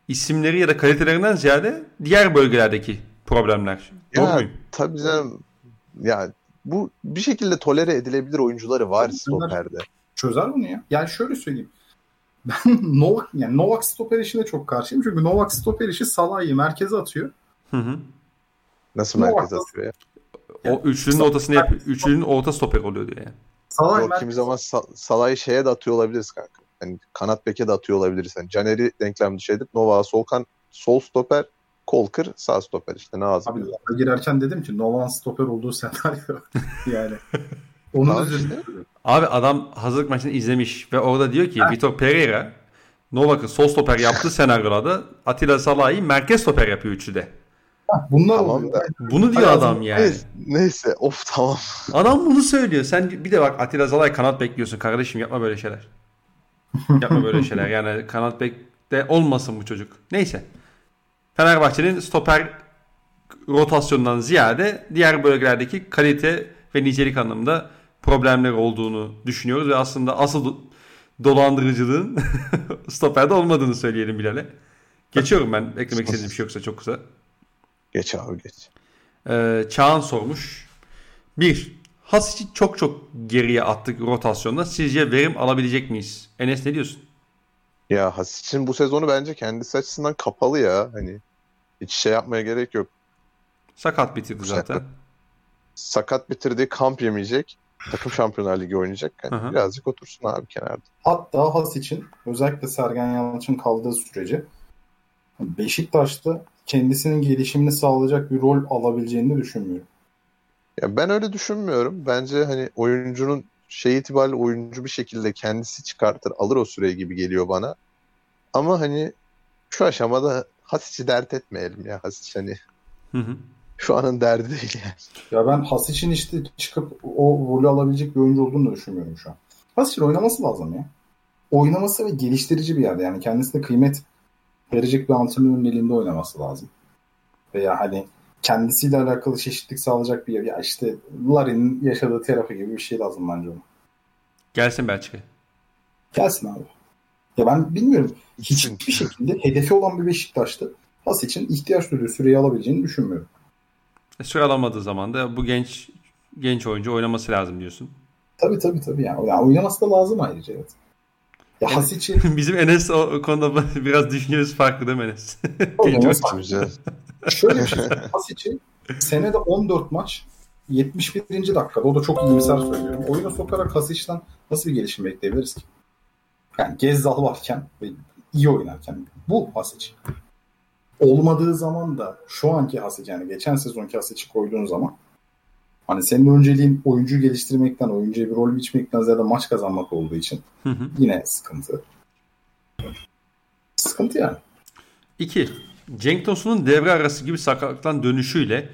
isimleri ya da kalitelerinden ziyade diğer bölgelerdeki problemler. Doğru Ya muyum? tabii canım. Ya bu bir şekilde tolere edilebilir oyuncuları var Tabii, stoperde. Çözer bunu ya. Yani şöyle söyleyeyim. [laughs] Ben Novak, yani Novak stoper işine çok karşıyım. Çünkü Novak stoper işi Salah'ı merkeze atıyor. Hı hı. Nasıl Ne merkez atıyor ya? O üçlünün ortasını yapıyor. Üçlünün orta stoper oluyor diyor yani. Salah Yok kimi zaman Sa- Salah'ı şeye de atıyor olabiliriz kanka. Hani kanat beke de atıyor olabiliriz. Hani Caner'i denklem dışı edip Nova sol kan sol stoper, Kolkır sağ stoper işte ne lazım. Abi lafa girerken dedim ki Nolan stoper olduğu senaryo. [laughs] yani. Üzerine işte. Abi adam hazırlık maçını izlemiş ve orada diyor ki Vitor Pereira Novak'ı sol stoper yaptığı senaryolarda Atilla Salah'ı merkez stoper yapıyor üçü de. Bunlar Tamam oluyor. da. Bunu diyor adam yani. Neyse, neyse of tamam. [laughs] Adam bunu söylüyor. Sen bir de bak Atilla Salah'ı kanat bekliyorsun kardeşim yapma böyle şeyler. Yapma böyle [laughs] şeyler. Yani kanat bekte olmasın bu çocuk. Neyse. Fenerbahçe'nin stoper rotasyonundan ziyade diğer bölgelerdeki kalite ve nicelik anlamında problemler olduğunu düşünüyoruz ve aslında asıl do- dolandırıcılığın [laughs] stoperde olmadığını söyleyelim Bilal'e. Geçiyorum ben. Eklemek istediğim bir şey yoksa çok kısa. Geç abi geç. Ee, Çağan sormuş. Bir, Hasic'i çok çok geriye attık rotasyonda. Sizce verim alabilecek miyiz? Enes ne diyorsun? Ya Hasic'in bu sezonu bence kendisi açısından kapalı ya. Hani hiç şey yapmaya gerek yok. Sakat bitirdi zaten. Sakat bitirdiği kamp yemeyecek. Takım Şampiyonlar Ligi oynayacak. Yani birazcık otursun abi kenarda. Hatta Has için özellikle Sergen Yalçın kaldığı sürece Beşiktaş'ta kendisinin gelişimini sağlayacak bir rol alabileceğini düşünmüyorum. Ya ben öyle düşünmüyorum. Bence hani oyuncunun şey itibariyle oyuncu bir şekilde kendisi çıkartır, alır o süreyi gibi geliyor bana. Ama hani şu aşamada Hasic'i dert etmeyelim ya. Hasic hani Hı hı. Şu anın derdi değil yani. Ya ben Has için işte çıkıp o rolü alabilecek bir oyuncu olduğunu da düşünmüyorum şu an. Has için oynaması lazım ya. Oynaması ve geliştirici bir yerde. Yani kendisine kıymet verecek bir antrenörün elinde oynaması lazım. Veya hani kendisiyle alakalı çeşitlilik sağlayacak bir. Ya işte Larin'in yaşadığı terapi gibi bir şey lazım bence ona. Gelsin Belçika'ya. Gelsin abi. Ya ben bilmiyorum. Hiçbir şekilde hedefi olan bir Beşiktaş'tı. Has için ihtiyaç duyduğu süreyi alabileceğini düşünmüyorum. E, süre alamadığı zaman da bu genç genç oyuncu oynaması lazım diyorsun. Tabii tabii tabii. Yani, yani oynaması da lazım ayrıca evet. Ya Has için [laughs] Bizim Enes o, o konuda [laughs] biraz düşüncemiz farklı değil mi Enes? Şöyle şey. Has için senede 14 maç 71. dakikada o da çok iyimser söylüyorum. Oyuna sokarak Hasic'den nasıl bir gelişim bekleyebiliriz ki? Yani Gezzal varken ve iyi oynarken bu Hasic. Olmadığı zaman da şu anki Hasic yani geçen sezonki Hasic'i koyduğun zaman hani senin önceliğin oyuncu geliştirmekten, oyuncuya bir rol biçmekten ziyade maç kazanmak olduğu için Hı hı. yine sıkıntı. Sıkıntı yani. 2. Cenk Tosun'un devre arası gibi sakatlıktan dönüşüyle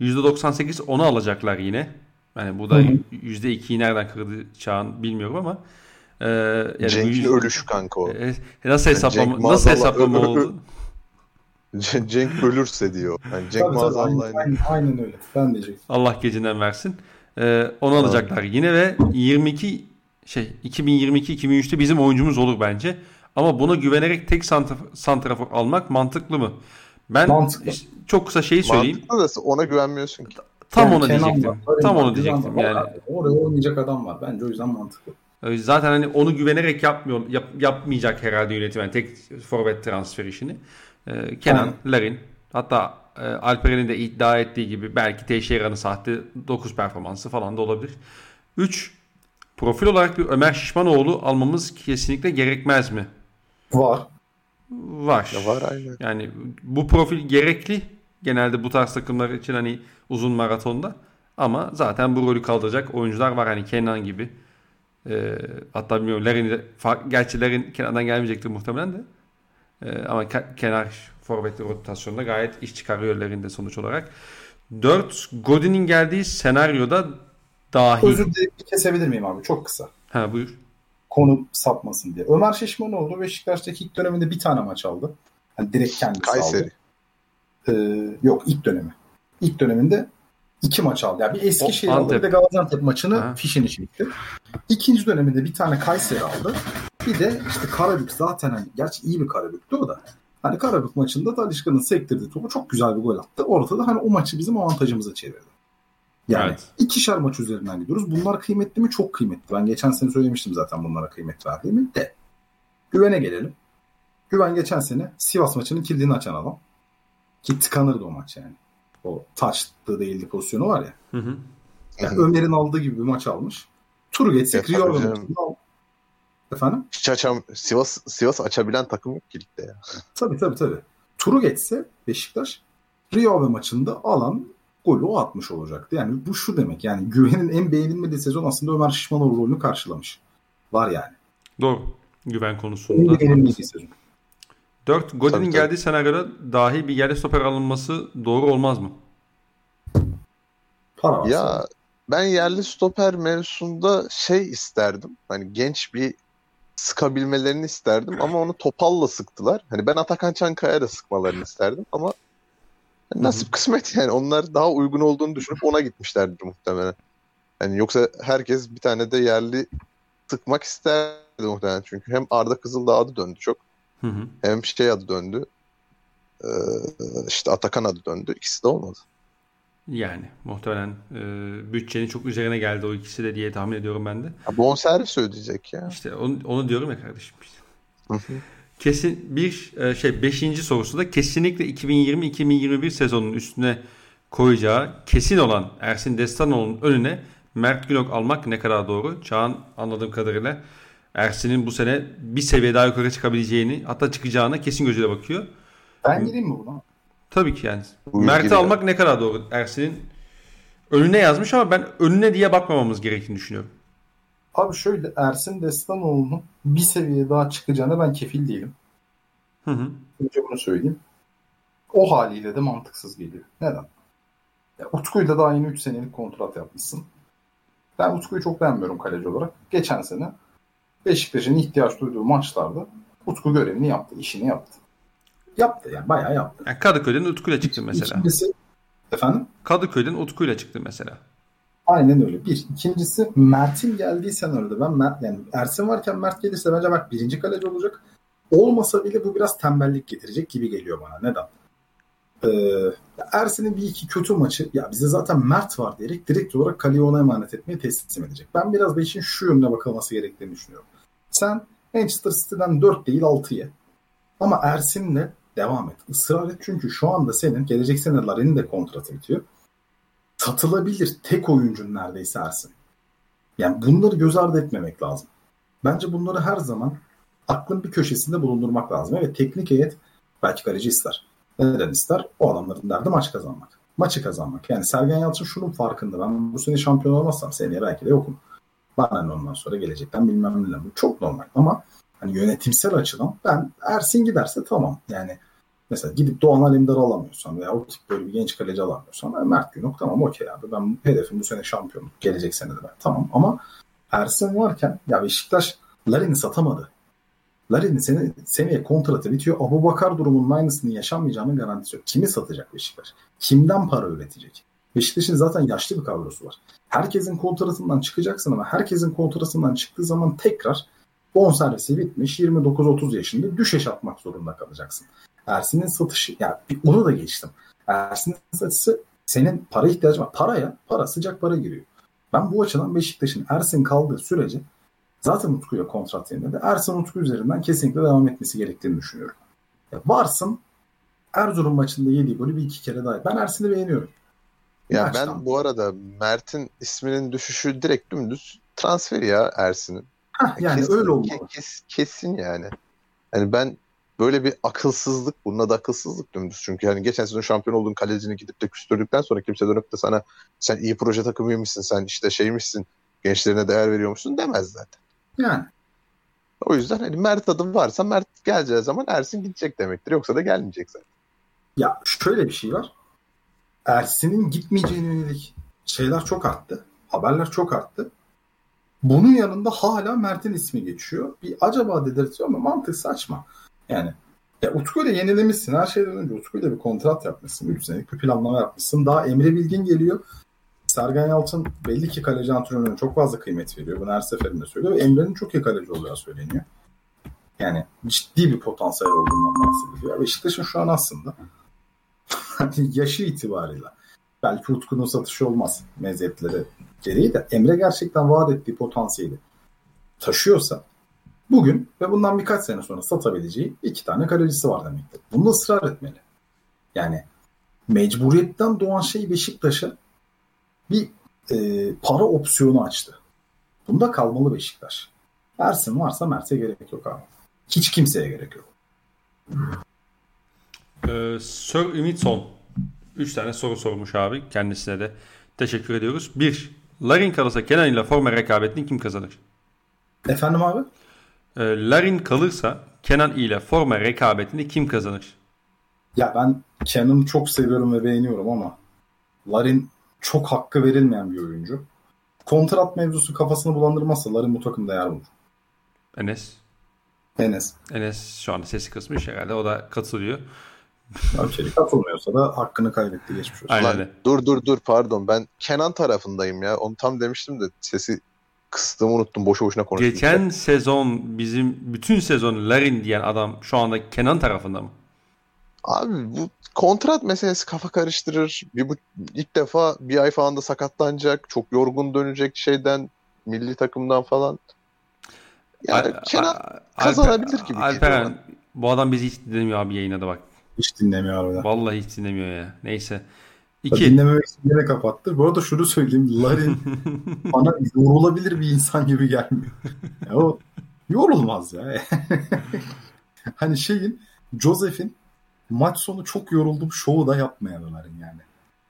%98 onu alacaklar yine. Yani bu da Hı hı. %2'yi nereden kırdı Çağan bilmiyorum ama e, yani Cenk'in ölüşü kanka o. E, nasıl hesaplama Cenk nasıl hesaplama oldu? Cenk ölürse diyor. Yani Cenk Tabii, tabii, maazallah aynen, aynı. aynen, aynen öyle. Ben diyecektim. Allah gecinden versin. E, onu alacaklar yine ve 22 şey 2022-2023'te bizim oyuncumuz olur bence. Ama buna güvenerek tek santraf- santrafor almak mantıklı mı? Ben Mantıklı. işte çok kısa şeyi söyleyeyim. Mantıklı da ona güvenmiyorsun ki. Tam Yani onu Kenan diyecektim. var, Tam onu diyecektim var. yani. Oraya oynayacak adam var. Bence o yüzden mantıklı. Ee, Zaten hani onu güvenerek yapmıyor, yap- yapmayacak herhalde yönetim. Yani tek forvet transfer işini. Ee, Kenan, Larin, hatta e, Alperen'in de iddia ettiği gibi belki Teixeira'nın sahte 9 performansı falan da olabilir. 3. Profil olarak bir Ömer Şişmanoğlu almamız kesinlikle gerekmez mi? Var. Var. Ya var aynen. Yani bu profil gerekli. Genelde bu tarz takımlar için hani uzun maratonda. Ama zaten bu rolü kaldıracak oyuncular var. Hani Kenan gibi. Ee, hatta bilmiyorum fark, gerçi Larin kenardan gelmeyecektir muhtemelen de. Ee, ama ke- kenar forvetli rotasyonda gayet iş çıkarıyor Larin de sonuç olarak. 4. Godin'in geldiği senaryoda dahi. Özür dilerim kesebilir miyim abi? Çok kısa. Ha buyur. Konu sapmasın diye. Ömer Şişmanoğlu Beşiktaş'taki ilk döneminde bir tane maç aldı. Hani direkt kendisi Kayseri. aldı. Ee, yok ilk dönemi. İlk döneminde iki maç aldı. Yani bir Eskişehir aldı bir de Gaziantep maçını Ha. fişini çekti. İkinci döneminde bir tane Kayseri aldı. Bir de işte Karabük zaten hani gerçi iyi bir Karabük'tü o da. Hani Karabük maçında Talişka'nın sektirdiği topu çok güzel bir gol attı. Ortada hani o maçı bizim avantajımıza çevirdi. Yani Evet. ikişer maç üzerinden gidiyoruz. Bunlar kıymetli mi? Çok kıymetli. Ben geçen sene söylemiştim zaten bunlara kıymet verdiğimi de. Güven'e gelelim. Güven geçen sene Sivas maçının kilidini açan adam. Ki tıkanırdı o maç yani. O taçtı değildi pozisyonu var ya. Hı hı. Yani Ömer'in aldığı gibi bir maç almış. Turu geçsek Rio tabii ve canım. maçını al. Efendim? Hiç açam Sivas Sivas açabilen takım yok ki ligde ya. Tabii tabii tabii. Turu geçse Beşiktaş Rio ve maçında alan golü o atmış olacaktı. Yani bu şu demek yani Güven'in en beğenilmediği sezon aslında Ömer Şişmanoğlu rolünü karşılamış. Var yani. Doğru. Güven En konusunda. beğenilmediği sezon. 4. Godin'in geldiği senaryoda dahi bir yerli stoper alınması doğru olmaz mı? Para. Ya ben yerli stoper mevzusunda şey isterdim. Hani genç bir sıkabilmelerini isterdim ama onu topalla sıktılar. Hani ben Atakan Çankaya da sıkmalarını isterdim ama nasip kısmet yani. Onlar daha uygun olduğunu düşünüp ona gitmişlerdir muhtemelen. Yani yoksa herkes bir tane de yerli sıkmak isterdi muhtemelen. Çünkü hem Arda Kızıldağ adı döndü çok. Hı hı. Hem şey adı döndü. Ee, işte Atakan adı döndü. İkisi de olmadı. Yani muhtemelen e, bütçenin çok üzerine geldi o ikisi de diye tahmin ediyorum ben de. Ya bonservis ödeyecek ya. İşte onu, onu diyorum ya kardeşim. Kesin bir e, şey beşinci sorusu da kesinlikle 2020-2021 sezonunun üstüne koyacağı kesin olan Ersin Destanoğlu'nun önüne Mert Günok almak ne kadar doğru? Çağan anladığım kadarıyla Ersin'in bu sene bir seviye daha yukarı çıkabileceğini hatta çıkacağına kesin gözüyle bakıyor. Ben gireyim mi buna? Tabii ki yani. Mert'i ya. almak ne kadar doğru Ersin'in önüne yazmış ama ben önüne diye bakmamamız gerektiğini düşünüyorum. Abi şöyle Ersin Destanoğlu'nun bir seviye daha çıkacağına ben kefil değilim. Hı hı. Önce bunu söyleyeyim. O haliyle de mantıksız geliyor. Neden? Ya, Utku'yla daha yeni 3 senelik kontrat yapmışsın. Ben Utku'yu çok beğenmiyorum kaleci olarak. Geçen sene Beşiktaş'ın ihtiyaç duyduğu maçlarda Utku görevini yaptı, işini yaptı. Yaptı yani bayağı yaptı. Yani Kadıköy'den Utku'yla çıktı mesela. İkincisi, efendim? Kadıköy'den Utku'yla çıktı mesela. Aynen öyle. Bir. İkincisi Mert'in geldiği senaryoda ben Mert yani Ersin varken Mert gelirse bence Mert birinci kaleci olacak. Olmasa bile bu biraz tembellik getirecek gibi geliyor bana. Neden? Ee, Ersin'in bir iki kötü maçı ya bize zaten Mert var diyerek direkt olarak kaleyi ona emanet etmeye teslim edecek. Ben biraz da işin şu yönüne bakılması gerektiğini düşünüyorum. Sen Manchester City'den 4 değil 6'ya ama Ersin'le devam et. Israr et çünkü şu anda senin gelecek sene de kontratı bitiyor. Satılabilir tek oyuncun neredeyse Ersin. Yani bunları göz ardı etmemek lazım. Bence bunları her zaman aklın bir köşesinde bulundurmak lazım. Evet teknik heyet belki kaleci ister. Neden ister? O adamların derdi maç kazanmak. Maçı kazanmak. Yani Sergen Yalçın şunun farkında. Ben bu sene şampiyon olmazsam seneye belki de yokum. Bana ne ondan sonra gelecekten bilmem ne. Bu çok normal ama hani yönetimsel açıdan ben Ersin giderse tamam. Yani mesela gidip Doğan Alemdar'ı alamıyorsan veya o tip böyle bir genç kaleci alamıyorsan Mert Günok tamam okey abi. Ben hedefim bu sene şampiyonluk. Gelecek sene de ben. Tamam ama Ersin varken ya Beşiktaş Larin'i satamadı. Larin'in sene, seneye kontratı bitiyor. Abu Bakar durumunun aynısını yaşanmayacağının garantisi yok. Kimi satacak Beşiktaş? Kimden para üretecek? Beşiktaş'ın zaten yaşlı bir kadrosu var. Herkesin kontratından çıkacaksın ama herkesin kontratından çıktığı zaman tekrar bonservisi bitmiş 29-30 yaşında düşeş atmak zorunda kalacaksın. Ersin'in satışı, yani onu da geçtim. Ersin'in satışı senin para ihtiyacı var. Paraya, para sıcak para giriyor. Ben bu açıdan Beşiktaş'ın Ersin kaldığı sürece zaten Utku'ya kontrat yerine de Ersin Utku üzerinden kesinlikle devam etmesi gerektiğini düşünüyorum. Ya varsın Erzurum maçında yediği golü bir iki kere daha. Ben Ersin'i beğeniyorum. Ya Maçtan. ben bu arada Mert'in isminin düşüşü direkt dümdüz transfer ya Ersin'in. yani kesin, öyle olmalı. Kes, kesin yani. Yani ben böyle bir akılsızlık, bunun adı akılsızlık dümdüz. Çünkü hani geçen sezon şampiyon olduğun kalecini gidip de küstürdükten sonra kimse dönüp de sana sen iyi proje takımıymışsın, sen işte şeymişsin, gençlerine değer veriyormuşsun demez zaten. Yani. O yüzden hani Mert adım varsa Mert geleceği zaman Ersin gidecek demektir. Yoksa da gelmeyecek zaten. Ya şöyle bir şey var. Ersin'in gitmeyeceğine yönelik şeyler çok arttı. Haberler çok arttı. Bunun yanında hala Mert'in ismi geçiyor. Bir acaba dedirtiyor ama mantık saçma. Yani ya Utku ile yenilemişsin. Her şeyden önce Utku ile bir kontrat yapmışsın. 3 senelik bir planlama yapmışsın. Daha Emre Bilgin geliyor. Sergen Yalçın belli ki kaleci antrenörüne çok fazla kıymet veriyor. Bunu her seferinde söylüyor. Ve Emre'nin çok iyi kaleci olacağı söyleniyor. Yani ciddi bir potansiyel olduğundan bahsediliyor. Beşiktaş'ın şu an aslında [laughs] yaşı itibariyle belki Utku'nun satışı olmaz meziyetleri gereği de Emre gerçekten vaat ettiği potansiyeli taşıyorsa bugün ve bundan birkaç sene sonra satabileceği iki tane kalecisi var demektir. Bunu ısrar etmeli. Yani mecburiyetten doğan şey Beşiktaş'a bir e, para opsiyonu açtı. Bunda kalmalı Beşiktaş. Ersin varsa Mert'e gerek yok abi. Hiç kimseye gerek yok. Ee, Sir Ümitson 3 tane soru sormuş abi. Kendisine de teşekkür ediyoruz. 1. Larin kalırsa Kenan ile forma rekabetini kim kazanır? Efendim abi? Ee, Larin kalırsa Kenan ile forma rekabetini kim kazanır? Ya ben Kenan'ı çok seviyorum ve beğeniyorum ama Larin çok hakkı verilmeyen bir oyuncu. Kontrat mevzusu kafasını bulandırmazsa Larin bu takımda yer bulur. Enes? Enes. Enes şu anda sesi kısmış herhalde. O da katılıyor. Okey katılmıyorsa da hakkını kaybetti geçmiş olsun. Aynen öyle. Dur dur dur pardon ben Kenan tarafındayım ya. Onu tam demiştim de sesi kıstığımı unuttum. Boşu boşuna konuştum. Geçen işte. sezon bizim bütün sezon Larin diyen adam şu anda Kenan tarafında mı? Abi bu kontrat meselesi kafa karıştırır. Bir bu ilk defa bir ay falan da sakatlanacak. Çok yorgun dönecek şeyden milli takımdan falan. Yani Al, Kenan Al, kazanabilir gibi. Alperen bu adam bizi hiç dinlemiyor abi yayına da bak. Hiç dinlemiyor harbiden. Vallahi hiç dinlemiyor ya. Neyse. İki. Dinlememek için kapattı. Bu arada şunu söyleyeyim. Larin [laughs] bana yorulabilir bir insan gibi gelmiyor. Ya o yorulmaz ya. [laughs] hani şeyin Joseph'in maç sonu çok yoruldum şovu da yapmayan Larin yani.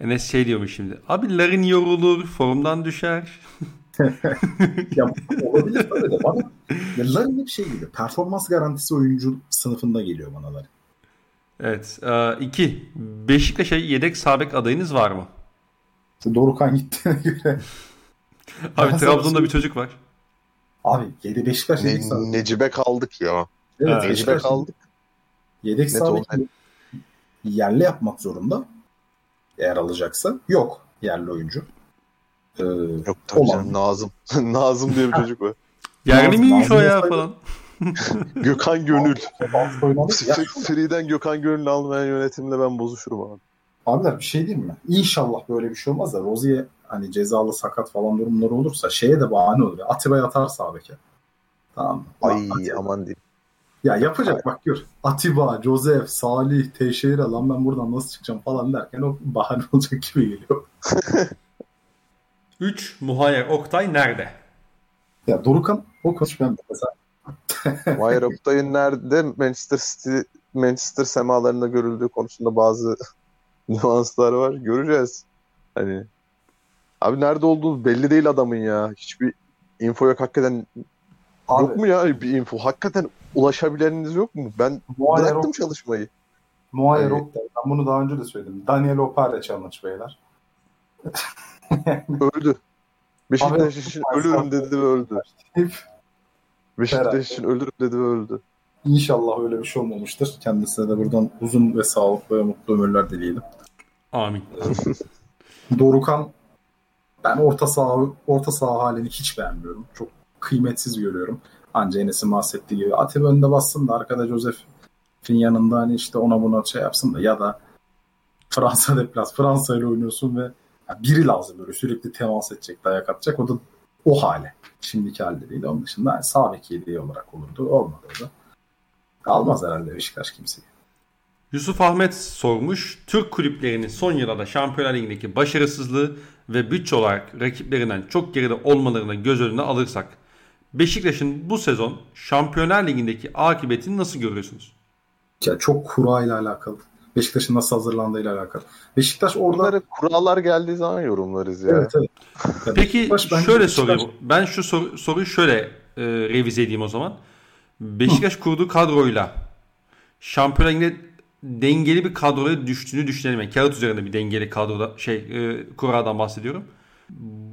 Enes şey diyormuş şimdi. Abi Larin yorulur, formdan düşer. [laughs] ya olabilir tabii de bana. Ya Larin hep şey gibi. Performans garantisi oyuncu sınıfında geliyor bana Larin. Evet. e, iki. Beşiktaş'a yedek sabek adayınız var mı? Dorukan gittiğine göre. Abi Trabzon'da bir çocuk var. Abi 7 Beşiktaş yedek sağ. Ne, Necip'e kaldık ya. Evet, Evet. Beşiktaş kaldık. yedek beki yerli yapmak zorunda. Eğer alacaksa. Yok yerli oyuncu. Ee, Yok tabii Olan. canım Nazım. [laughs] Nazım diye bir çocuk var. Yerli miymiş o ya falan. [laughs] Gökhan Gönül. Friden Gökhan Gönül almayan yönetimle ben bozuşurum abi. abiler bir şey diyeyim mi? İnşallah böyle bir şey olmaz da Rozi'ye hani cezalı sakat falan durumları olursa şeye de bahane olur. ya. Atiba'yı atar sağ beke. Tamam mı? Ay Atiba- aman diyeyim. Ya yapacak bak gör. Atiba, Joseph, Salih, Teixeira lan ben buradan nasıl çıkacağım falan derken o bahane [laughs] olacak gibi geliyor. 3. Muhayyer Oktay nerede? Ya Dorukan o koç ben mesela [laughs] Mayer Oktay'ın nerede Manchester City Manchester semalarında görüldüğü konusunda bazı [laughs] nüanslar var. Göreceğiz. Hani abi nerede olduğu belli değil adamın ya. Hiçbir info yok hakikaten. abi Yok mu ya bir info? Hakikaten ulaşabileniniz yok mu? Ben Muayyer, bıraktım Ok- çalışmayı. Muayyer Yani-. Ben bunu daha önce de söyledim. Daniel Opare challenge beyler. Öldü. [laughs] Beşiktaş için ölürüm dedi ve öldü. Beşiktaş için ölürüm dedi ve öldü. İnşallah öyle bir şey olmamıştır. Kendisine de buradan uzun ve sağlıklı ve mutlu ömürler dileyelim. Amin. [laughs] Dorukan ben orta saha orta saha halini hiç beğenmiyorum. Çok kıymetsiz görüyorum. Anca Enes'in bahsettiği gibi Atiba önde bassın da arkada Joseph'in yanında hani işte ona buna şey yapsın da ya da Fransa deplas Fransa ile oynuyorsun ve biri lazım böyle sürekli temas edecek, dayak atacak. O da o hale. Şimdiki değil. Onun dışında yani sağ bek yediği olarak olurdu. Olmadı da. Almaz herhalde Beşiktaş kimseyi. Yusuf Ahmet sormuş. Türk kulüplerinin son yıllarda Şampiyonlar Ligi'ndeki başarısızlığı ve bütçe olarak rakiplerinden çok geride olmalarını göz önüne alırsak Beşiktaş'ın bu sezon Şampiyonlar Ligi'ndeki akıbetini nasıl görüyorsunuz? Ya çok kura ile alakalı. Beşiktaş'ın nasıl hazırlandığıyla alakalı. Beşiktaş orada Bunları kurallar geldiği zaman yorumlarız ya. Evet evet. Ya Peki Beşiktaş bence şöyle Beşiktaş- sorayım. Ben şu soru, soruyu şöyle e, revize edeyim o zaman. Beşiktaş kurduğu kadroyla Şampiyonlar Ligi'nde dengeli bir kadroya düştüğünü düşünelim. Yani kağıt üzerinde bir dengeli kadroda şey e, kuradan bahsediyorum.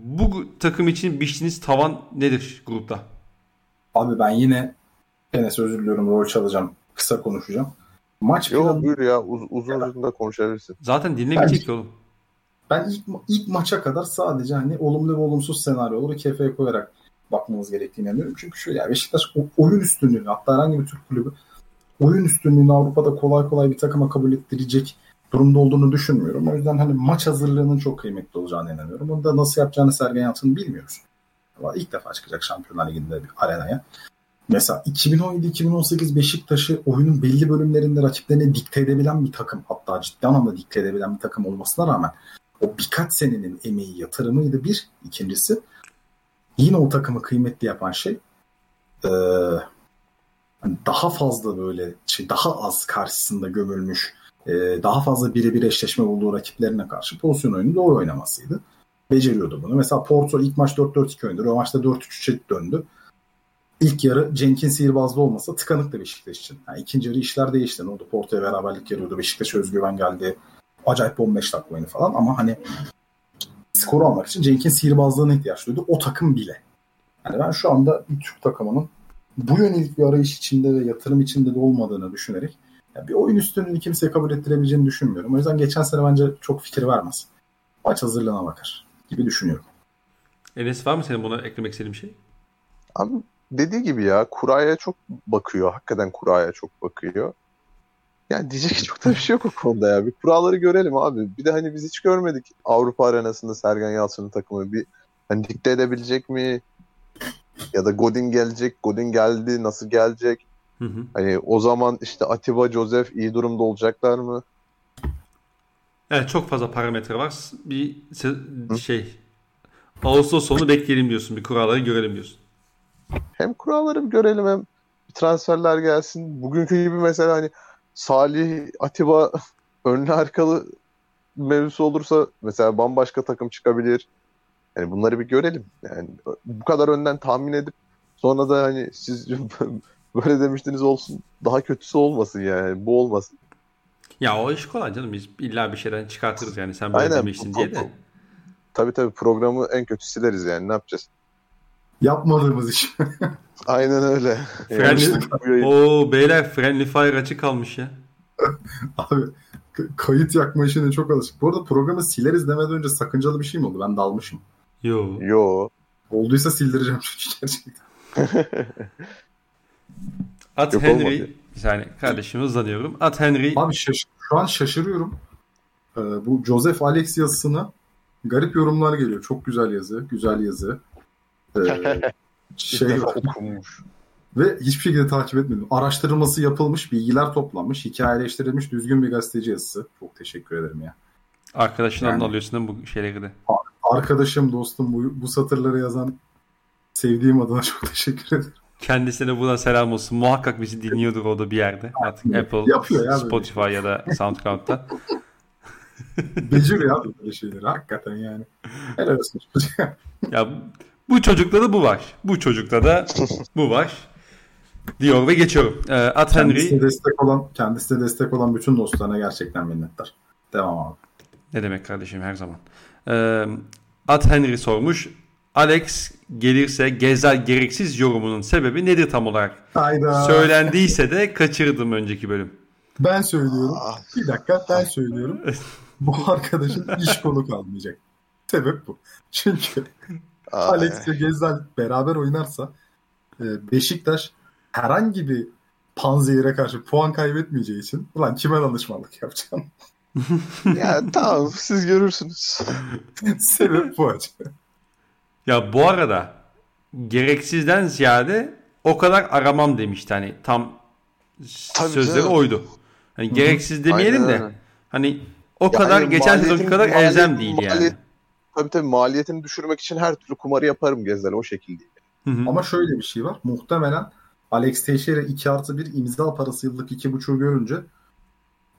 Bu takım için biçtiğiniz tavan nedir grupta? Abi ben yine Enes özür diliyorum rol çalacağım. Kısa konuşacağım. Maç Yok planı buyur ya uz- uzun uzun da konuşabilirsin. Zaten dinlemeyecek ki oğlum. ben ilk, ilk maça kadar sadece hani olumlu ve olumsuz senaryoları kefeye koyarak bakmamız gerektiğini inanıyorum. Çünkü şöyle ya Beşiktaş oyun üstünlüğünü hatta herhangi bir Türk kulübü oyun üstünlüğünü Avrupa'da kolay kolay bir takıma kabul ettirecek durumda olduğunu düşünmüyorum. O yüzden hani maç hazırlığının çok kıymetli olacağını inanıyorum. Bunu da nasıl yapacağını Sergen Yalçın bilmiyoruz. Ama ilk defa çıkacak Şampiyonlar Ligi'nde bir arenaya. Mesela 2017-2018 Beşiktaş'ı oyunun belli bölümlerinde rakiplerine dikte edebilen bir takım hatta ciddi anlamda dikte edebilen bir takım olmasına rağmen o birkaç senenin emeği yatırımıydı bir. İkincisi yine o takımı kıymetli yapan şey hani daha fazla böyle şey daha az karşısında gömülmüş eee, daha fazla birebir eşleşme olduğu rakiplerine karşı pozisyon oyunu doğru oynamasıydı. Beceriyordu bunu. Mesela Porto ilk maç 4-4-2 oynadı. Maçta 4-3-3'e döndü. İlk yarı Cenk'in sihirbazlı olmasa tıkanıktı Beşiktaş için. Yani ikinci yarı işler değişti. Ne oldu? Porto'ya beraberlik geliyordu. Beşiktaş'a özgüven geldi. Acayip 15 dakika oyunu falan ama hani skoru almak için Cenk'in sihirbazlığına ihtiyaç duydu. O takım bile. Yani ben şu anda bir Türk takımının bu yönelik bir arayış içinde ve yatırım içinde de olmadığını düşünerek ya bir oyun üstünlüğünü kimseye kabul ettirebileceğini düşünmüyorum. O yüzden geçen sene bence çok fikir vermez. Maç hazırlığına bakar gibi düşünüyorum. Enes var mı senin buna eklemek istediğin bir şey? Abi dediği gibi ya kuraya çok bakıyor. Hakikaten kuraya çok bakıyor. Yani diyecek çok da bir şey yok o konuda ya. Bir kuralları görelim abi. Bir de hani biz hiç görmedik Avrupa arenasında Sergen Yalçın'ın takımı. Bir hani dikte edebilecek mi? Ya da Godin gelecek. Godin geldi. Nasıl gelecek? Hı hı. Hani o zaman işte Atiba, Joseph iyi durumda olacaklar mı? Evet çok fazla parametre var. Bir şey Ağustos sonu bekleyelim diyorsun. Bir kuralları görelim diyorsun. Hem kuralları bir görelim hem transferler gelsin. Bugünkü gibi mesela hani Salih, Atiba [laughs] önlü arkalı mevzusu olursa mesela bambaşka takım çıkabilir. Yani bunları bir görelim. Yani bu kadar önden tahmin edip sonra da hani siz [laughs] böyle demiştiniz olsun daha kötüsü olmasın yani bu olmasın. Ya o iş kolay canım. Biz illa bir şeyden çıkartırız yani. Sen böyle Aynen. demiştin diye de. Tabii tabii programı en kötü sileriz yani ne yapacağız? Yapmadığımız iş. [laughs] Aynen öyle. Friendly, Yani Oo beyler Friendly Fire açık kalmış ya. [laughs] Abi kayıt yakma işine çok alışık. Bu arada programı sileriz demeden önce sakıncalı bir şey mi oldu? Ben dalmışım. Yo. Yo. Olduysa sildireceğim çünkü gerçekten. [laughs] At Yok, Henry. olmadı. Saniye kardeşim hızlanıyorum. At Henry. Abi şaş- şu an şaşırıyorum. Ee, bu Joseph Alex yazısına garip yorumlar geliyor. Çok güzel yazı. Güzel yazı. Ee, şey okunmuş. Ve hiçbir şekilde takip etmedim. Araştırılması yapılmış, bilgiler toplanmış, hikayeleştirilmiş düzgün bir gazeteci yazısı. Çok teşekkür ederim ya. Arkadaşından Yani- alıyorsun değil mi bu şeyleri de? Arkadaşım, dostum bu, bu satırları yazan sevdiğim adına çok teşekkür ederim. Kendisine buradan selam olsun. Muhakkak bizi dinliyordur o da bir yerde. Artık Apple, Yapıyor ya böyle Spotify ya da SoundCloud'da. Beceriyor abi böyle şeyleri hakikaten yani. Helal olsun ya bu çocukta da bu var. Bu çocukta da bu var. Diyor ve geçiyorum. Ee, At Kendisine Henry destek olan, kendisine destek olan bütün dostlarına gerçekten minnettar. Devam abi. ne demek kardeşim her zaman. Ee, At Henry sormuş. Alex gelirse Gezel gereksiz yorumunun sebebi nedir tam olarak? Hayda. Söylendiyse de kaçırdım önceki bölüm. Ben söylüyorum. Ah. Bir dakika ben söylüyorum. [laughs] Bu arkadaşın iş konu kalmayacak. Sebep bu. Çünkü Alex ve Gezzal beraber oynarsa e, Beşiktaş herhangi bir Panzehir'e karşı puan kaybetmeyeceği için ulan kime danışmanlık yapacağım? [laughs] ya tamam siz görürsünüz. [laughs] Sebep bu acı. Ya bu arada gereksizden ziyade o kadar aramam demişti hani tam Tabii sözleri canım. oydu. Hani gereksiz demeyelim Aynen de öyle. hani o Yani kadar geçen maliyetin- sezon kadar elzem değil yani. Tabii tabii maliyetini düşürmek için her türlü kumarı yaparım Gezel o şekilde. Hı hı. Ama şöyle bir şey var. Muhtemelen Alex Teixeira 2 artı 1 imza parası yıllık 2,5 görünce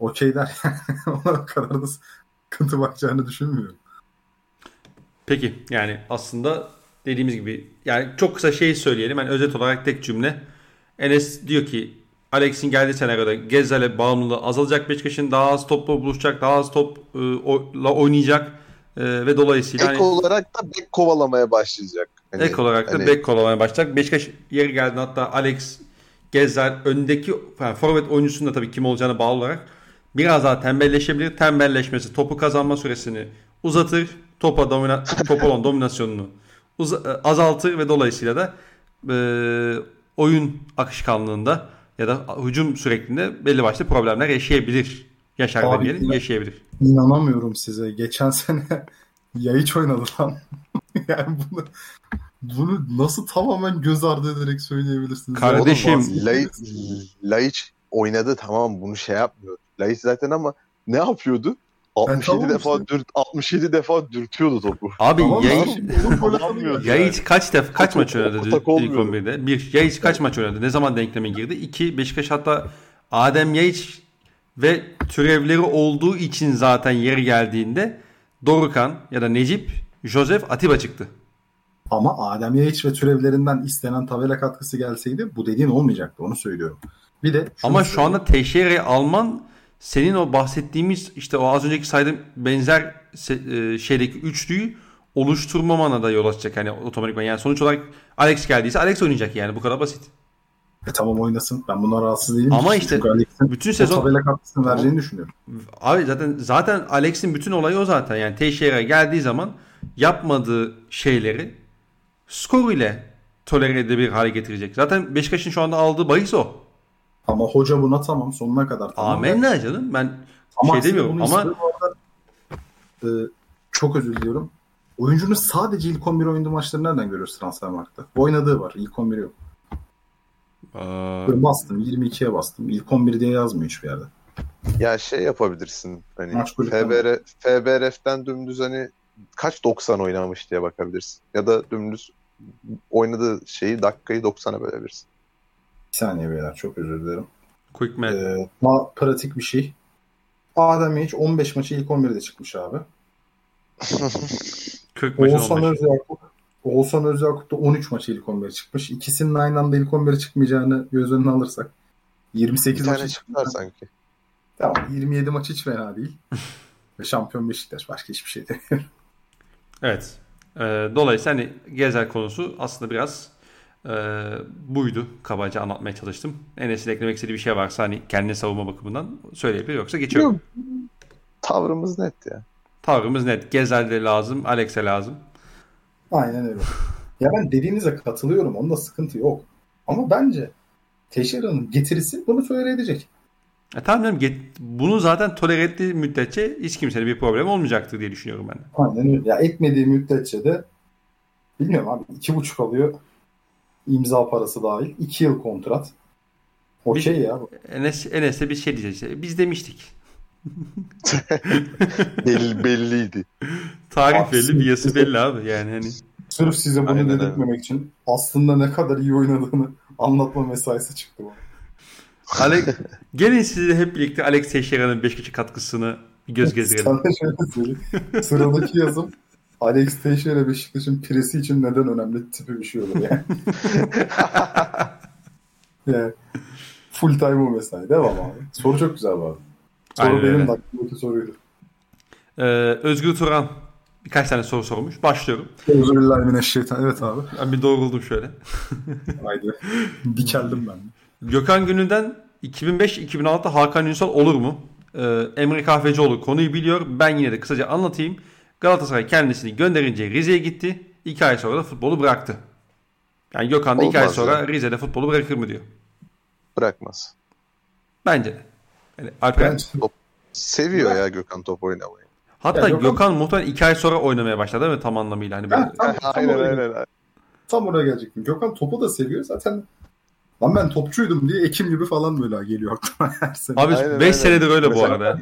okey der. [laughs] Ona o kadar da sıkıntı bakacağını düşünmüyorum. Peki yani aslında dediğimiz gibi yani çok kısa şey söyleyelim. Yani özet olarak tek cümle. Enes diyor ki Alex'in geldiği senaryoda Gezzel'e bağımlılığı azalacak Beşiktaş'ın daha az topla buluşacak, daha az topla oynayacak e, ve dolayısıyla Ek hani- olarak da bek kovalamaya başlayacak. Hani- Ek olarak da hani- bek kovalamaya başlayacak. Beşiktaş yeri geldi hatta Alex Gezer öndeki yani forvet oyuncusunun da tabii kim olacağına bağlı olarak biraz daha tembelleşebilir. Tembelleşmesi topu kazanma süresini uzatır. Topa domina [laughs] top olan dominasyonunu e, azaltır ve dolayısıyla da e, oyun akışkanlığında ya da hücum sürekliliğinde belli başlı problemler yaşayabilir. Yaşar Abi, demeyelim, yine- yaşayabilir. İnanamıyorum size. Geçen [laughs] sene Yayiç oynadı lan. [laughs] yani bunu bunu nasıl tamamen göz ardı ederek söyleyebilirsiniz? Kar- Kardeşim- Oğlum, Laiç, oynadı tamam bunu şey yapmıyor. Laiç zaten ama ne yapıyordu? 67 tamam defa işte. dürt 67 defa dürtüyordu topu. Abi Tamam Yayiç. Yayiç kaç def kaç maç oynadı ilk tak olmuyor. 11'de? Bir, Yayiç kaç maç oynadı? Ne zaman denkleme girdi? İki, Beşiktaş hatta Adem Yayiç ve türevleri olduğu için zaten yeri geldiğinde Dorukan ya da Necip, Joseph, Atiba çıktı. Ama Adem Yayiç ve türevlerinden istenen tabela katkısı gelseydi bu dediğin olmayacaktı. Onu söylüyorum. Bir de Ama şu söyleyeyim. anda Teixeira'yı alman senin o bahsettiğimiz işte o az önceki saydığım benzer e, şeydeki üçlüyü oluşturmamana da yol açacak. Yani otomatikman yani sonuç olarak Alex geldiyse Alex oynayacak yani bu kadar basit. E tamam oynasın. Ben bundan rahatsız değilim. Ama işte bütün sezon tabela katkısını vereceğini düşünüyorum. Abi zaten zaten Alex'in bütün olayı o zaten. Yani Teixeira geldiği zaman yapmadığı şeyleri skor ile tolere edebilir hale getirecek. Zaten Beşiktaş'ın şu anda aldığı bahis o. Ama hoca buna tamam sonuna kadar tamam. Amenna canım. Ben Ama şey demiyorum ama orada. Ee, çok özür diliyorum. Oyuncunun sadece ilk 11 oynadığı maçları nereden görüyoruz Transfermarkt'ta? Oynadığı var. İlk 11 yok. Aa, Böyle bastım. 22'ye bastım. İlk 11 diye yazmıyor hiçbir yerde. Ya şey yapabilirsin. Hani FBR, FBRF'den dümdüz hani kaç 90 oynamış diye bakabilirsin. Ya da dümdüz oynadığı şeyi dakikayı 90'a bölebilirsin. Bir saniye beyler çok özür dilerim. quick man. Ee, daha pratik bir şey. Adem Yayiç 15 maçı ilk 11'de çıkmış abi. [laughs] 40 maçın Oğuzhan 15. Özyakup Oğuzhan Özyakup da 13 maçı ilk 11'e çıkmış. İkisinin aynı anda ilk 11'e çıkmayacağını göz önüne alırsak 28 Bir tane maçı çıktılar sanki. Tamam 27 maç hiç fena değil. [laughs] Ve şampiyon Beşiktaş. Başka hiçbir şey demiyorum. Evet. Ee, dolayısıyla hani Gezer konusu aslında biraz e, buydu. Kabaca anlatmaya çalıştım. Enes'in eklemek istediği bir şey varsa hani kendini savunma bakımından söyleyebilir. Yoksa geçiyorum. Yok. Tavrımız net ya. Tavrımız net. Gezer'de lazım. Alex'e lazım. Aynen öyle. Ya ben dediğinize katılıyorum. Onda sıkıntı yok. Ama bence Teixeira'nın getirisi bunu tolere edecek. E tamam canım, get- bunu zaten tolere ettiği müddetçe hiç kimsenin bir problem olmayacaktır diye düşünüyorum ben de. Aynen öyle. Ya etmediği müddetçe de bilmiyorum abi iki buçuk alıyor imza parası dahil. iki yıl kontrat. Okey ya. Enes, Enes'e bir şey diyeceğiz. Biz demiştik. [laughs] Belli, belliydi. Tarih Abi, belli, biyası belli abi. Yani hani Sırf size bunu Aynen öyle. dedirtmemek için aslında ne kadar iyi oynadığını [laughs] anlatma mesaisi çıktı bana. Alex, gelin size hep birlikte Alex Teixeira'nın Beşiktaş'a katkısını bir göz [laughs] gezdirelim. Sana şöyle söyleyeyim. Sıradaki yazım Alex Teixeira Beşiktaş'ın piresi için neden önemli tipi bir şey olur yani. yani full time o mesai. Devam abi. Soru çok güzel bu arada. Soru Aynen benim öyle. de aklımdaki soruydu. Ee, Özgür Turan birkaç tane soru sormuş. Başlıyorum. Euzubillahimineşşeytan. Evet abi. Ben bir doğruldum şöyle. Haydi. [laughs] Dikeldim ben. Gökhan Gönül'den 2005-2006 Hakan Ünsal olur mu? Ee, Emre Kahvecioğlu konuyu biliyor. Ben yine de kısaca anlatayım. Galatasaray kendisini gönderince Rize'ye gitti. İki ay sonra da futbolu bıraktı. Yani Gökhan da iki ay sonra ya. Rize'de futbolu bırakır mı diyor. Bırakmaz. Bence de. Yani Alper, Ben Seviyor ya Gökhan top oynamayı. hatta Ya Gökhan, Gökhan- muhtemelen iki ay sonra oynamaya başladı değil mi tam anlamıyla? Hani böyle, Ha, Tam- tam aynen oraya- aynen. tam oraya gelecektim. Gökhan topu da seviyor. Zaten lan ben topçuydum diye Ekim gibi falan böyle geliyor aklıma her sene. Abi 5 Aynen, aynen. senedir öyle bu Mesela- arada.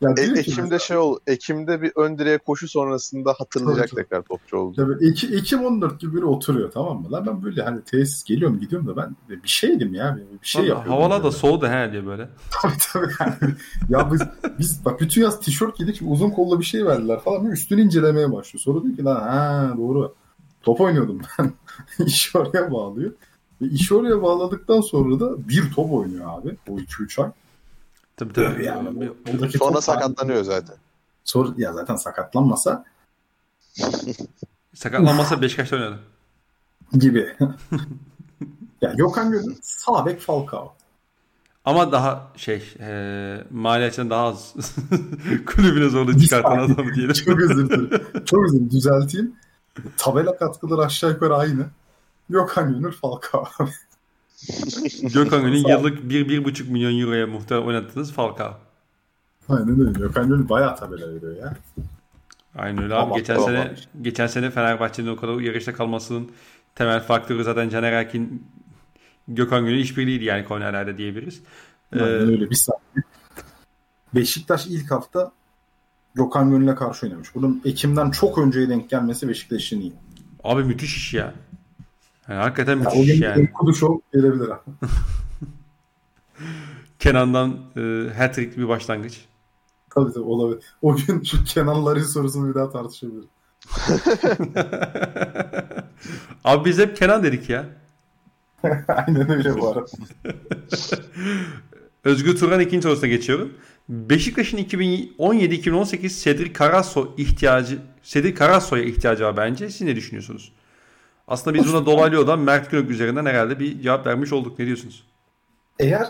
Ya E, Ekim'de şey ol, Ekim'de bir ön direğe koşu sonrasında hatırlayacak Tabii, tabii. tekrar topçu oldu. Ya böyle Eki- Ekim 14 gibi biri oturuyor tamam mı? Lan ben böyle hani tesis geliyorum gidiyorum da ben bir şeydim ya. Bir şey Vallahi yapıyordum. Havalar da böyle. soğudu he diye böyle. [laughs] Tabii tabii yani. ya biz, biz bak bütün yaz tişört giydik uzun kollu bir şey verdiler falan. Bir üstünü incelemeye başlıyor. Sonra diyor ki lan ha doğru. Top oynuyordum ben. [laughs] İş oraya bağlıyor. Ve iş oraya bağladıktan sonra da bir top oynuyor abi. O 2-3 ay. Tabii tabii. Yani Bir- Sonra sakatlanıyor zaten. Sonra, ya zaten sakatlanmasa [laughs] Sakatlanmasa Beşiktaş'ta oynadı. gibi. [laughs] ya Gökhan Gönül sağ bek Falcao. Ama daha şey e, mali açıdan daha az [laughs] kulübüne zorlu çıkartan adam diyelim. Çok özür dilerim. Çok özür dilerim. Düzelteyim. Tabela katkıları aşağı yukarı aynı. Gökhan Gönül Falcao. [laughs] Gökhan Gönül'ün yıllık 1-1,5 milyon euroya muhtemelen oynattığınız Falcao. Aynen öyle. Gökhan Gönül bayağı tabela veriyor ya. Aynen öyle abi. Tamam, geçen tamam. sene geçen sene Fenerbahçe'nin o kadar yarışta kalmasının temel faktörü zaten Caner Erkin Gökhan Gönül işbirliğiydi yani kornerlerde diyebiliriz. Ee, Aynen öyle. Bir saniye. Beşiktaş ilk hafta Gökhan Gönül'e karşı oynamış. Bunun Ekim'den çok önceye denk gelmesi Beşiktaş'ın iyi. abi müthiş iş ya. Yani hakikaten Ya, o müthiş gün yani. Kuduşov gelebilir abi. [laughs] Kenan'dan e, hat-trick bir başlangıç. Tabii tabii olabilir. O gün şu Kenan Larin sorusunu bir daha tartışabiliriz. [laughs] abi biz hep Kenan dedik ya. [laughs] Aynen öyle bu arada. Özgür Turan ikinci sorusuna geçiyorum. Beşiktaş'ın 2017-2018 Cedric Carrasco ihtiyacı Cedric Carrasco'ya ihtiyacı var bence. Siz ne düşünüyorsunuz? Aslında biz buna dolaylı yoldan Mert Günok üzerinden herhalde bir cevap vermiş olduk. Ne diyorsunuz? Eğer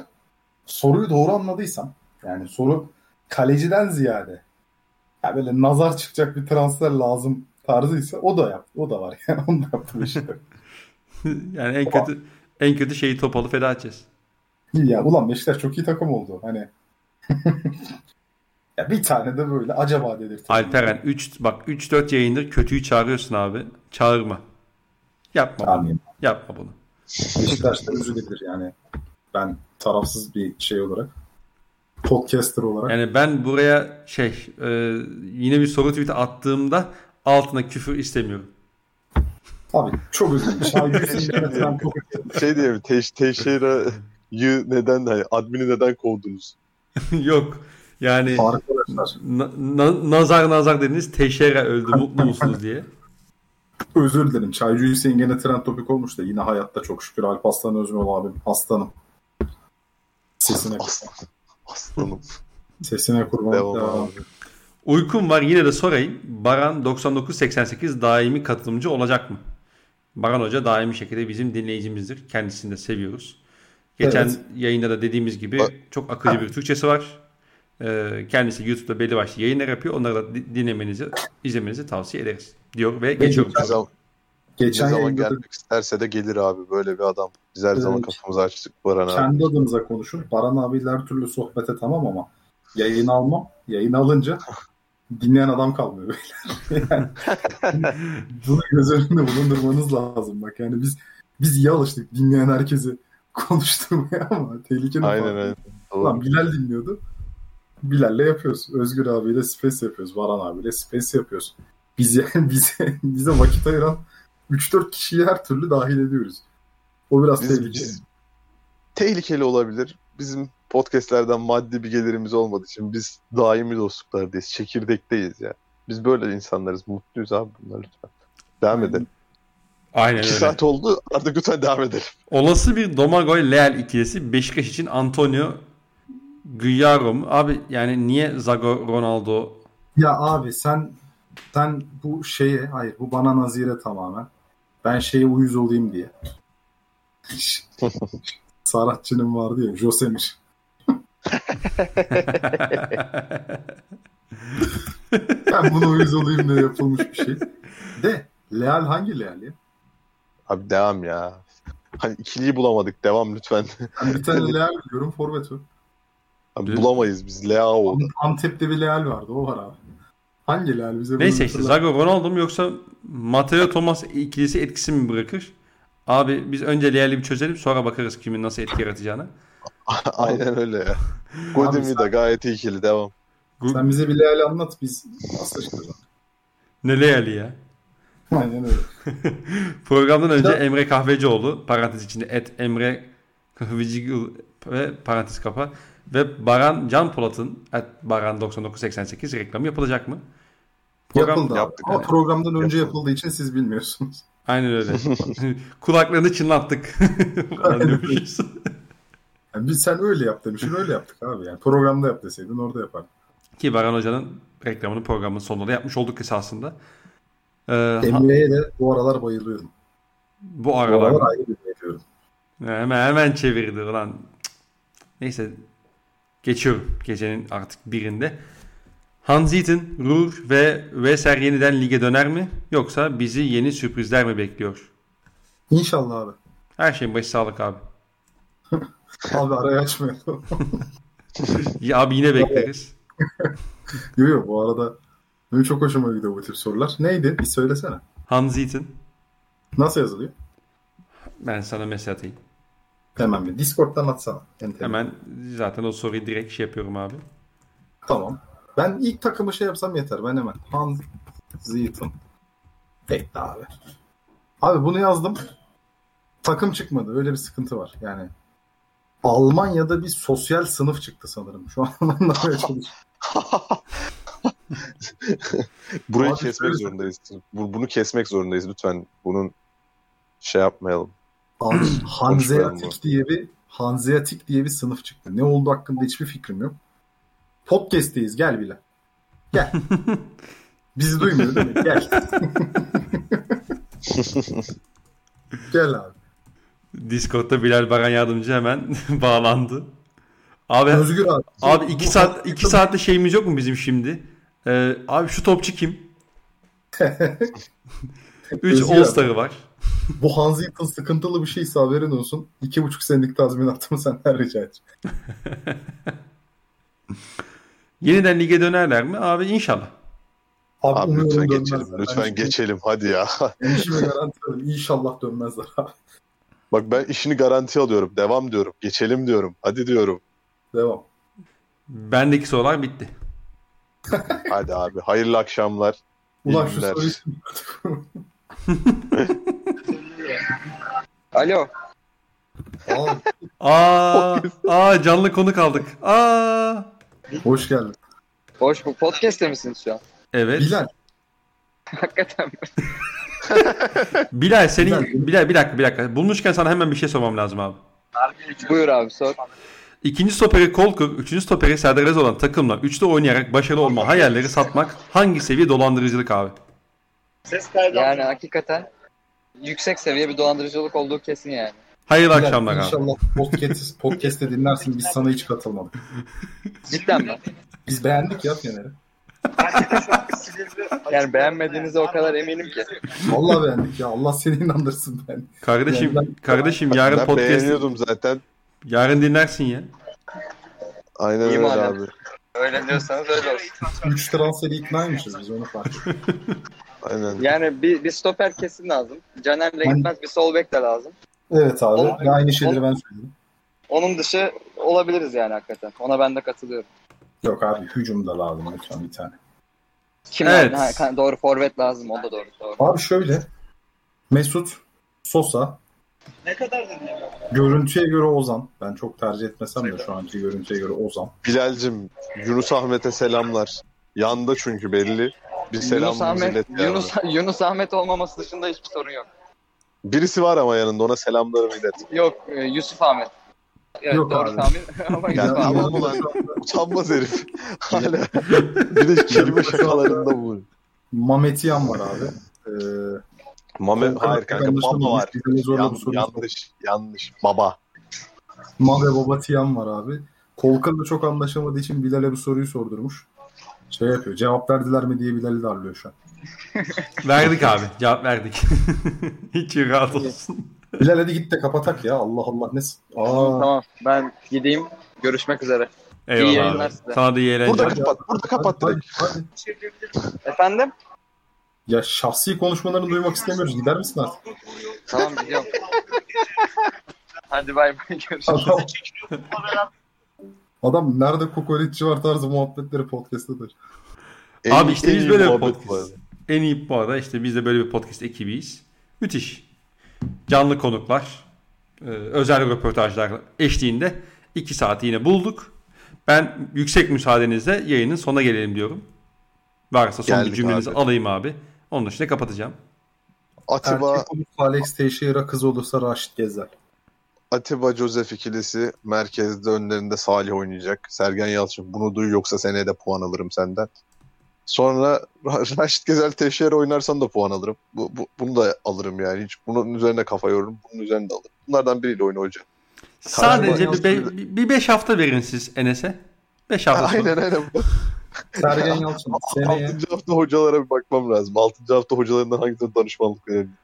soruyu doğru anladıysam yani soru kaleciden ziyade ya böyle nazar çıkacak bir transfer lazım tarzıysa o da yaptı. O da var [laughs] yani onu da yaptı Beşiktaş. [laughs] yani en kötü en kötü şeyi topalı feda edeceğiz. Ya ulan Beşiktaş çok iyi takım oldu. Hani [laughs] ya bir tane de böyle acaba dedirtti. Alperen 3 bak 3 4 yayındır kötüyü çağırıyorsun abi. Çağırma. Yapma. bunu. Anlayayım. Yapma bunu. Beşiktaş'ta üzülebilir yani. Ben tarafsız bir şey olarak podcaster olarak Yani ben buraya şey e, yine bir soru tweet'i attığımda altına küfür istemiyorum. Abi çok üzüldüm. Şahin [laughs] Şey Şey diyelim Teş, Teixeira'yı neden hani admini neden kovdunuz? [laughs] Yok. Yani Arkadaşlar na- na- nazar nazar dediniz Teşera öldü mutlu musunuz diye. Özür dilerim. Çaycı Hüseyin gene trend topik olmuş da yine hayatta çok şükür Alp Aslan Özmül abim aslanım. Sesine Aslan, aslanım. Sesine kurban. Devam Devam. abi. Uykum var yine de sorayım. Baran 9988 daimi katılımcı olacak mı? Baran Hoca daimi şekilde bizim dinleyicimizdir. Kendisini de seviyoruz. Geçen Evet. yayında da dediğimiz gibi Ba- çok akıcı bir Türkçesi var. Ee, kendisi YouTube'da belli başlı yayınlar yapıyor. Onları da di- dinlemenizi, izlemenizi tavsiye ederiz. Diyor ve geçiyorum. Ne zaman, Geçen ne zaman da gelmek isterse de gelir abi böyle bir adam. Biz her zaman Evet. kapımızı açtık Baran abi. kendi adımıza konuşun. Baran abiyle her türlü sohbete tamam ama yayın almam. Yayın alınca [laughs] dinleyen adam kalmıyor beyler. [laughs] Yani bunu göz önünde bulundurmanız lazım. Bak yani biz biz iyi alıştık dinleyen herkesi [laughs] konuşturmaya ama tehlikenin Aynen aynen. Ulan. Bilal dinliyordu. Bilal'le yapıyoruz. Özgür abiyle space yapıyoruz. Baran abiyle space yapıyoruz. Bize, [laughs] bize, bize vakit ayıran 3-4 kişiyi her türlü dahil ediyoruz. O biraz Biz- tehlikeli. biz- tehlikeli olabilir. Bizim podcastlerden maddi bir gelirimiz olmadığı için biz daimi dostluklardayız. Çekirdekteyiz ya. Biz böyle insanlarız. Mutluyuz abi bunlar lütfen. Devam edelim. Aynen 2 öyle. saat oldu. Artık lütfen devam edelim. Olası bir Domagoj Leal ikilisi Beşiktaş için Antonio Mu? Abi yani niye Zago Ronaldo Ya abi sen sen bu şeye hayır bu bana nazire tamamen. Ben şeye uyuz olayım diye. [laughs] Saratçı'nın vardı ya Josemir. [laughs] Ben buna uyuz olayım diye yapılmış bir şey. De Leal hangi Leal ya? Abi devam ya. Hani ikiliyi bulamadık. Devam lütfen. Ben bir tane [laughs] Leal biliyorum forvet o. Abi bulamayız biz. Leao. Antep'te bir Leal vardı o var abi. Hangi Leal bize Neyse işte. Zago Ronaldo mu yoksa Mateo Thomas ikilisi etkisi mi bırakır? Abi biz önce Leal'i bir çözelim sonra bakarız kimin nasıl etki yaratacağına. [laughs] Aynen öyle ya. Godin'i de gayet iyi ikili. Devam. Gu- Sen bize bir Leal anlat biz paslaştıralım. Ne Leal'i ya? Aynen öyle. [laughs] Programdan önce Ya- Emre Kahvecioğlu parantez içinde et Emre Kahvecioğlu ve parantez kapa ve Baran Can Polat'ın Baran 9988 reklamı yapılacak mı? Program yapıldı yaptık Ama yani. programdan önce Yapıldı. yapıldığı için siz bilmiyorsunuz. Aynen öyle. [laughs] [laughs] Kulaklarını çınlattık. [laughs] Diyormuşuz. Yani biz sen öyle yap demişsin öyle yaptık abi. Yani programda yap deseydin orada yapardın. Ki Baran Hoca'nın reklamını programın sonunda da yapmış olduk esasında. Ee, ha- Emre'ye de bu aralar bayılıyorum. bu Bu aralar aralar ayrı bir ediyorum. hemen hemen çevirdi ulan. Neyse geçiyorum gecenin artık birinde. Hanzit'in Ruhr ve Weser yeniden lige döner mi? Yoksa bizi yeni sürprizler mi bekliyor? İnşallah abi. Her şeyin başı sağlık abi. [laughs] Abi arayı açmayalım. [laughs] Ya abi yine bekleriz. [laughs] yok yok bu arada benim çok hoşuma gidiyor bu tip sorular. Neydi? Bir söylesene. Hanzit'in Nasıl yazılıyor? ben sana mesaj atayım. Hemen bir. Discord'dan atsana. Enteresan. Hemen zaten o soruyu direkt şey yapıyorum abi. Tamam. Ben ilk takımı şey yapsam yeter. Ben hemen. Hans Zeytin. Bekle abi. Abi bunu yazdım. Takım çıkmadı. Öyle bir sıkıntı var. Yani Almanya'da bir sosyal sınıf çıktı sanırım. Şu an anlamaya çalışıyorum. Burayı Abi kesmek zorundayız. Bu- Bunu kesmek zorundayız lütfen. Bunun şey yapmayalım. Han- Konuşmayalım Hanzeatik diye bir Hanzeatik diye bir sınıf çıktı. Ne oldu hakkında hiçbir fikrim yok. Podcast'teyiz. Gel bile. Gel. [laughs] Bizi duymuyor değil mi? Gel. [laughs] Gel abi. Discord'da Bilal Baran yardımcı hemen [laughs] bağlandı. Abi Özgür abi. abi Bu- 2 bu- saat 2 saatte şeyimiz yok mu bizim şimdi? Ee, abi şu topçu kim? 3 Özgür All abi. Star'ı var. [laughs] Bu Hans Eaton sıkıntılı bir şeyse haberin olsun. İki buçuk senelik tazminatımı senden rica edeceğim. [laughs] Yeniden lige dönerler mi? Abi inşallah. Abi, Abi lütfen dönmezler. geçelim. Ben Lütfen şimdi- geçelim hadi ya. Ben işimi garanti alayım. İnşallah dönmezler abi. Bak ben işini garanti alıyorum. Devam diyorum. Geçelim diyorum. Hadi diyorum. Devam. Bendeki sorular bitti. Hadi abi. Hayırlı akşamlar. Ulan şu soruyu [laughs] Alo. Aa, Aa, aa canlı konuk aldık. Aa. hoş geldin. Hoş bu podcast'te misiniz şu an? Evet. Bilal. Hakikaten mi? [laughs] Bilal senin Bilal. Bilal bir dakika bir dakika. Bulmuşken sana hemen bir şey sormam lazım abi. Buyur abi sor. İkinci stoperi Kolkur, üçüncü stoperi Serdar Aziz olan takımla üçlü oynayarak başarılı olma hayalleri satmak hangi seviye dolandırıcılık abi? Yani hakikaten yüksek seviye bir dolandırıcılık olduğu kesin yani. Hayırlı Bilal, akşamlar abi. İnşallah podcast, podcast'te dinlersin. Biz sana hiç katılmadık. Cidden mi? Biz beğendik ya Fener'i. Yani beğenmediğinize o kadar eminim ki. Vallahi beğendik ya. Allah seni inandırsın ben. Kardeşim, Yani kardeşim yarın ben podcast beğeniyordum zaten. yarın dinlersin ya. Aynen İyi öyle madem. abi. Öyle diyorsanız öyle olsun. 3 transferi iknaymışız biz onu fark ettik. [laughs] Aynen. Yani bir, bir stoper kesin lazım. Caner'le gitmez bir sol bek de lazım. Evet abi. Ve aynı şeyleri ben söyledim. Onun dışı olabiliriz yani hakikaten. Ona ben de katılıyorum. Yok abi hücumda lazım lütfen bir tane. Kim Evet. Ha, doğru forvet lazım. O da doğru. doğru. Abi şöyle. Mesut, Sosa. Ne kadar dönüyor? Görüntüye göre Ozan. Ben çok tercih etmesem de şu anki görüntüye göre Ozan. Bilal'cim Yunus Ahmet'e selamlar. Yanda çünkü belli. Bir Yunus selamımızı Ahmet, ilet yani. Yunus, Yunus Ahmet olmaması dışında hiçbir sorun yok. Birisi var ama yanında ona selamlarımı ilet. Yok e, Yusuf Ahmet. Evet, Yok doğru abi. tahmin [laughs] ama Ya [laughs] [laughs] Yusuf Ahmet. tamam ulan utanmaz herif. Hala bir de kelime şakalarında bu. Mametiyan var abi. Ee, Mame, Volkan hayır kanka baba var. Yan- yanlış, yanlış. Baba. Mame Baba Tiyan var abi. Kolkan'la çok anlaşamadığı için Bilal'e bu soruyu sordurmuş. Şey yapıyor. Cevap verdiler mi diye Bilal'i darlıyor şu an. [laughs] Verdik abi. Cevap verdik. [laughs] Hiç rahat olsun. Bilal hadi git de kapatak ya. Allah Allah ne... Aa, Tamam ben gideyim. Görüşmek üzere. Eyvallah yayınlar abi. size. Sana da iyi eğlenceler. Burada kapat, burada kapat hadi, direkt. hadi. Efendim? Ya şahsi konuşmalarını duymak istemiyoruz. Gider misin artık? Tamam gidiyorum. [laughs] Hadi bay bay görüşürüz. Adam, nerede kokoreççi var tarzı muhabbetleri podcast'ta da. En- Abi işte en biz böyle bir podcast. En iyi bu arada işte biz de böyle bir podcast ekibiyiz. Müthiş. Canlı konuklar, e, özel röportajlar eşliğinde 2 saati yine bulduk. Ben yüksek müsaadenizle yayının sonuna gelelim diyorum. Varsa son bir Geldik cümlenizi abi. alayım abi. Onun dışında kapatacağım. Atiba, Erkek olursa Alex Teixeira, kız olursa Raşit Gezer. Atiba Joseph ikilisi merkezde önlerinde Salih oynayacak. Sergen Yalçın bunu duy yoksa seneye de puan alırım senden. Sonra Ra- [laughs] Raşit Gezel Teşehir oynarsan da puan alırım. Bu, bu- bunu da alırım yani. Hiç bunun üzerine kafa yorurum. Bunun üzerine de alırım. Bunlardan biriyle oyna hocam. Sadece bir, Sergen be- bir 5 hafta verin siz Enes'e. 5 hafta sonra. aynen aynen. [laughs] Sergen Yalçın seneye 6. hafta hocalara bir bakmam lazım. 6. hafta hocalarından hangisine danışmanlık?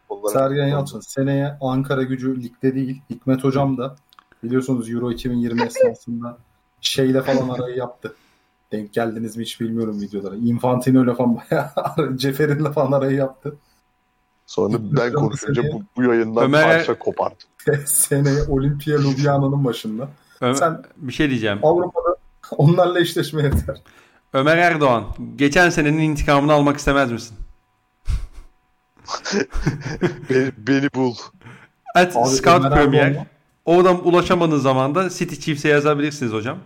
Onlara Sergen Yalçın seneye Ankara gücü ligde değil. Hikmet Hocam da biliyorsunuz Euro 2020 esnasında şeyle falan arayı yaptı. Denk geldiniz mi hiç bilmiyorum videolara. Infantino ile falan bayağı [laughs] Ceferin'le falan arayı yaptı. Sonra ben konuşunca bu, bu yayından Ömer- parça kopardı. [laughs] seneye Olimpia Ljubljana'nın başında. Ö- Sen- bir şey diyeceğim. Avrupa'da [laughs] onlarla eşleşme yeter. Ömer Erdoğan, geçen senenin intikamını almak istemez misin? [laughs] Beni, beni bul. At Abi Scout Ömer Premier. Oradan ulaşamadığınız zaman da City Chiefs'e yazabilirsiniz hocam.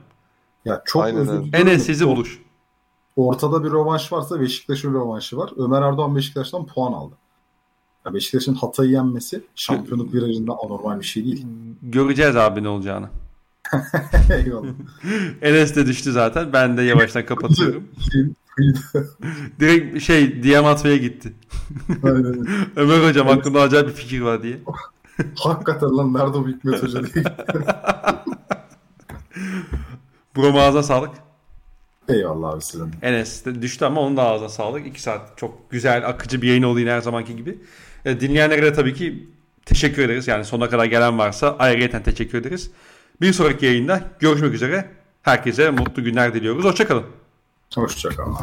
Ya çok Aynen özür. Enes sizi buluş. Ortada bir rövanş varsa Beşiktaş'ın rövanşı var. Ömer Erdoğan Beşiktaş'tan puan aldı. Ya Beşiktaş'ın Hatay'ı yenmesi şampiyonluk virajında anormal bir şey değil. Göreceğiz abi ne olacağını. [laughs] Eyvallah. [laughs] Enes de düştü zaten. Ben de yavaştan kapatıyorum. [laughs] Direkt şey DM atmaya gitti. Aynen. Ömer hocam aklımda acayip bir fikir var diye. Hakikaten lan nerede o Hikmet Hoca diye. Bro ağzına sağlık. Eyvallah abi sizin. Enes de düştü ama onun da ağzına sağlık. 2 saat çok güzel, akıcı bir yayın oldu yine her zamanki gibi. E, dinleyenlere de tabii ki teşekkür ederiz. Yani sonuna kadar gelen varsa ayrıyeten teşekkür ederiz. Bir sonraki yayında görüşmek üzere. Herkese mutlu günler diliyoruz. Hoşçakalın. Hoşçakalın.